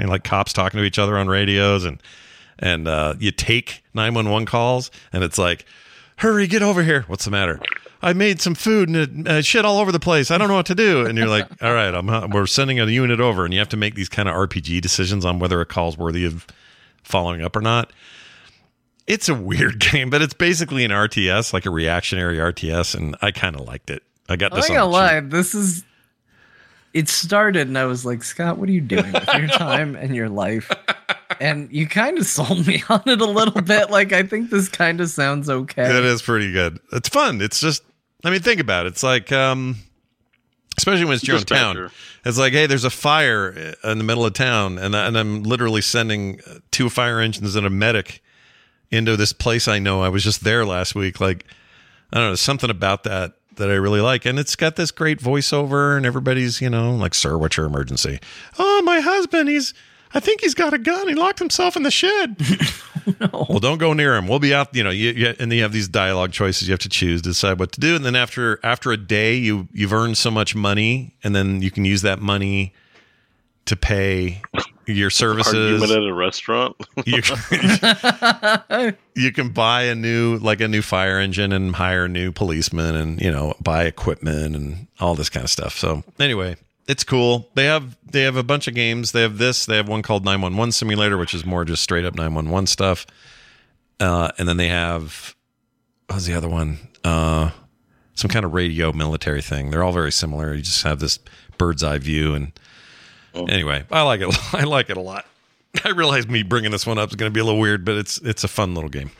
and like cops talking to each other on radios and and uh, you take 911 calls and it's like hurry get over here what's the matter I made some food and it uh, shit all over the place. I don't know what to do. And you're like, all right, I'm, we're sending a unit over, and you have to make these kind of RPG decisions on whether a call's worthy of following up or not. It's a weird game, but it's basically an RTS, like a reactionary RTS, and I kind of liked it. I got this. I'm this. not gonna lie, this is. It started, and I was like, Scott, what are you doing with your time and your life? And you kind of sold me on it a little bit. Like, I think this kind of sounds okay. It is pretty good. It's fun. It's just, I mean, think about it. It's like, um, especially when it's your own town. It's like, hey, there's a fire in the middle of town, and, I- and I'm literally sending uh, two fire engines and a medic into this place I know. I was just there last week. Like, I don't know, something about that that I really like. And it's got this great voiceover, and everybody's, you know, like, sir, what's your emergency? Oh, my husband, he's, I think he's got a gun. He locked himself in the shed. Well, don't go near him. We'll be out. You know, you, you, and then you have these dialogue choices. You have to choose, decide what to do, and then after after a day, you you've earned so much money, and then you can use that money to pay your services. Argument at a restaurant. You, you can buy a new like a new fire engine and hire new policemen and you know buy equipment and all this kind of stuff. So anyway. It's cool. They have they have a bunch of games. They have this. They have one called 911 Simulator, which is more just straight up 911 stuff. Uh, and then they have what was the other one? Uh, some kind of radio military thing. They're all very similar. You just have this bird's eye view, and anyway, I like it. I like it a lot. I realize me bringing this one up is going to be a little weird, but it's it's a fun little game.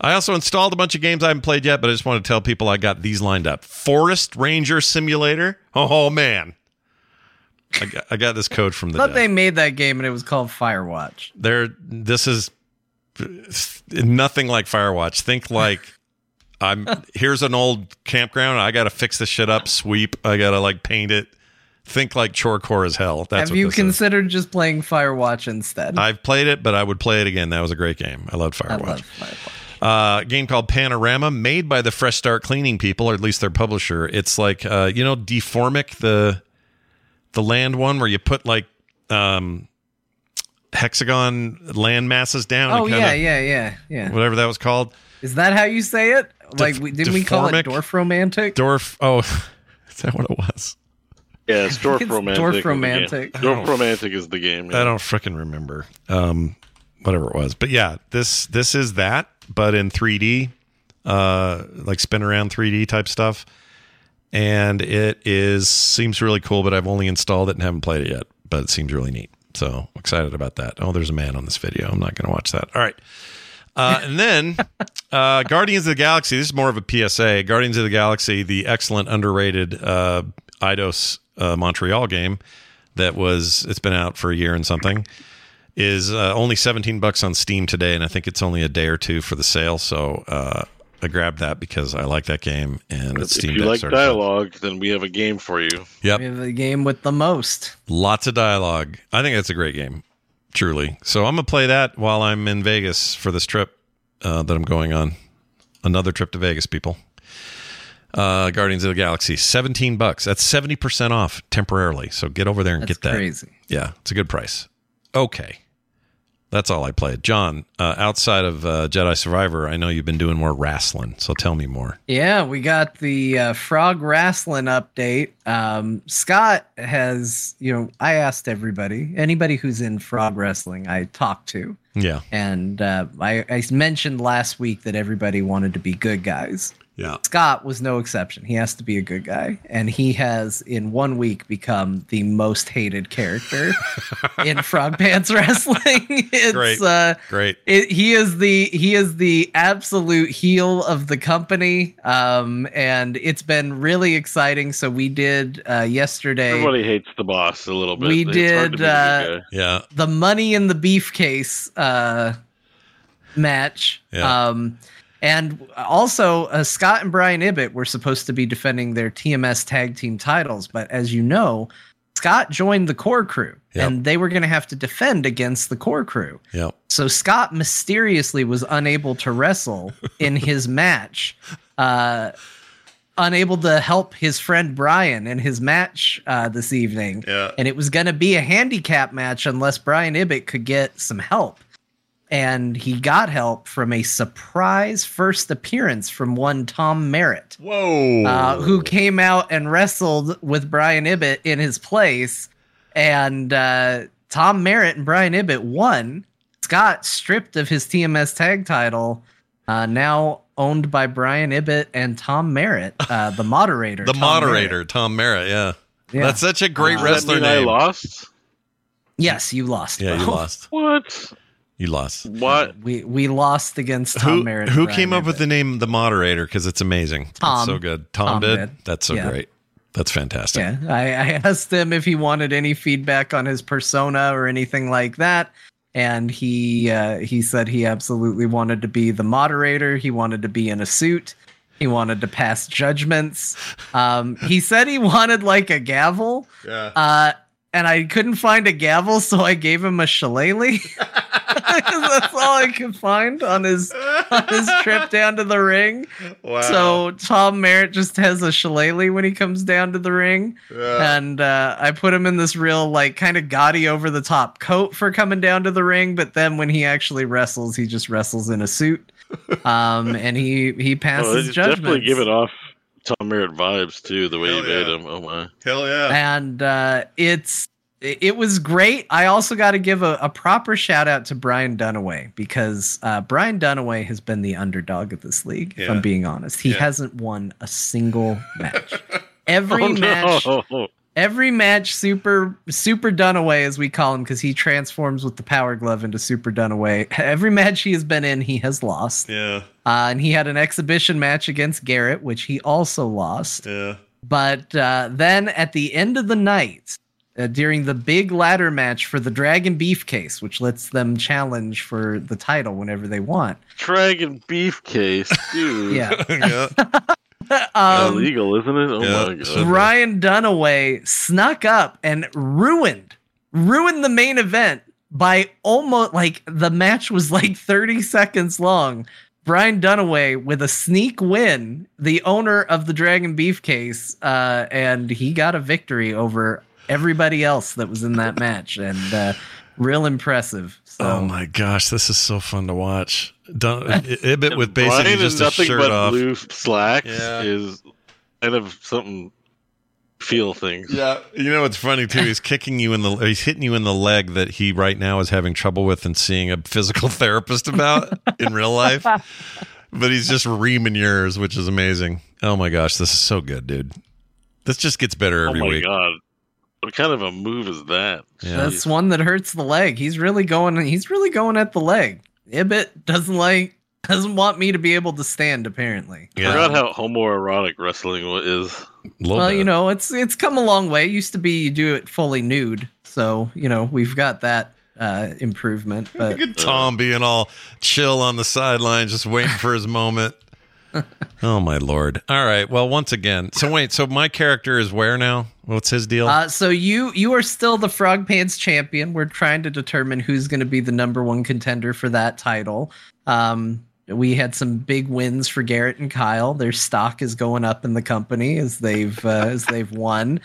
I also installed a bunch of games I haven't played yet, but I just want to tell people I got these lined up. Forest Ranger Simulator. Oh man, I got, I got this code from the. I thought dev. they made that game and it was called Firewatch. there this is nothing like firewatch think like i'm here's an old campground i gotta fix this shit up sweep i gotta like paint it think like chore core as hell that's Have you this is. considered just playing Firewatch instead? i've played it but i would play it again that was a great game i loved I firewatch love Firewatch. uh, a game called Panorama, made by the Fresh Start Cleaning people, or at least their publisher. It's like uh, you know Deformic, the the land one where you put like um, hexagon land masses down. Oh kinda- yeah, yeah, yeah, yeah. whatever that was called. Is that how you say it? Like, didn't we call it deformic? dwarf romantic? Dwarf. Oh, is that what it was? Yeah, it's Dwarf It's Romantic. Dwarf is the game. Romantic. Dwarf Romantic is the game. I don't frickin' remember. Um, whatever it was, but yeah, this this is that, but in 3D, uh, like spin around 3D type stuff, and it is seems really cool. But I've only installed it and haven't played it yet. But it seems really neat, so excited about that. Oh, there's a man on this video. I'm not going to watch that. All right. Uh, and then uh, Guardians of the Galaxy. This is more of a PSA. Guardians of the Galaxy, the excellent, underrated uh, Eidos uh, Montreal game that was it's been out for a year and something is uh, only 17 bucks on Steam today, and I think it's only a day or two for the sale. So uh, I grabbed that because I like that game, and it's Steam If you like dialogue, then we have a game for you. Yep, We have the game with the most. lots of dialogue. I think that's a great game, truly. So I'm gonna play that while I'm in Vegas for this trip uh, that I'm going on. Another trip to Vegas, people. Uh, Guardians of the Galaxy, 17 bucks. That's 70% off temporarily. So get over there and That's get that. crazy. Yeah, it's a good price. Okay. That's all I played. John, uh, outside of uh, Jedi Survivor, I know you've been doing more wrestling. So tell me more. Yeah, we got the uh, frog wrestling update. Um, Scott has, you know, I asked everybody, anybody who's in frog wrestling, I talked to, Yeah. and uh, I, I mentioned last week that everybody wanted to be good guys. Yeah. Scott was no exception. He has to be a good guy, and he has in one week become the most hated character in Frog Pants Wrestling. it's Great. uh Great. it, he is the he is the absolute heel of the company um and it's been really exciting so we did uh yesterday Everybody hates the boss a little bit. We It's did, uh. Yeah. the money in the beef case uh match Yeah. um and also uh, Scott and Brian Ibbett were supposed to be defending their TMS tag team titles but as you know Scott joined the core crew Yep. and they were going to have to defend against the core crew Yep. so Scott mysteriously was unable to wrestle in his match, uh, unable to help his friend Brian in his match uh, this evening. Yeah. And it was going to be a handicap match unless Brian Ibbett could get some help. And he got help from a surprise first appearance from one Tom Merritt Whoa. uh, who came out and wrestled with Brian Ibbett in his place. And uh, Tom Merritt and Brian Ibbett won. Scott stripped of his TMS tag title, uh, now owned by Brian Ibbett and Tom Merritt, uh, the moderator. the Tom moderator, Merritt. Tom Merritt. Yeah. Yeah. That's such a great Does that wrestler mean I lost? Yes, you lost. Yeah, you lost. What? You lost. What? We we lost against Tom Who, Merritt. who Brian came up with the name the moderator? Because it's amazing. It's Tom. so good. Tom, Tom did? did. That's so Yeah. great. That's fantastic. Yeah, I, I asked him if he wanted any feedback on his persona or anything like that, and he uh, he said he absolutely wanted to be the moderator. He wanted to be in a suit. He wanted to pass judgments. Um, he said he wanted like a gavel, Yeah. uh, and I couldn't find a gavel, so I gave him a shillelagh. That's all I could find on his on his trip down to the ring. Wow. So Tom Merritt just has a shillelagh when he comes down to the ring, and uh, I put him in this real like kind of gaudy over the top coat for coming down to the ring. But then when he actually wrestles, he just wrestles in a suit, um, and he he passes it's judgments. definitely giving off Tom Merritt vibes too. The way Hell you made yeah. him. Oh my. Hell yeah. and uh, it's it was great. I also got to give a, a proper shout out to Brian Dunaway because uh, Brian Dunaway has been the underdog of this league. If I'm being honest, he Yeah. hasn't won a single match. Every Oh, match, no. Every match, super super Dunaway as we call him because he transforms with the power glove into super Dunaway. Every match he has been in, he has lost. Yeah. Uh, and he had an exhibition match against Garrett, which he also lost. Yeah. But uh, then at the end of the night, uh, during the big ladder match for the Dragon Beef case, which lets them challenge for the title whenever they want. Dragon beef case, dude. Yeah. yeah. um, illegal, isn't it? Oh Yeah. my god. Ryan Dunaway snuck up and ruined ruined the main event by almost like the match was like 30 seconds long. Brian Dunaway with a sneak win, the owner of the Dragon Beef case, uh, and he got a victory over everybody else that was in that match. And uh, real impressive. So Oh my gosh, this is so fun to watch. Dun- Ibbett with Brian basically in just a nothing shirt but off. blue slacks Yeah. is kind of something feel things. Yeah, you know what's funny too? He's kicking you in the, he's hitting you in the leg that he right now is having trouble with and seeing a physical therapist about in real life. But he's just reaming yours, which is amazing. Oh my gosh, this is so good, dude. This just gets better Oh every my week. god. What kind of a move is that? Yeah. that's one that hurts the leg. He's really going. He's really going at the leg. Ibbett doesn't like doesn't want me to be able to stand. Apparently, I forgot how homoerotic wrestling is. Little well, bit. you know, it's it's come a long way. It used to be you do it fully nude, so you know we've got that uh, improvement. But Look at Tom being all chill on the sideline, just waiting for his moment. oh my lord! All right. Well, once again, so wait. So my character is where now? What's his deal? Uh, so you you are still the Frog Pants champion. We're trying to determine who's going to be the number one contender for that title. Um, we had some big wins for Garrett and Kyle. Their stock is going up in the company as they've uh, as they've won.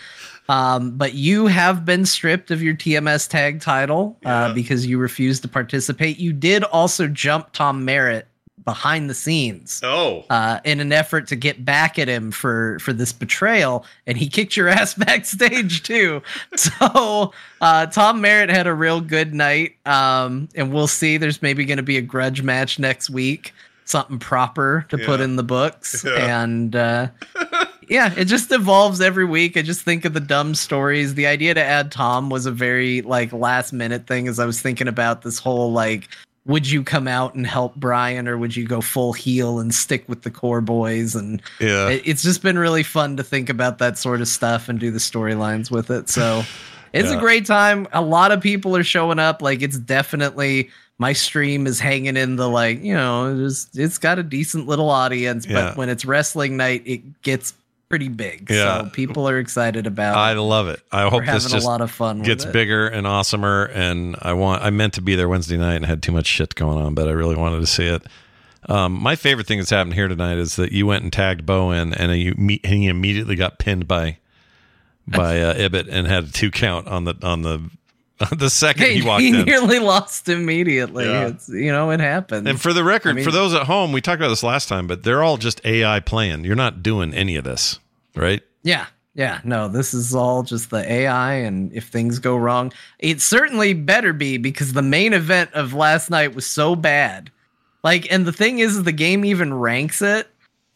Um, but you have been stripped of your TMS tag title uh, because you refused to participate. You did also jump Tom Merritt behind the scenes oh, uh, in an effort to get back at him for for this betrayal, and he kicked your ass backstage too. So uh, Tom Merritt had a real good night, um, and we'll see. There's maybe going to be a grudge match next week, something proper to put in the books, Yeah. and. Uh, yeah, it just evolves every week. I just think of the dumb stories. The idea to add Tom was a very like last minute thing as I was thinking about this whole like would you come out and help Brian or would you go full heel and stick with the core boys and yeah. it- it's just been really fun to think about that sort of stuff and do the storylines with it. So it's Yeah. a great time. A lot of people are showing up. Like it's definitely my stream is hanging in the like, you know, it's, it's got a decent little audience, Yeah. but when it's wrestling night, it gets pretty big. Yeah. So people are excited about I love it. I hope this having just a lot of fun gets it. bigger and awesomer. And I want. I meant to be there Wednesday night and had too much shit going on, but I really wanted to see it. Um, my favorite thing that's happened here tonight is that you went and tagged Bowen, and you me- and he immediately got pinned by by uh, Ibbett and had a two count on the on the the second Hey, he walked he in. nearly lost immediately. Yeah. It's you know, it happens. And for the record, I mean- for those at home, we talked about this last time, but they're all just AI playing. You're not doing any of this, right? Yeah. Yeah, no, this is all just the AI, and if things go wrong, it certainly better be because the main event of last night was so bad. Like, and the thing is, the game even ranks it,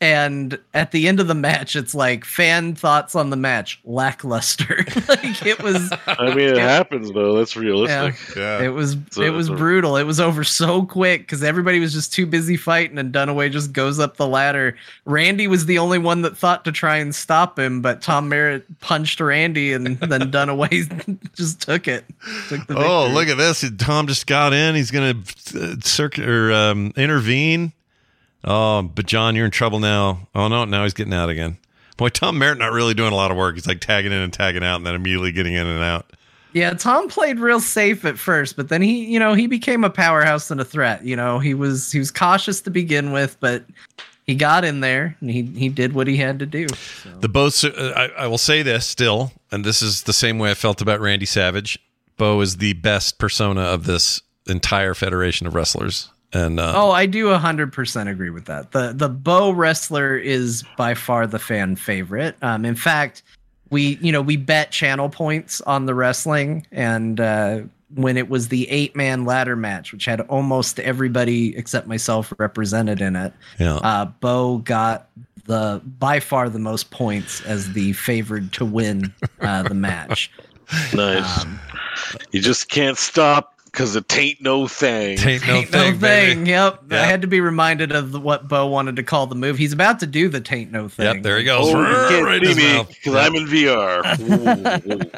and at the end of the match, it's like fan thoughts on the match lackluster. like it was, I mean, it happens though. That's realistic. Yeah. It was, So- it was so- brutal. It was over so quick because everybody was just too busy fighting, and Dunaway just goes up the ladder. Randy was the only one that thought to try and stop him, but Tom Merritt punched Randy, and then Dunaway just took it. Took the Oh, look at this! Tom just got in. He's going to uh, circuit or um, intervene. Oh, but John, you're in trouble now. Oh no, now he's getting out again. Boy, Tom Merritt not really doing a lot of work. He's like tagging in and tagging out, and then immediately getting in and out. Yeah, Tom played real safe at first, but then he, you know, he became a powerhouse and a threat. You know, he was he was cautious to begin with, but he got in there and he he did what he had to do. So. The Bo, uh, I, I will say this still, and this is the same way I felt about Randy Savage. Bo is the best persona of this entire federation of wrestlers, and uh, Oh, I do 100% agree with that. The the Bo wrestler is by far the fan favorite. Um in fact, we you know, we bet channel points on the wrestling and uh when it was the eight man ladder match, which had almost everybody except myself represented in it, yeah, uh, Bo got the by far the most points as the favored to win uh, the match. Nice. Um, you just can't stop because it ain't no thing. taint no Taint thing, no thing. Yep. Yeah. I had to be reminded of what Bo wanted to call the move. He's about to do the taint no thing. Yep, there he goes. Oh, you can't right in see me mouth. because I'm in VR. Ooh, ooh.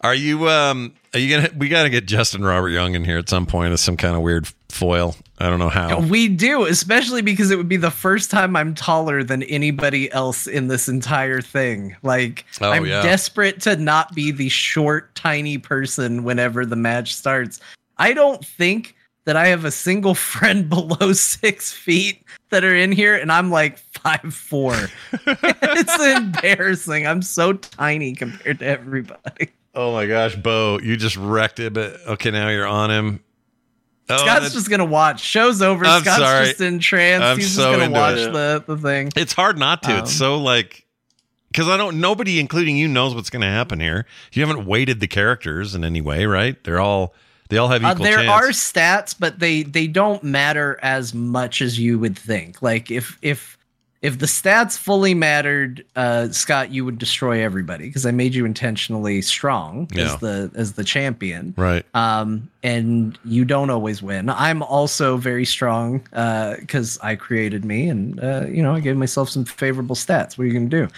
Are you um are you gonna we gotta get Justin Robert Young in here at some point as some kind of weird foil. I don't know how. We do, especially because it would be the first time I'm taller than anybody else in this entire thing. Like, Oh, I'm yeah. desperate to not be the short, tiny person whenever the match starts. I don't think that I have a single friend below six feet that are in here, and I'm like five four. it's embarrassing. I'm so tiny compared to everybody. Oh my gosh, Bo, you just wrecked it. But okay, now you're on him. Oh, Scott's just gonna watch. Show's over. I'm Scott's sorry. just in trance. I'm He's so just gonna watch it. the, the thing. It's hard not to. Um, it's so like because I don't. Nobody, including you, knows what's going to happen here. You haven't weighted the characters in any way, right? They're all they all have Uh, equal there chance. are stats, but they they don't matter as much as you would think. Like if if if the stats fully mattered, uh, Scott, you would destroy everybody because I made you intentionally strong Yeah. as the as the champion. right. Um, and you don't always win. I'm also very strong because I created me, and uh, you know I gave myself some favorable stats. What are you gonna do?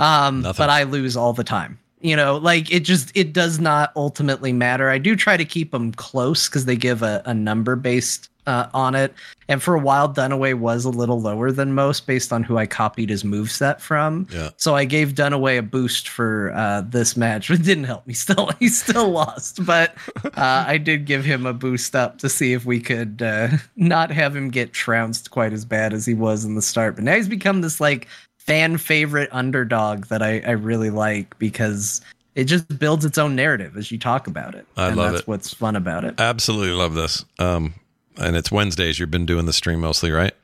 Um, but I lose all the time. You know, like it just it does not ultimately matter. I do try to keep them close because they give a, a number based uh, on it. And for a while, Dunaway was a little lower than most based on who I copied his moveset from. Yeah. So I gave Dunaway a boost for uh, this match, but it didn't help me. Still, he still lost. But uh, I did give him a boost up to see if we could uh, not have him get trounced quite as bad as he was in the start. But now he's become this like fan favorite underdog that I, I really like because it just builds its own narrative as you talk about it. I and love that's it. what's fun about it. Absolutely love this. Um, and it's Wednesdays. You've been doing the stream mostly, right?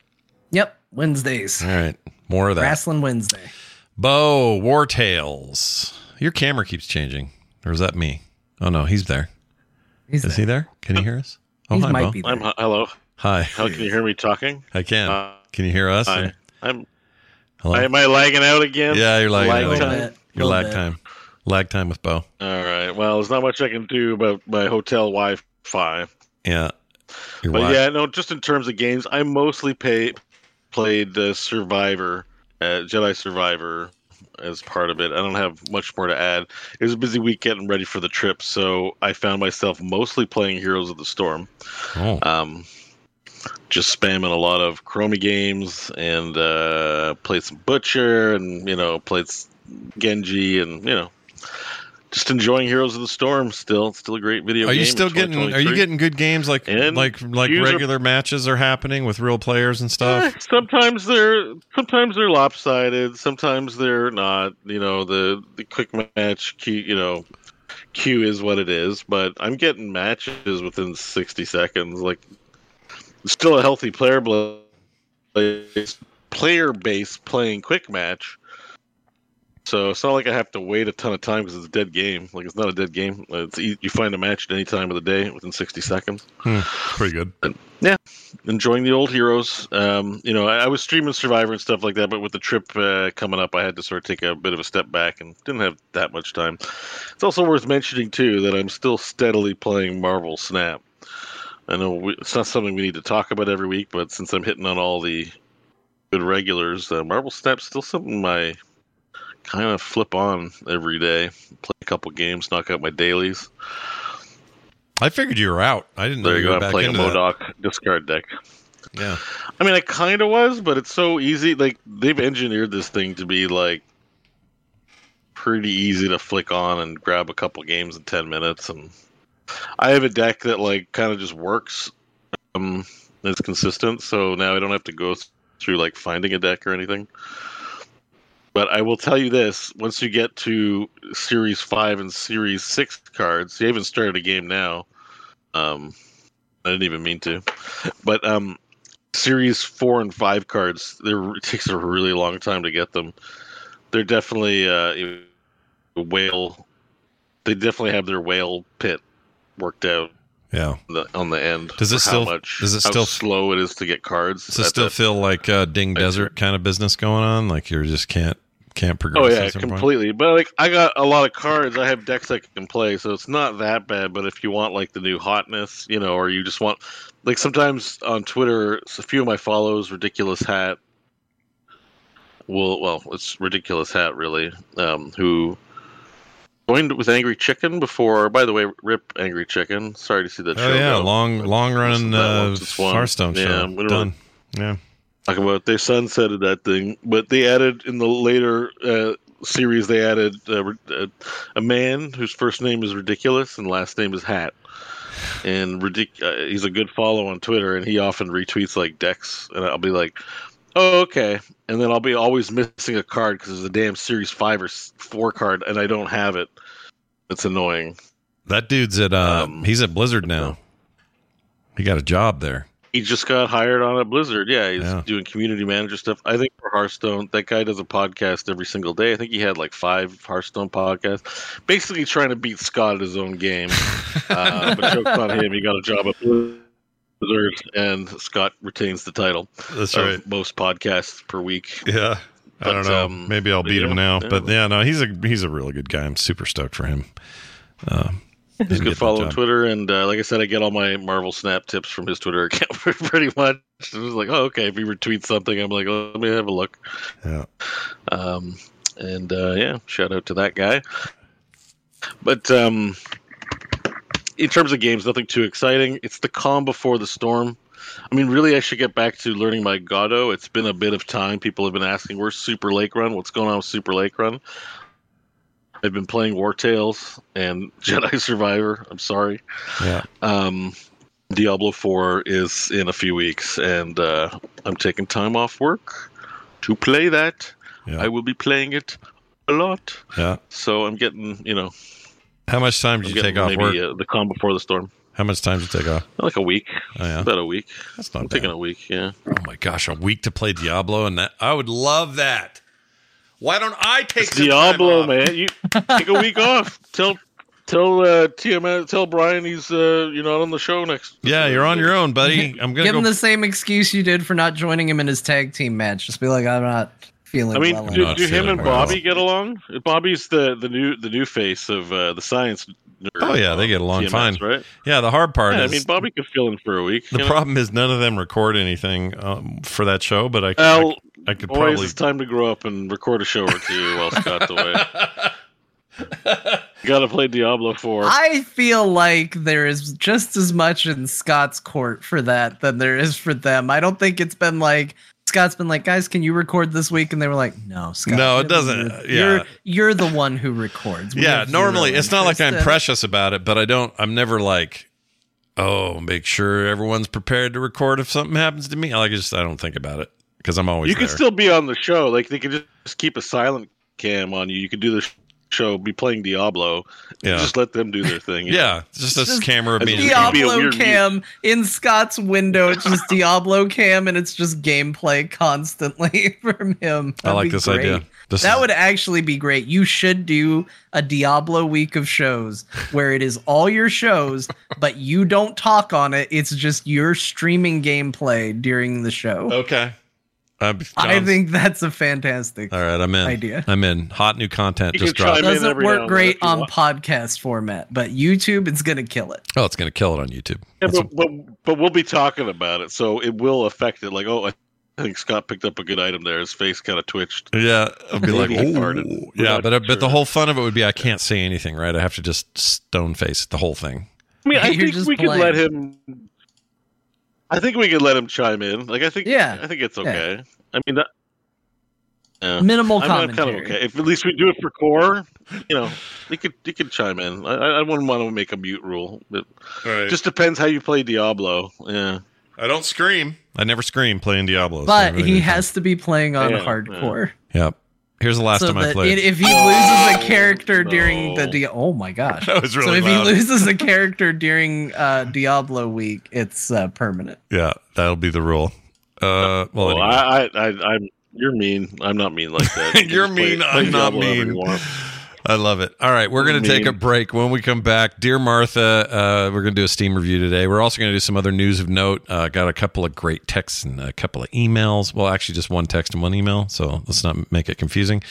Yep. Wednesdays. All right. More of that. Wrestling Wednesday. Bo Wartales. Your camera keeps changing, or is that me? Oh no, he's there. He's Is he there? Can you hear us? Oh, He hi, might Bo. be there. I'm hello. Hi. How can you hear me talking? I can. Uh, can you hear us? Hi. I'm. Hello. Am I lagging out again? yeah, you're lagging. Lag out. Time? bit, Your little lag bit. time. Lag time with Bo. All right. Well, there's not much I can do about my hotel Wi-Fi. Yeah. Your But wi- yeah, no. Just in terms of games, I mostly pay, played uh, Survivor, uh, Jedi Survivor, as part of it. I don't have much more to add. It was a busy week getting ready for the trip, so I found myself mostly playing Heroes of the Storm. Oh. Um, just spamming a lot of Chromie games and uh, played some Butcher and you know played Genji and you know just enjoying Heroes of the Storm. Still, It's still a great video game. Are you still getting? Are you getting good games like And like like regular matches are happening with real players and stuff? Eh, sometimes they're sometimes they're lopsided. Sometimes they're not. You know the the quick match queue. You know, queue is what it is. But I'm getting matches within 60 seconds. Like still a healthy player base, player base playing quick match. So it's not like I have to wait a ton of time because it's a dead game. Like it's not a dead game. It's e- you find a match at any time of the day within 60 seconds Pretty good. Yeah. Enjoying the old heroes. Um, you know, I, I was streaming Survivor and stuff like that, but with the trip uh, coming up, I had to sort of take a bit of a step back and didn't have that much time. It's also worth mentioning too that I'm still steadily playing Marvel Snap. I know we, it's not something we need to talk about every week, but since I'm hitting on all the good regulars, uh, Marvel Snap's still something I kind of flip on every day. Play a couple games, knock out my dailies. I figured you were out. I didn't know There you you were go. I'm playing a that. MODOK discard deck. Yeah. I mean, I kind of was, but it's so easy. Like they've engineered this thing to be like pretty easy to flick on and grab a couple games in ten minutes. And I have a deck that like kind of just works. Um, it's consistent, so now I don't have to go through like finding a deck or anything. But I will tell you this: once you get to Series Five and Series Six cards, you haven't started a game now. Um, I didn't even mean to, but um, series four and five cards there it takes a really long time to get them they're definitely uh whale they definitely have their whale pit worked out Yeah. on the, on the end Does it still- much does it how still- slow it is to get cards Does it still that- feel like uh, Ding Desert kind of business going on? Like you just can't can't progress. Oh at yeah, some point? completely. But like, I got a lot of cards. I have decks I can play, so it's not that bad. But if you want like the new hotness, you know, or you just want, like, sometimes on Twitter, a few of my follows, ridiculous hat, Well, well, it's ridiculous hat really, um, who joined with Angry Chicken before. By the way, rip Angry Chicken. Sorry to see that. Oh show yeah, go. long long running uh, once, it's fun. Hearthstone Yeah, show we don't done. Yeah. Talking about they sunsetted that thing, but they added in the later uh, series they added uh, uh, a man whose first name is ridiculous and last name is Hat, and ridic- uh, he's a good follow on Twitter, and he often retweets like Dex, and I'll be like, oh okay, and then I'll be always missing a card because there's a damn series five or four card, and I don't have it. it's annoying. That dude's at uh Um, he's at Blizzard now. He got a job there. He just got hired on at Blizzard. Yeah, he's Yeah. doing community manager stuff. I think for Hearthstone, that guy does a podcast every single day. I think he had like five Hearthstone podcasts, basically trying to beat Scott at his own game. uh, but jokes on him. He got a job at Blizzard, and Scott retains the title That's right. most podcasts per week. Yeah. I don't know. um, Maybe I'll beat yeah, him now. yeah. But yeah, no, he's a he's a really good guy. I'm super stoked for him. Uh, Good getting follow. Twitter, and uh, like I said, I get all my Marvel Snap tips from his Twitter account pretty much. It was like, oh, okay, if he retweets something, I'm like, oh, let me have a look. Yeah. Um, and uh, yeah, shout out to that guy. But um, in terms of games, nothing too exciting. It's the calm before the storm. I mean, really, I should get back to learning my Godot. It's been a bit of time. People have been asking, "Where's Super Lake Run? What's going on with Super Lake Run?" I've been playing Wartales and Jedi Survivor. I'm sorry. Yeah. Um, Diablo 4 is in a few weeks, and uh, I'm taking time off work to play that. Yeah. I will be playing it a lot. Yeah. So I'm getting, you know, How much time I'm did you take off maybe work? uh, the calm before the storm. How much time did you take off? Like a week. Oh yeah. About a week. That's not I'm bad. taking a week, yeah. Oh my gosh, a week to play Diablo and that I would love that. Why don't I take It's some Diablo, time off? man. You take a week off. Tell tell uh TM tell Brian he's uh you're not on the show next. Yeah, you're on your own, buddy. I'm gonna Give go. him the same excuse you did for not joining him in his tag team match. Just be like, I'm not feeling. I mean, well do, do him feeling and well. Bobby get along? Bobby's the, the new the new face of uh, the science. Nerd Oh, yeah, they get along TMS, fine. right? yeah, the hard part Yeah, I mean, Bobby could fill in for a week. the you know? problem is none of them record anything um, for that show, but I, Well, I, I could boys, probably. it's time to grow up and record a show or two while Scott's away. Got to play Diablo Four. I feel like there is just as much in Scott's court for that than there is for them. I don't think it's been like Scott's been like, guys, can you record this week? And they were like, no, Scott. No, it doesn't. You're, Yeah. you're, you're the one who records. We yeah, normally it's not like I'm in- precious about it, but I don't. I'm never like, oh, make sure everyone's prepared to record if something happens to me. I like just I don't think about it because I'm always you there. can still be on the show. Like they could just, just keep a silent cam on you. You could do the show, be playing Diablo. Yeah. Just let them do their thing. you know? yeah, just this Just camera of me. It's be a Diablo weird cam in Scott's window. It's just Diablo cam, and it's just gameplay constantly from him. I That'd like this great. idea. This that is- would actually be great. You should do a Diablo week of shows where it is all your shows, but you don't talk on it. It's just your streaming gameplay during the show. okay. I'm, I think that's a fantastic. All right, I'm in. idea. I'm in. Hot new content You just can dropped. Doesn't work great then if you on want. podcast format, but YouTube, it's gonna kill it. Oh, it's gonna kill it on YouTube. Yeah, but, but but we'll be talking about it, so it will affect it. Like, oh, I think Scott picked up a good item there. His face kind of twitched. Yeah, I'll be like, Maybe he "Ooh." farted. We're yeah, not but uh, but the whole fun of it would be I can't say anything, right? I have to just stone face the whole thing. I mean, I You're think just we could let him. I think we could let him chime in. Like, I think, Yeah. I think it's okay. I mean, that. Yeah. Minimal I'm, I'm kind of okay. If at least we do it for core, you know, he could he could chime in. I, I I wouldn't want to make a mute rule. But Right. just depends how you play Diablo. Yeah. I don't scream. I never scream playing Diablo. But really he has to be playing on Yeah, hardcore. Yep. Here's the last so time I played. if he loses a character during the. Di- oh my gosh, That was so if loud. he loses a character during uh, Diablo week, it's uh, permanent. yeah, that'll be the rule. Uh, well, Well, anyway. I, I, I, I'm. You're mean. I'm not mean like that. You can You're just play- mean, play I'm not Diablo however mean. I love it. All right, we're going to take a break. When we come back, dear Martha, uh, we're going to do a Steam review today. We're also going to do some other news of note. Uh, got a couple of great texts and a couple of emails. Well, actually, just one text and one email. So let's not make it confusing.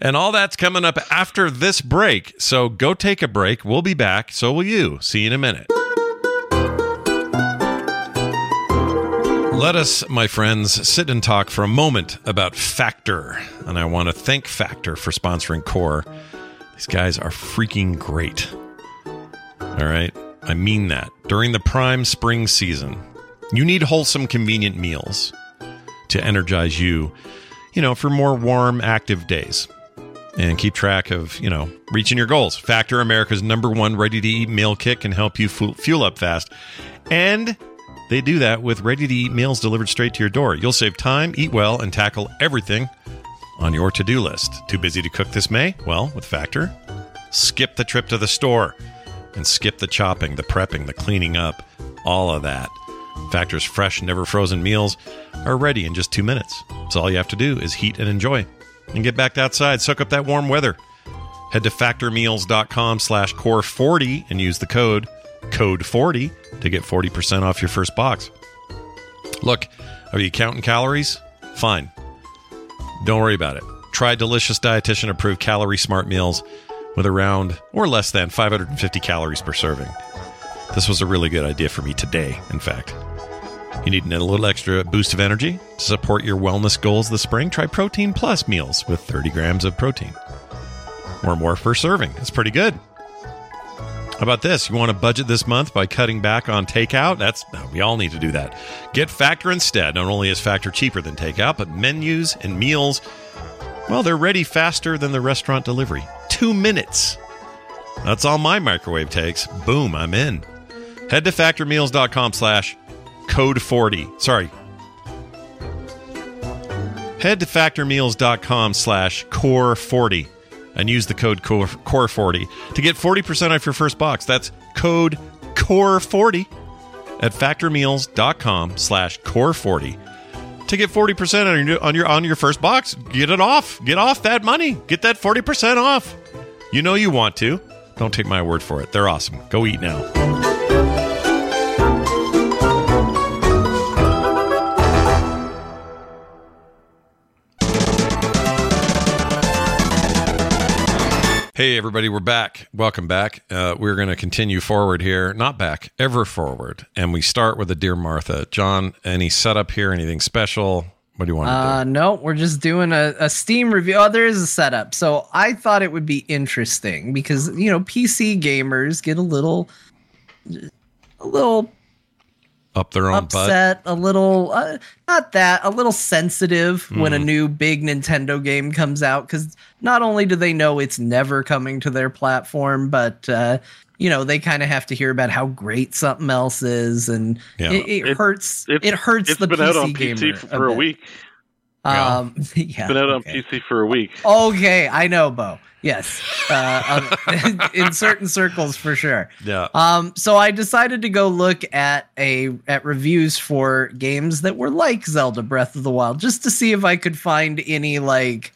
And all that's coming up after this break. So go take a break. We'll be back. So will you. See you in a minute. Let us, my friends, sit and talk for a moment about Factor. And I want to thank Factor for sponsoring Core. These guys are freaking great. All right? I mean that. During the prime spring season, you need wholesome, convenient meals to energize you, you know, for more warm, active days and keep track of, you know, reaching your goals. Factor America's number one ready to eat meal kit can help you fuel up fast. And they do that with ready to eat meals delivered straight to your door. You'll save time, eat well, and tackle everything on your to do list. Too busy to cook this May? Well, with Factor, Skip the trip to the store and skip the chopping, the prepping, the cleaning up, all of that. Factor's fresh, never frozen meals are ready in just two minutes. So all you have to do is heat and enjoy and get back outside, soak up that warm weather. Head to factormeals.com slash core40 and use the code code40 to get 40% off your first box. Look, are you counting calories? Fine. Don't worry about it. Try delicious dietitian approved calorie smart meals with around or less than 550 calories per serving. This was a really good idea for me today, in fact. You need a little extra boost of energy to support your wellness goals this spring? Try Protein Plus meals with 30 grams of protein or more per serving. It's pretty good. How about this? You want to budget this month by cutting back on takeout? That's we all need to do that. Get Factor instead. Not only is Factor cheaper than takeout, but menus and meals, well, they're ready faster than the restaurant delivery. Two minutes. That's all my microwave takes. Boom, I'm in. Head to factormeals.com slash code 40. Sorry. Head to factormeals.com slash core 40 and use the code core, core 40 to get 40% off your first box. That's code core 40 at factormeals.com slash core 40 to get 40% on your, on your on your first box. Get it off. Get off that money. Get that 40% off. You know you want to. Don't take my word for it. They're awesome. Go eat now. Hey, everybody, we're back. Welcome back. Uh, we're going to continue forward here, not back, ever forward. And we start with a Dear Martha. John, any setup here? Anything special? What do you want to Uh, do? no, we're just doing a, a Steam review. Oh, there is a setup. So I thought it would be interesting because, you know, PC gamers get a little, a little Up their own butt? upset, a little, uh, not that, a little sensitive when Hmm. a new big Nintendo game comes out because not only do they know it's never coming to their platform, but, uh, you know, they kind of have to hear about how great something else is, and Yeah. it, it, It- hurts. it's- it hurts It's the been PC out on gamer PC for, for a bit. week. Um, yeah, Been out on. PC for a week. Okay, I know, Bo. Yes, uh, um, in certain circles for sure. Yeah. Um, so I decided to go look at a at reviews for games that were like Zelda Breath of the Wild, just to see if I could find any like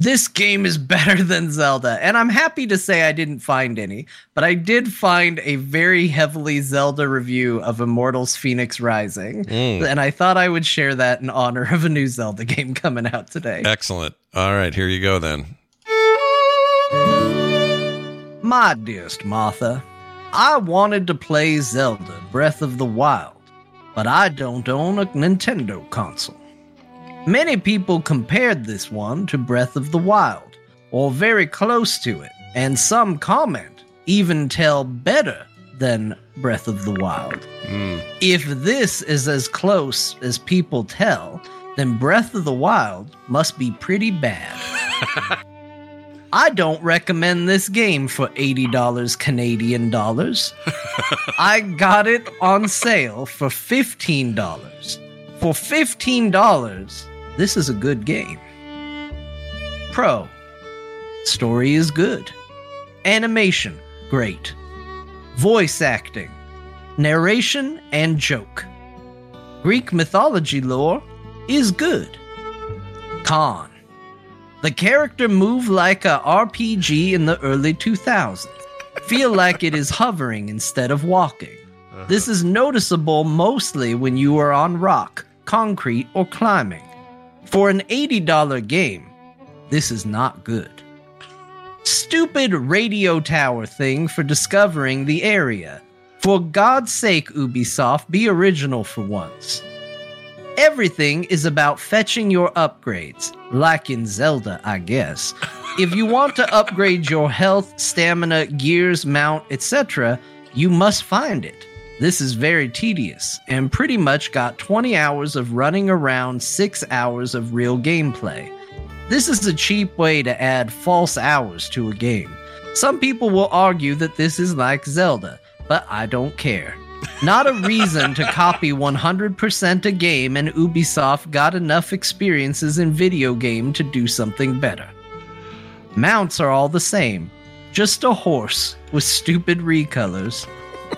this game is better than Zelda. And I'm happy to say I didn't find any, but I did find a very heavily Zelda review of Immortals Fenyx Rising. Mm. And I thought I would share that in honor of a new Zelda game coming out today. Excellent. All right, here you go then. My dearest Martha, I wanted to play Zelda Breath of the Wild, but I don't own a Nintendo console. Many people compared this one to Breath of the Wild, or very close to it, and some comment even tell better than Breath of the Wild. Hmm. If this is as close as people tell, then Breath of the Wild must be pretty bad. I don't recommend this game for $80 Canadian dollars. I got it on sale for $15. For $15, this is a good game. Pro. Story is good. Animation, great. Voice acting, narration, and joke. Greek mythology lore is good. Con. The character move like a RPG in the early 2000s. Feel like it is hovering instead of walking. This is noticeable mostly when you are on rock, concrete, or climbing. For an $80 game, this is not good. Stupid radio tower thing for discovering the area. For God's sake, Ubisoft, be original for once. Everything is about fetching your upgrades, like in Zelda, I guess. If you want to upgrade your health, stamina, gears, mount, etc., you must find it. This is very tedious and pretty much got 20 hours of running around, 6 hours of real gameplay. This is a cheap way to add false hours to a game. Some people will argue that this is like Zelda, but I don't care. Not a reason to copy 100% a game, and Ubisoft got enough experiences in video game to do something better. Mounts are all the same. just a horse with stupid recolors.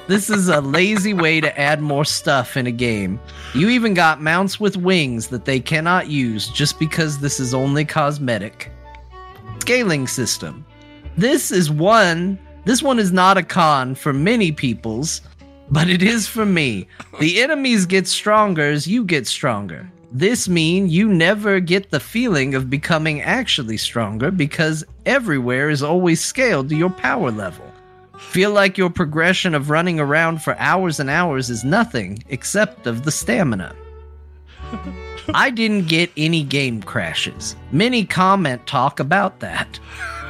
This is a lazy way to add more stuff in a game. You even got mounts with wings that they cannot use just because this is only cosmetic. Scaling system. This is one, this one is not a con for many peoples, but it is for me. The enemies get stronger as you get stronger. This mean you never get the feeling of becoming actually stronger because everywhere is always scaled to your power level. Feel like your progression of running around for hours and hours is nothing except of the stamina. I didn't get any game crashes. Many comment talk about that.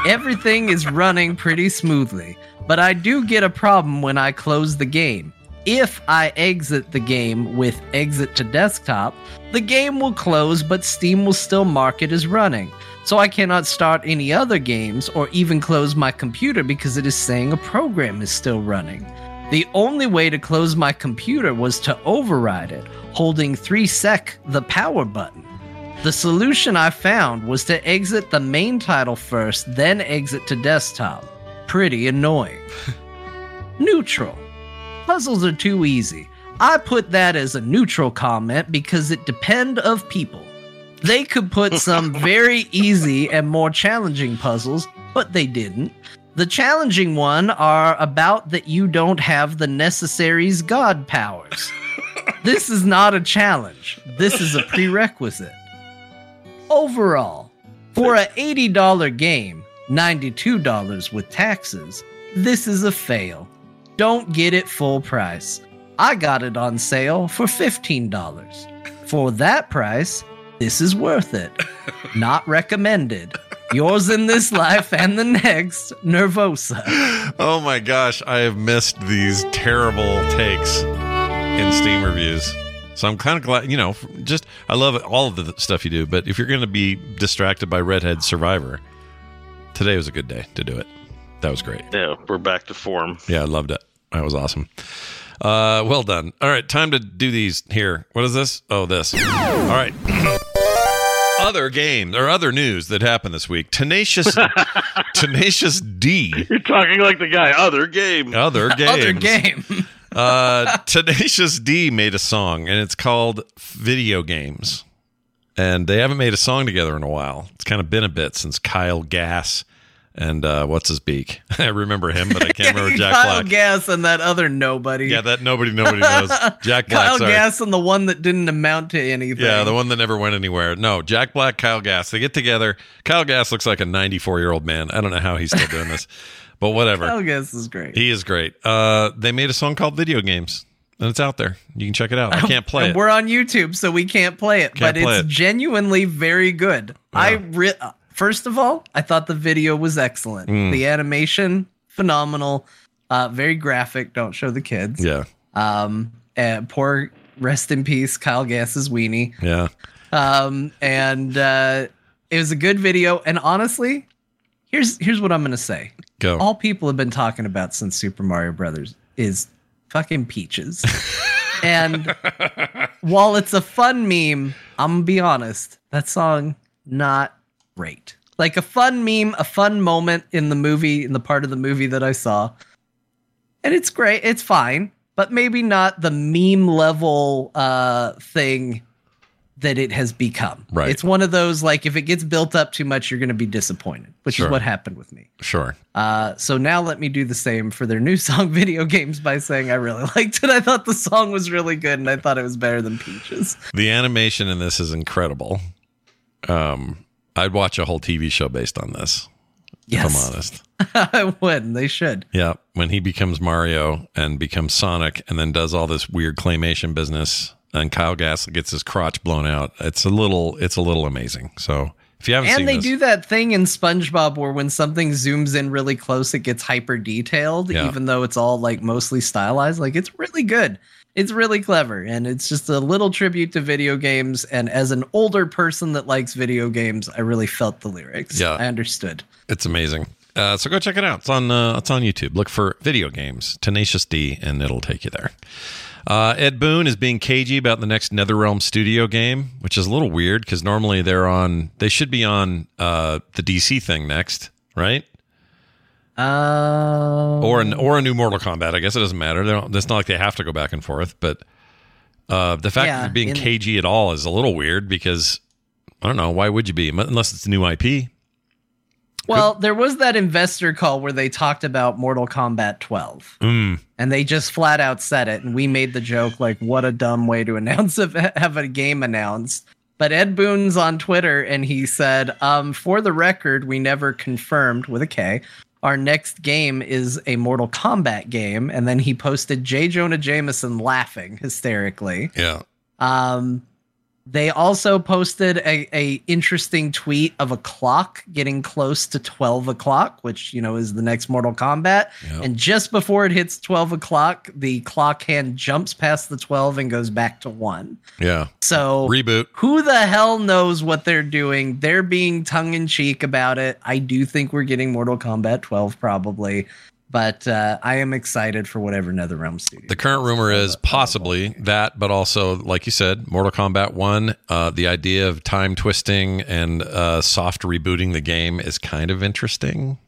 Everything is running pretty smoothly, but I do get a problem when I close the game. If I exit the game with exit to desktop, the game will close, but Steam will still mark it as running. So I cannot start any other games or even close my computer because it is saying a program is still running. The only way to close my computer was to override it, holding 3 sec the power button. The solution I found was to exit the main title first, then exit to desktop. Pretty annoying. Neutral. Puzzles are too easy. I put that as a neutral comment because it depend of people. They could put some very easy and more challenging puzzles, but they didn't. The challenging one are about that you don't have the necessaries god powers. this is not a challenge. This is a prerequisite. Overall, for a $80 game, $92 with taxes, this is a fail. Don't get it full price. I got it on sale for $15. For that price, this is worth it. Not recommended. Yours in this life and the next, Nervosa. Oh my gosh, I have missed these terrible takes in Steam reviews. So I'm kind of glad, you know, just I love all of the stuff you do, but if you're going to be distracted by Redhead Survivor, today was a good day to do it. That was great. Yeah, we're back to form. Yeah, I loved it. That was awesome. Uh, well done. All right, time to do these here. What is this? Oh, this. All right. other games or other news that happened this week. Tenacious Tenacious D. You're talking like the guy. Other game. Other game. Other game. uh, Tenacious D made a song, and it's called Video Games. And they haven't made a song together in a while. It's kind of been a bit since Kyle Gass and uh, what's his beak? I remember him, but I can't remember Jack Black. Kyle Black. Gass and that other nobody. Yeah, that nobody nobody knows. Jack Black. Kyle sorry. Gass and the one that didn't amount to anything. Yeah, the one that never went anywhere. No, Jack Black, Kyle Gass. They get together. Kyle Gass looks like a 94 year old man. I don't know how he's still doing this, but whatever. Kyle Gass is great. He is great. Uh, they made a song called Video Games, and it's out there. You can check it out. I can't play it. We're on YouTube, so we can't play it, Can't but play it's it. genuinely very good. I Yeah. re- uh, first of all, I thought the video was excellent. Mm. The animation phenomenal, uh, very graphic. Don't show the kids. Yeah, Um, and poor rest in peace, Kyle Gass's weenie. yeah. Um, and uh, it was a good video. And honestly, here's here's what I'm gonna say. Go. All people have been talking about since Super Mario Brothers is fucking peaches. and while it's a fun meme, I'm gonna be honest, that song not great. Like a fun meme, a fun moment in the movie, in the part of the movie that I saw. And it's great, it's fine, but maybe not the meme level uh thing that it has become. Right. It's one of those like if it gets built up too much, you're gonna be disappointed, which Sure. is what happened with me. Sure. Uh, so now let me do the same for their new song video games by saying I really liked it. I thought the song was really good and I thought it was better than Peaches. The animation in this is incredible. Um, I'd watch a whole TV show based on this. If I'm honest. I would. They should. Yeah, when he becomes Mario and becomes Sonic, and then does all this weird claymation business, and Kyle Gass gets his crotch blown out. It's a little, it's a little amazing. So if you haven't seen And they this, do that thing in SpongeBob where when something zooms in really close, it gets hyper detailed, Yeah. even though it's all like mostly stylized. Like it's really good. It's really clever. And it's just a little tribute to video games. And as an older person that likes video games, I really felt the lyrics. Yeah. I understood. it's amazing. Uh, so go check it out. It's on, uh, it's on YouTube. Look for video games, Tenacious D, and it'll take you there. Uh, Ed Boon is being cagey about the next NetherRealm Studio game, which is a little weird because normally they're on, they should be on uh, the DC thing next, right? Uh, or an or a new Mortal Kombat. I guess it doesn't matter. They don't, it's not like they have to go back and forth. But uh, the fact Yeah, that being in- cagey at all is a little weird because I don't know why would you be unless it's a new IP. well, there was that investor call where they talked about Mortal Kombat 12. Mm. and they just flat out said it and we made the joke like what a dumb way to announce a, have a game announced but ed boon's on twitter and he said um, for the record we never confirmed with a k our next game is a mortal kombat game and then he posted j jonah jameson laughing hysterically Yeah. um, they also posted a, a interesting tweet of a clock getting close to 12 o'clock, which, you know, is the next Mortal Kombat. Yep. And just before it hits 12 o'clock, the clock hand jumps past the 12 and goes back to one. Yeah. So Reboot. who the hell knows what they're doing? They're being tongue in cheek about it. I do think we're getting Mortal Kombat 12 probably, but uh, I am excited for whatever NetherRealm Studio. The current rumor is possibly that, but also, like you said, Mortal Kombat 1, uh, the idea of time twisting and uh, soft rebooting the game is kind of interesting.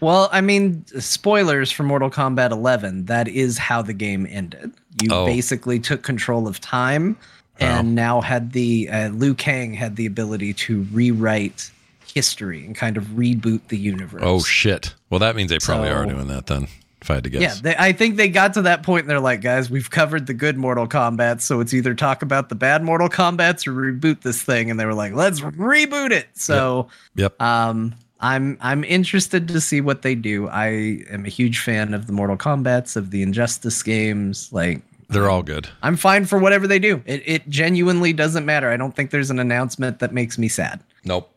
Well, I mean, spoilers for Mortal Kombat 11. That is how the game ended. You Oh. basically took control of time, and now had the uh, Liu Kang had the ability to rewrite history and kind of reboot the universe. Oh, shit. Well, that means they probably So- are doing that then, if I had to guess. Yeah, they, I think they got to that point and they're like, guys, we've covered the good Mortal Kombat, so it's either talk about the bad Mortal Kombats or reboot this thing. And they were like, let's reboot it. So Yep. um, I'm I'm interested to see what they do. I am a huge fan of the Mortal Kombats, of the Injustice games. Like They're all good. I'm fine for whatever they do. It it genuinely doesn't matter. I don't think there's an announcement that makes me sad. Nope.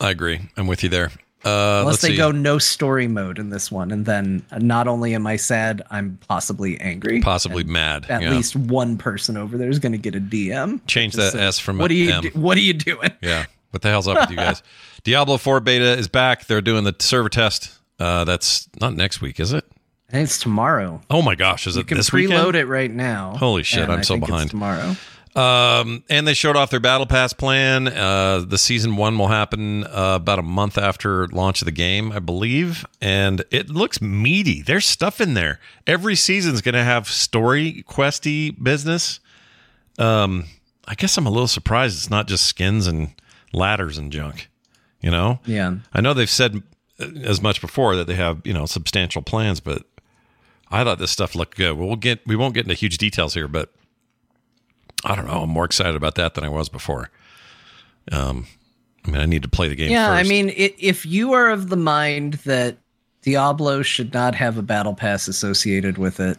I agree. I'm with you there. Uh, Unless let's they see. go no story mode in this one, and then not only am I sad, I'm possibly angry. possibly mad. At yeah. least one person over there is going to get a DM. Change that say, S from what are you do- What are you doing? Yeah. What the hell's up with you guys? Diablo 4 beta is back. They're doing the server test. Uh, that's not next week, is it? I think it's tomorrow. Oh my gosh, is You it can this preload weekend? it right now. Holy shit, I'm so behind. tomorrow. Um, and they showed off their battle pass plan. Uh, the season one will happen uh, about a month after launch of the game, I believe, and it looks meaty. There's stuff in there. Every season's going to have story questy business. Um, I guess I'm a little surprised it's not just skins and ladders and junk. You know, Yeah. I know they've said uh, as much before that they have you know substantial plans, but I thought this stuff looked good. We'll get we won't get into huge details here, but I don't know. I'm more excited about that than I was before. Um, I mean, I need to play the game. Yeah, I mean, i if you are of the mind that Diablo should not have a battle pass associated with it,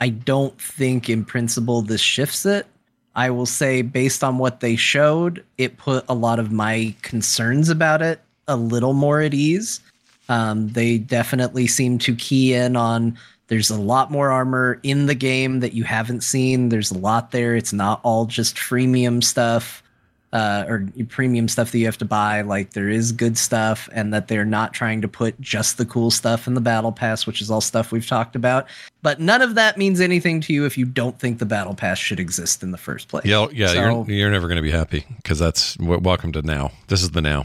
I don't think in principle this shifts it. I will say, based on what they showed, it put a lot of my concerns about it a little more at ease. Um, they definitely seem to key in on there's a lot more armor in the game that you haven't seen. There's a lot there. It's not all just freemium stuff uh, or premium stuff that you have to buy. Like there is good stuff, and that they're not trying to put just the cool stuff in the battle pass, which is all stuff we've talked about. But none of that means anything to you if you don't think the battle pass should exist in the first place. yeah, yeah, So- you're you're never going to be happy because that's welcome to now. This is the now.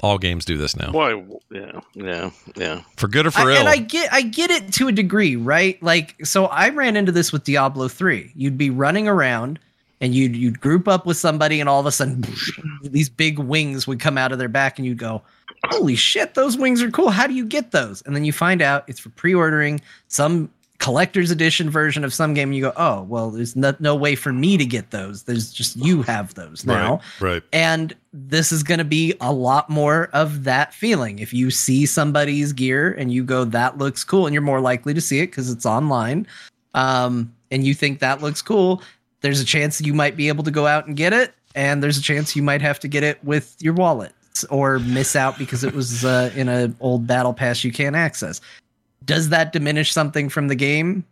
All games do this now, Why? Yeah, yeah, yeah. for good or for I, ill. and I get I get it to a degree, right? Like so I ran into this with Diablo 3. You'd be running around and you'd you'd group up with somebody and all of a sudden these big wings would come out of their back and you'd go, "Holy shit, those wings are cool. How do you get those?" And then you find out it's for pre-ordering some collector's edition version of some game and you go, "Oh, well, there's no, no way for me to get those. There's just you have those now." right, right. And this is going to be a lot more of that feeling. If you see somebody's gear and you go, that looks cool, and you're more likely to see it because it's online, um, and you think that looks cool, there's a chance you might be able to go out and get it. And there's a chance you might have to get it with your wallet or miss out because it was uh, in an old battle pass you can't access. Does that diminish something from the game?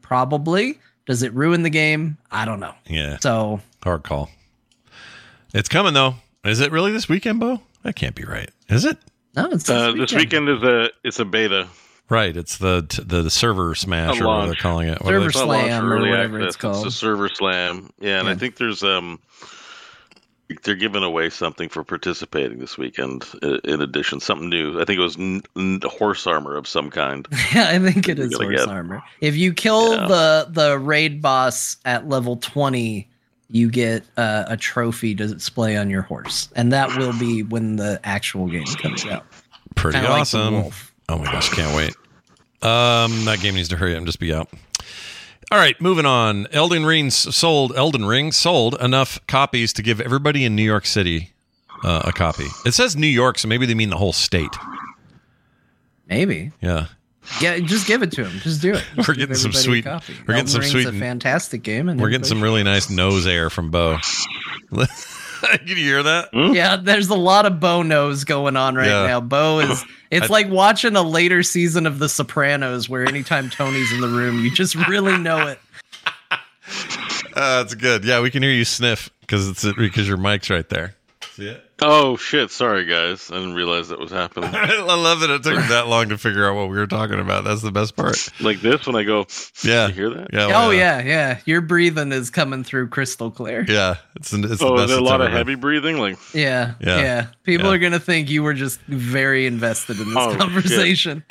Probably. Does it ruin the game? I don't know. Yeah, So hard call. It's coming though. Is it really this weekend, Bo? That can't be right. Is it? no, it's Uh, this weekend is a it's a beta. Right. It's the the, the server smash or whatever they're calling it. What Server they- It's not launch Slam or early whatever it's called. It's a server slam. Yeah, and I think there's um they're giving away something for participating this weekend. uh, In addition, something new. I think it was n- n- horse armor of some kind. Yeah, I think it is horse get- armor. If you kill Yeah. the the raid boss at level twenty, you get uh, a trophy to display on your horse, and that will be when the actual game comes out. Pretty Kinda awesome. wolf. oh my gosh, can't wait. Um, that game needs to hurry up and just be out. All right, moving on. Elden Ring sold. Elden Ring sold enough copies to give everybody in New York City uh, a copy. It says New York, so maybe they mean the whole state. Maybe. Yeah. Yeah, just give it to him. Just do it. Just We're getting some sweet- we're getting Elden some Ring's sweet- A fantastic game, and We're getting some really nice nose air from Bo. Can you hear that? Yeah, there's a lot of Bo nose going on right Yeah. now. Bo is. It's I- like watching a later season of The Sopranos, where anytime Tony's in the room, you just really know it. Uh, that's good. Yeah, we can hear you sniff because it's because your mic's right there. See it? Oh shit! Sorry guys, I didn't realize that was happening. I love that it took that long to figure out what we were talking about. That's the best part. like this when I go. Yeah. You hear that? Yeah. Oh, oh yeah, yeah. Your breathing is coming through crystal clear. Yeah. It's, it's the Oh, best is there a lot of been. heavy breathing? Like, Yeah, Yeah. yeah. People Yeah. are gonna think you were just very invested in this Oh, conversation.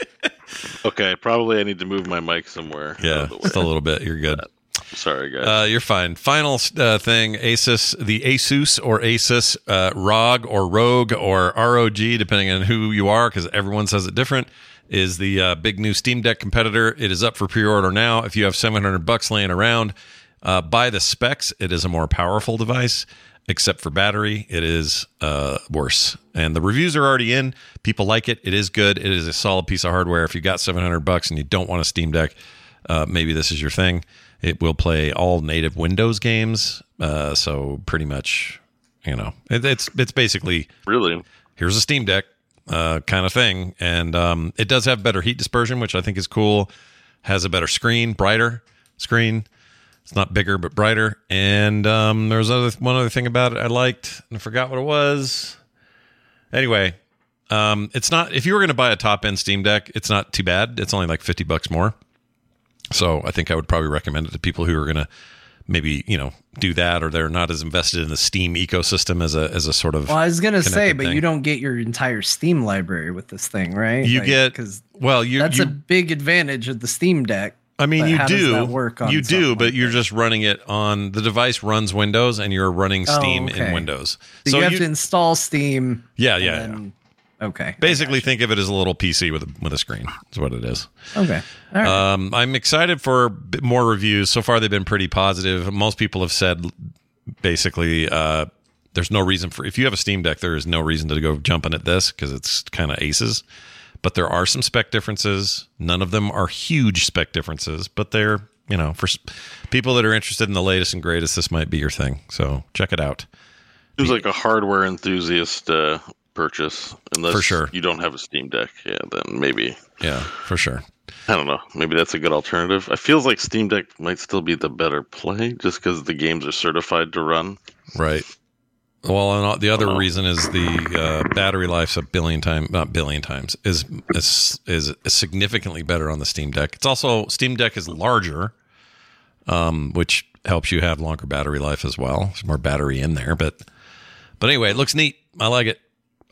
okay, probably I need to move my mic somewhere. Yeah. of. Just a little bit. You're good. Uh, Sorry guys. Uh, you're fine. Final uh, thing Asus, the Asus or Asus uh, ROG or Rogue or ROG, depending on who you are, because everyone says it different, is the uh, big new Steam Deck competitor. It is up for pre order now. If you have 700 bucks laying around, uh, buy the specs. It is a more powerful device. Except for battery, it is uh, worse. And the reviews are already in. People like it. It is good. It is a solid piece of hardware. If you got 700 bucks and you don't want a Steam Deck, uh, maybe this is your thing. It will play all native Windows games. Uh, so pretty much, you know, it, it's it's basically really? here's a Steam Deck uh, kind of thing, and um, it does have better heat dispersion, which I think is cool. Has a better screen, brighter screen. It's not bigger, but brighter. And um, there's other one other thing about it I liked, and I forgot what it was. Anyway, um, it's not. If you were going to buy a top end Steam Deck, it's not too bad. It's only like fifty bucks more. So I think I would probably recommend it to people who are going to maybe you know do that, or they're not as invested in the Steam ecosystem as a as a sort of. Well, I was gonna say, but thing. you don't get your entire Steam library with this thing, right? You get because well, you that's you, a big advantage of the Steam Deck. I mean, you do work on you do, but like you're just running it on the device runs Windows, and you're running Oh, Steam in. Windows. So, you have to install Steam. yeah, yeah, yeah. Then- Okay. Basically, think of it as a little PC with a, with a screen. That's what it is. Okay. All right. Um, I'm excited for more reviews. So far, they've been pretty positive. Most people have said basically uh, there's no reason for if you have a Steam Deck, there is no reason to go jumping at this because it's kind of aces. But there are some spec differences. None of them are huge spec differences, but they're you know for s- people that are interested in the latest and greatest, this might be your thing. So check it out. It was like a hardware enthusiast uh, purchase. Unless For sure. you don't have a Steam Deck, yeah, then maybe Yeah, for sure. I don't know. Maybe that's a good alternative. I feels like Steam Deck might still be the better play, just because the games are certified to run. Right. Well, and the other Uh-huh. reason is the uh, battery life's a billion times, not billion times, is, is is significantly better on the Steam Deck. It's also Steam Deck is larger, um, which helps you have longer battery life as well. There's more battery in there, but but anyway, it looks neat. I like it.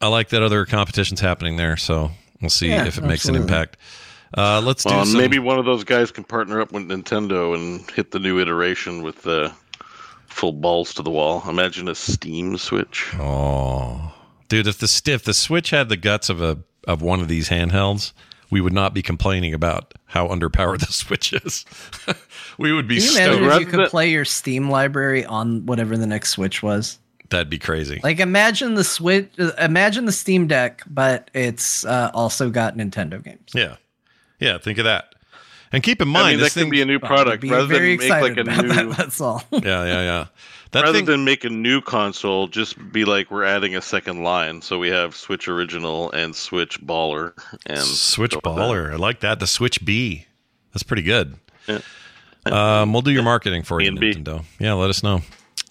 I like that other competitions happening there. So we'll see Yeah, if it makes an impact. Uh, let's Well, do some, maybe one of those guys can partner up with Nintendo and hit the new iteration with the full balls to the wall. Imagine a Steam Switch. Oh, dude! If the if the Switch had the guts of a of one of these handhelds, we would not be complaining about how underpowered the Switch is. we would be Can you imagine stoked. if you could play your Steam library on whatever the next Switch was? That'd be crazy. Like imagine the Switch, uh, imagine the Steam Deck, but it's uh, also got Nintendo games. yeah, yeah. Think of that. And keep in I mind, mean, that this could thing. be a new product be rather very than make like a new. that. That's all. yeah, yeah, yeah. That Rather thing. than make a new console, just be like we're adding a second line. So we have Switch Original and Switch Baller and Switch go with baller. I like that. The Switch B. That's pretty good. Yeah. Um, we'll do your marketing for you, A and B. Nintendo. Yeah, let us know.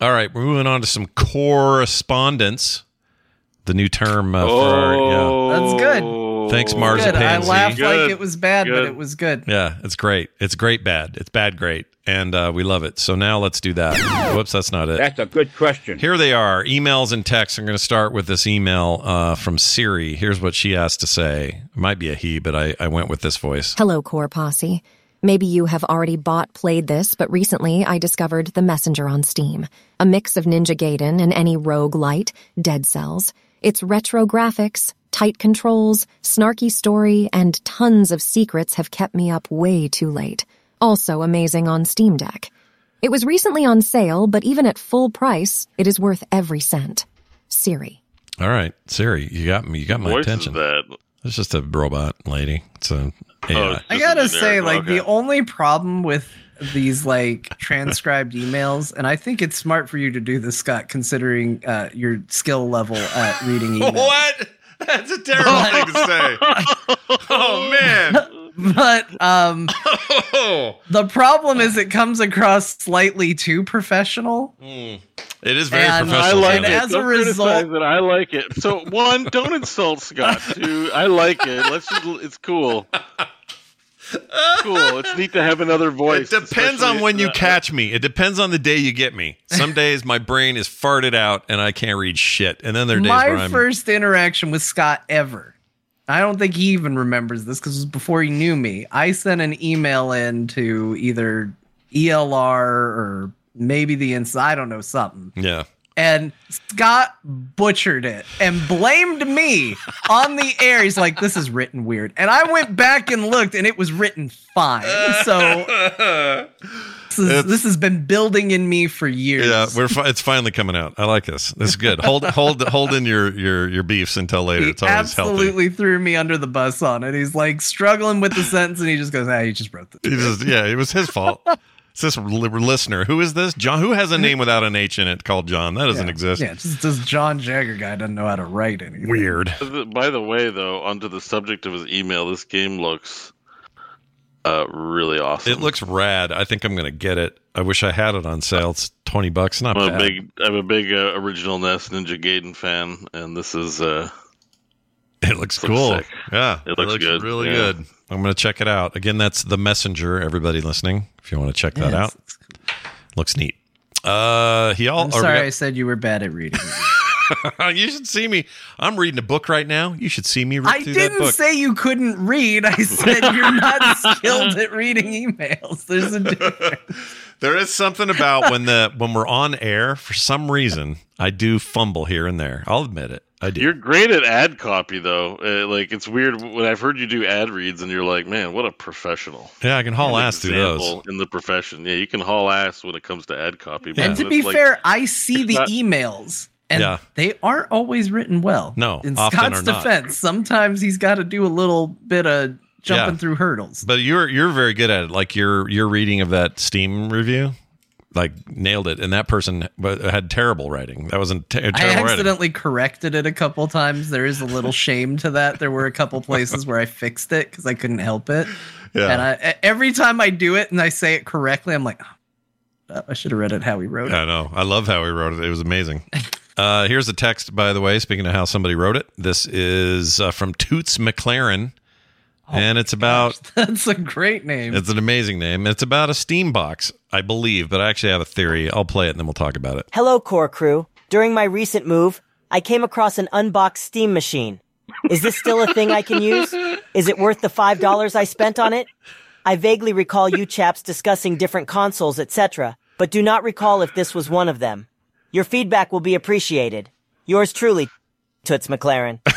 All right, we're moving on to some correspondence. The new term uh, for our, yeah. Oh, That's good. Thanks, Mars Good. I Pansy. laughed like it was bad, but it was good. Yeah, it's great. It's great bad. It's bad great. and uh, we love it. So now let's do that. Whoops, that's not it. That's a good question. Here they are emails and texts. I'm going to start with this email uh, from Siri. Here's what she has to say. It might be a he, but I, I went with this voice. Hello, Core Posse. Maybe you have already bought, played this, but recently I discovered The Messenger on Steam. A mix of Ninja Gaiden and any roguelite, Dead Cells. Its retro graphics, tight controls, snarky story, and tons of secrets have kept me up way too late. Also amazing on Steam Deck. It was recently on sale, but even at full price, it is worth every cent. Siri. All right, Siri, you got me. You got my Voice is attention. that? It's just a robot lady. It's a AI. I gotta say, like the only problem with these like transcribed emails, and I think it's smart for you to do this, Scott, considering uh, your skill level at reading emails. what? That's a terrible thing to say. Oh man. But um, the problem is it comes across slightly too professional. It is very And professional. I like it. as a Don't result- criticize it. I like it. So one, don't insult Scott. Two, I like it. Let's just. It's cool. Cool. It's neat to have another voice. It depends on when you catch me. It depends on the day you get me. Some days my brain is farted out and I can't read shit, and then there are days where My I'm. first interaction with Scott ever. I don't think he even remembers this because it was before he knew me. I sent an email in to either ELR or maybe the inside. I don't know something. yeah. and Scott butchered it and blamed me on the air. He's like, "This is written weird," and I went back and looked, and it was written fine. So this, is, this has been building in me for years. Yeah, we're fi- it's finally coming out. I like this. This is good. Hold hold hold in your your your beefs until later. He It's always healthy. absolutely threw me under the bus on it. He's like struggling with the sentence, and he just goes, "Ah, you just wrote this." He just, yeah, it was his fault. It's this listener. Who is this? John. Who has a name without an H in it called John? That doesn't yeah. exist. Yeah, just this John Jagger guy doesn't know how to write anything. Weird. By the way, though, onto the subject of his email, this game looks uh, really awesome. It looks rad. I think I'm gonna get it. I wish I had it on sale. It's twenty bucks. Not I'm a bad. big, I'm a big uh, original NES Ninja Gaiden fan, and this is uh, It looks looks cool. sick. Yeah, It looks good. Really Yeah. good. I'm gonna check it out. Again, that's the Messenger. Everybody listening, if you want to check that Yeah, out, looks neat. Uh, he all. I'm sorry got- I said you were bad at reading. you should see me. I'm reading a book right now. You should see me read I through that didn't say you couldn't read. I said you're not skilled at reading emails. There's a difference. there is something about when the when we're on air. For some reason, I do fumble here and there. I'll admit it. I do. You're great at ad copy, though. Uh, like it's weird when I've heard you do ad reads, and you're like, man, what a professional. yeah, I can haul An ass through those. In the profession, yeah, you can haul ass when it comes to ad copy. Yeah. And to be like- fair, I see the not- emails, and Yeah. they aren't always written well. No, in Scott's are not. defense, sometimes he's got to do a little bit of jumping Yeah. through hurdles. But you're you're very good at it. Like your your reading of that Steam review, like nailed it. And that person but had terrible writing. That wasn't ter- I terrible writing. I accidentally corrected it a couple times. There is a little shame to that. There were a couple places where I fixed it because I couldn't help it. Yeah. And I, every time I do it and I say it correctly, I'm like, oh, I should have read it how he wrote it. I know. I love how he wrote it. It was amazing. Uh, here's a text, by the way. Speaking of how somebody wrote it, this is uh, from Toots McLaren, and it's about. That's a great name. It's an amazing name. It's about a Steam box, I believe, but I actually have a theory. I'll play it and then we'll talk about it. Hello, Core Crew. During my recent move, I came across an unboxed Steam machine. Is this still a thing I can use? Is it worth the $5 I spent on it? I vaguely recall you chaps discussing different consoles, etc., but do not recall if this was one of them. Your feedback will be appreciated. Yours truly, Toots McLaren.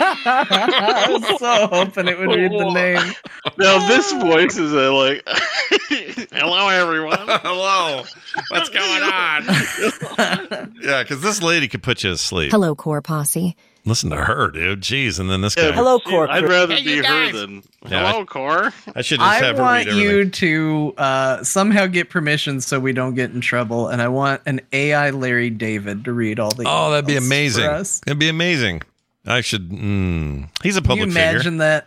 I was so hoping it would read the name. Now this voice is a like, hello everyone. Hello. What's going on? yeah, because this lady could put you to sleep. Hello, Core Posse. Listen to her, dude. Jeez. And then this guy. Hello, she- Core I'd rather Hey, be you her than Yeah, hello, Core. I should just I have her want read everything. you to uh, somehow get permission so we don't get in trouble, and I want an AI Larry David to read all the. Oh, that'd be amazing. for us. That'd be amazing. I should. Mm, he's a Can public you imagine figure. that?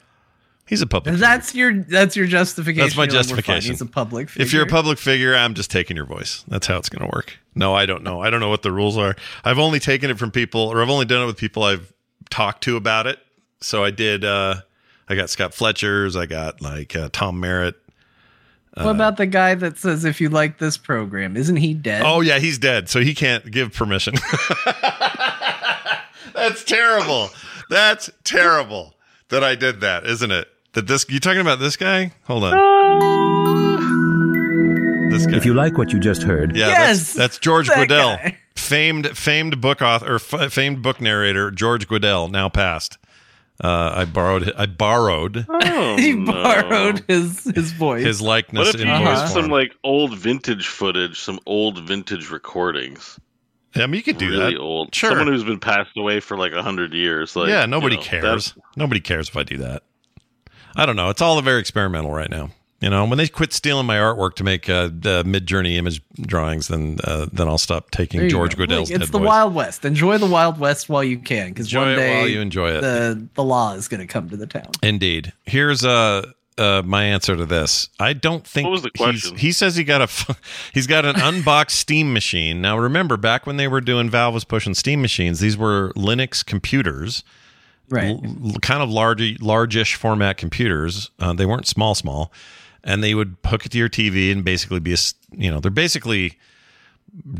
He's a public. That's your that's your justification. That's my You're like, justification. He's a public. Figure. If you're a public figure, I'm just taking your voice. That's how it's going to work. No, I don't know. I don't know what the rules are. I've only taken it from people, or I've only done it with people I've talked to about it. So I did. uh I got Scott Fletcher's. I got like uh, Tom Merritt. what about the guy that says if you like this program, isn't he dead? Oh yeah, he's dead, so he can't give permission. That's terrible. That's terrible that I did that, isn't it? That this you talking about this guy? Hold on. This guy. If you like what you just heard, Yeah, Yes, that's, that's George that Guidall, guy. famed famed book author or f- famed book narrator George Guidall, now passed. Uh, I borrowed I borrowed Oh, he no. borrowed his his voice. his likeness What if in you voice use some like old vintage footage, some old vintage recordings? I mean, you could do really that. old. Sure. Someone who's been passed away for like a hundred years. Like, yeah, nobody you know, cares. Nobody cares if I do that. I don't know. It's all very experimental right now. You know, when they quit stealing my artwork to make uh, uh, Midjourney image drawings, then uh, then I'll stop taking George go. Guidall's Look, dead It's the voice. Wild West. Enjoy the Wild West while you can, because one day while you enjoy it. the the law is going to come to the town. Indeed. Here's uh, uh my answer to this. I don't think What was the question? he says he got a f- he's got an unboxed Steam machine. Now remember back when they were doing Valve was pushing Steam machines, these were Linux computers. Right. l- l- kind of large, largish format computers. Uh, they weren't small, small, and they would hook it to your TV and basically be a, s- you know, they're basically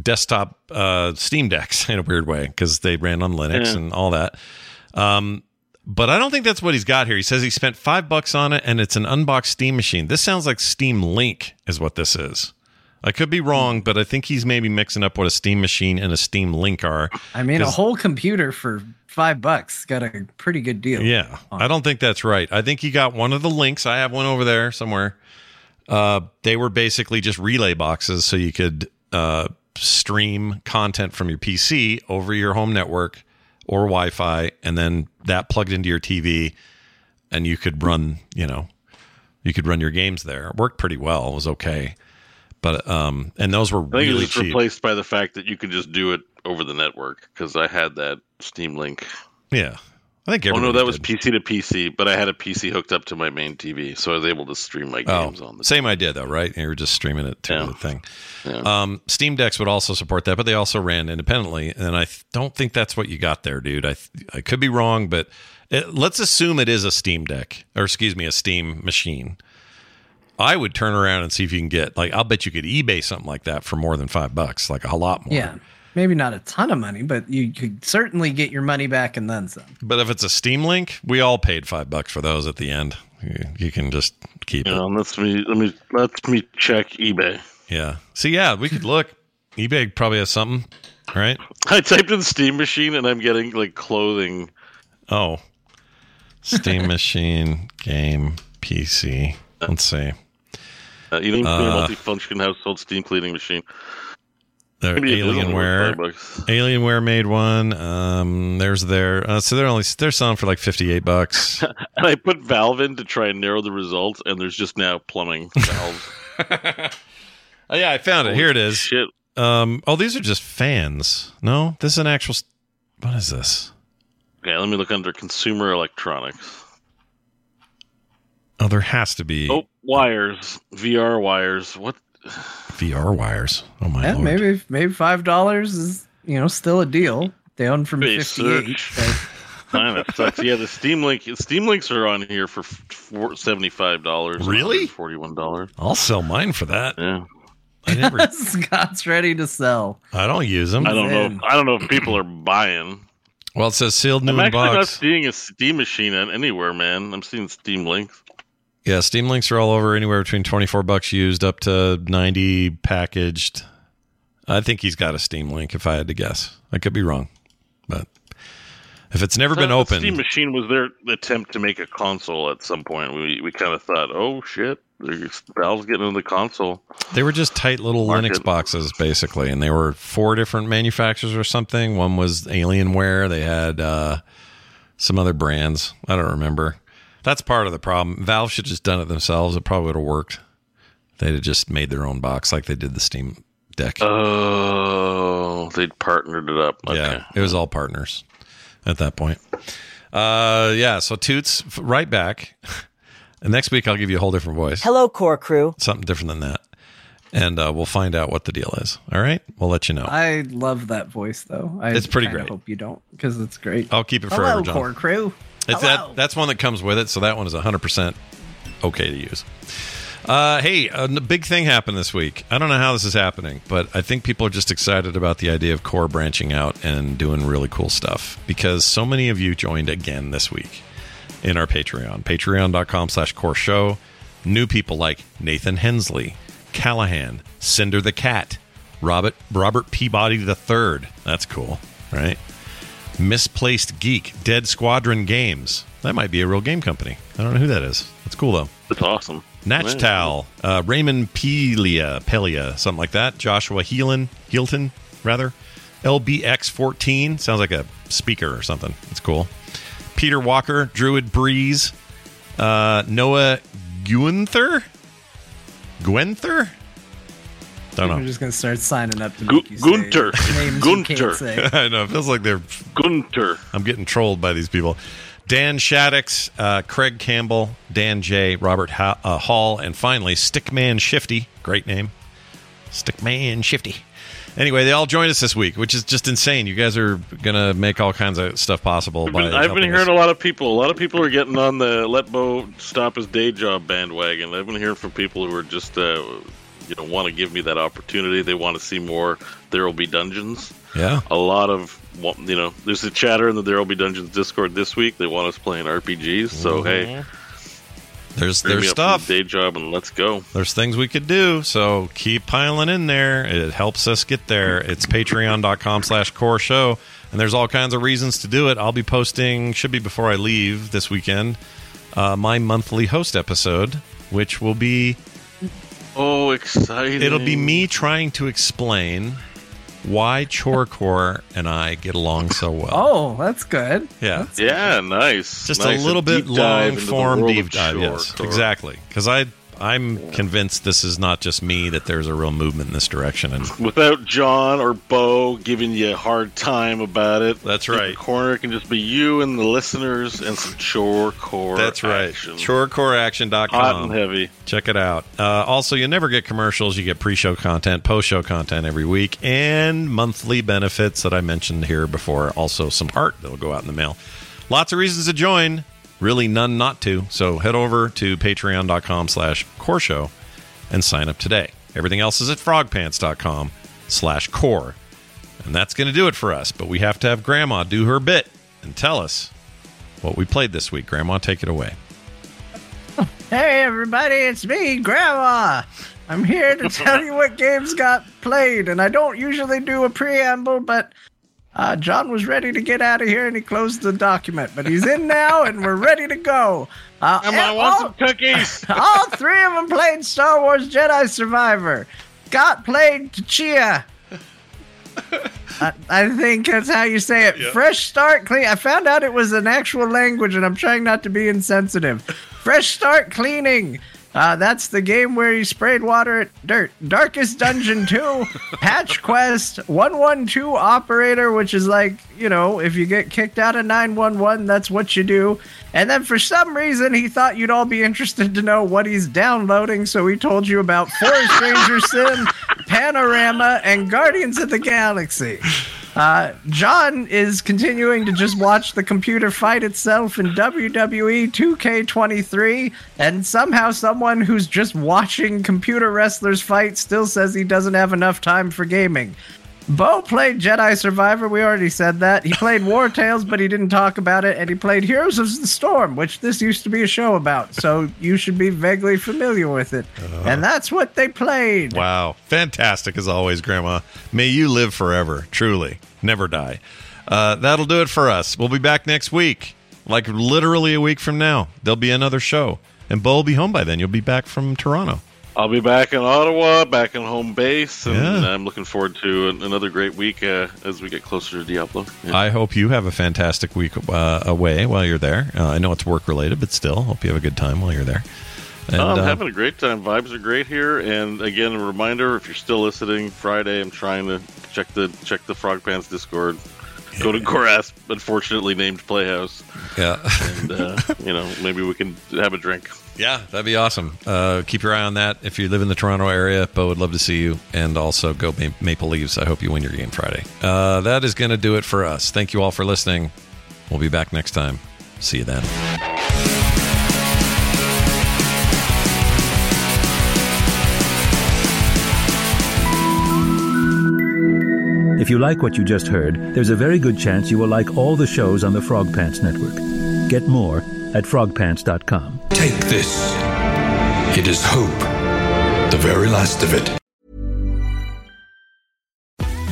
desktop uh, Steam decks in a weird way because they ran on Linux Yeah. and all that. Um, but I don't think that's what he's got here. He says he spent five bucks on it, and it's an unboxed Steam machine. This sounds like Steam Link is what this is. I could be wrong, but I think he's maybe mixing up what a Steam machine and a Steam Link are. I mean, a whole computer for five bucks got a pretty good deal. Yeah, I don't think that's right. I think he got one of the links. I have one over there somewhere. Uh, they were basically just relay boxes, so you could uh, stream content from your PC over your home network or Wi-Fi, and then that plugged into your TV, and you could run. You know, you could run your games there. It worked pretty well. It was okay, but um, and those were I think really it's cheap. replaced by the fact that you could just do it over the network because I had that Steam Link. yeah, I think. Oh no, everybody that was. PC to PC, but I had a PC hooked up to my main TV, so I was able to stream my Oh, games on the. same idea though, right? You were just streaming it to Yeah. the thing. Yeah. Um, Steam Decks would also support that, but they also ran independently, and I th- don't think that's what you got there, dude. I th- I could be wrong, but it, let's assume it is a Steam Deck, or excuse me, a Steam machine. I would turn around and see if you can get like I'll bet you could eBay something like that for more than five bucks, like a lot more. Yeah. Maybe not a ton of money, but you could certainly get your money back and then some. But if it's a Steam Link, we all paid five bucks for those at the end. You, you can just keep You it. let's me let me let me check eBay. Yeah. See, yeah, we could look. eBay probably has something, right? I typed in Steam Machine and I'm getting like clothing. Oh, Steam Machine game PC. Let's see. Uh, eating Uh, multifunction household steam cleaning machine. They're Maybe it is only Alienware. worth five bucks. Alienware made one. Um, there's their. Uh, so they're only they're selling for like fifty eight bucks. And I put Valve in to try and narrow the results, and there's just now plumbing valves. oh yeah, I found it. Here it is. Shit. Um, oh, these are just fans. No, this is an actual. s- What is this? Okay, let me look under consumer electronics. Oh, there has to be Oh, wires, VR wires. What? VR wires. Oh my Yeah, lord. maybe maybe five dollars is you know still a deal. Down from Hey, fifty eight. search. Man, that sucks. Yeah, the Steam Link. Steam Links are on here for seventy five dollars. Really? Forty-one dollars. I'll sell mine for that. Yeah. I never. Scott's ready to sell. I don't use them. I don't know. Man. If, I don't know if people are buying. Well, it says sealed new I'm in actually not seeing a Steam machine an- anywhere, man. I'm seeing Steam Links. Yeah, Steam links are all over, anywhere between twenty four bucks used up to ninety packaged. I think he's got a Steam link. If I had to guess, I could be wrong, but if it's never been The opened, Steam Machine was their attempt to make a console at some point. We we kind of thought, oh shit, there's- Valve's getting into the console. they were just tight little Market. Linux boxes, basically, and they were four different manufacturers or something. One was Alienware. They had uh, some other brands. I don't remember. That's part of the problem. Valve should have just done it themselves. It probably would have worked. They'd have just made their own box like they did the Steam Deck. Oh, they'd partnered it up. Okay. Yeah, it was all partners at that point. Uh, yeah. So Toots, right back. And next week I'll give you a whole different voice, Hello, core crew. something different than that, and uh, we'll find out what the deal is. All right, we'll let you know. I love that voice though. I It's pretty kinda great. Hope you don't because it's great. I'll keep it forever, Hello, John. core crew. It's that that's one that comes with it, so that one is 100% okay to use. Uh, hey, a big thing happened this week. I don't know how this is happening, but I think people are just excited about the idea of Core branching out and doing really cool stuff because so many of you joined again this week in our Patreon. Patreon.com slash Core Show. New people like Nathan Hensley, Callahan, Cinder the Cat, Robert, Robert Peabody III. That's cool, right? Misplaced Geek, Dead Squadron Games. That might be a real game company. I don't know who that is. That's cool, though. That's awesome. Natchtal, uh, Raymond Pelia, Pelia, something like that. Joshua Heelan, Heelton, rather. LBX14, sounds like a speaker or something. It's cool. Peter Walker, Druid Breeze, uh, Noah Guenther, Gwenther. Don't I'm know. just gonna start signing up to Gu- make you say Gunter. names you Gunter. can't say. I know. It feels like they're. Gunter. I'm getting trolled by these people. Dan Shaddix, uh, Craig Campbell, Dan J, Robert ha- uh, Hall, and finally Stickman Shifty. Great name. Stickman Shifty. Anyway, they all joined us this week, which is just insane. You guys are going to make all kinds of stuff possible. I've by been, I've been hearing us. a lot of people. A lot of people are getting on the let Bo stop his day job bandwagon. I've been hearing from people who are just, uh, you know, want to give me that opportunity. They want to see more. There will be dungeons. Yeah. A lot of, you know, there's a chatter in the There will be dungeons Discord this week. They want us playing RPGs. So hey, There's there's me up from stuff. day job and let's go. There's things we could do, so keep piling in there. It helps us get there. It's patreon.com slash core show, and there's all kinds of reasons to do it. I'll be posting, should be before I leave this weekend, uh, my monthly host episode, which will be, Oh, exciting! it'll be me trying to explain why Chorecore and I get along so well. Oh, that's good. Yeah. Yeah, nice. Just Nice. a little bit long form deep of dive. Yes, exactly. Because I I'm convinced this is not just me that there's a real movement in this direction, and Without John or Bo giving you a hard time about it. That's right. corner can just be you and the listeners and some chore core. that's right. action. ChoreCoreAction.com. Hot and heavy. Check it out. Uh, also, you never get commercials. You get pre-show content, post-show content every week, and monthly benefits that I mentioned here before. Also, some art that'll go out in the mail. Lots of reasons to join. Really, none not to. So head over to patreon.com slash core show and sign up today. Everything else is at frogpants.com slash core. And that's going to do it for us. But we have to have Grandma do her bit and tell us what we played this week. Grandma, take it away. Hey, everybody, it's me, Grandma. I'm here to tell you what games got played, and I don't usually do a preamble, but uh, John was ready to get out of here and he closed the document. But he's in now, and we're ready to go. Uh, Come on, and want all- some cookies? all three of them played Star Wars Jedi Survivor. Scott played Tchia. I, I think that's how you say it. Fresh start, clean. I found out it was an actual language, and I'm trying not to be insensitive. Fresh start cleaning. Uh, that's the game where you sprayed water at dirt. Darkest Dungeon 2, Patch Quest, 112 Operator, which is like, you know, if you get kicked out of 911, that's what you do. And then for some reason, he thought you'd all be interested to know what he's downloading, so he told you about Forest Ranger Sim, Panorama, and Guardians of the Galaxy. Uh, John is continuing to just watch the computer fight itself in WWE 2K23, and somehow someone who's just watching computer wrestlers fight still says he doesn't have enough time for gaming. Bo played Jedi Survivor, we already said that. He played War Tales, but he didn't talk about it, and he played Heroes of the Storm, which this used to be a show about, so you should be vaguely familiar with it. and that's what they played. Wow. Fantastic as always, Grandma. May you live forever, truly. Never die. Uh, that'll do it for us. We'll be back next week. Like literally a week from now. There'll be another show. And Bo will be home by then. You'll be back from Toronto. I'll be back in Ottawa, back in home base, and Yeah. I'm looking forward to an- another great week uh, as we get closer to Diablo. Yeah. I hope you have a fantastic week uh, away while you're there. Uh, I know it's work related, but still, hope you have a good time while you're there. And, I'm uh, having a great time. Vibes are great here, and again, a reminder: if you're still listening, Friday, I'm trying to check the check the Frog Pants Discord. Go to Gorath, unfortunately named Playhouse, yeah. and uh, you know maybe we can have a drink. Yeah, that'd be awesome. Uh, keep your eye on that. If you live in the Toronto area, Bo would love to see you. And also go Maple Leaves. I hope you win your game Friday. Uh, that is going to do it for us. Thank you all for listening. We'll be back next time. See you then. If you like what you just heard, there's a very good chance you will like all the shows on the Frog Pants Network. Get more at frogpants.com. Take this. It is hope. The very last of it.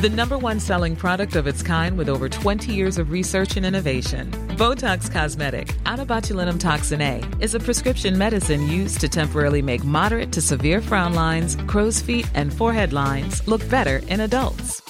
The number one selling product of its kind with over 20 years of research and innovation. Botox Cosmetic, onabotulinumtoxinA, is a prescription medicine used to temporarily make moderate to severe frown lines, crow's feet, and forehead lines look better in adults.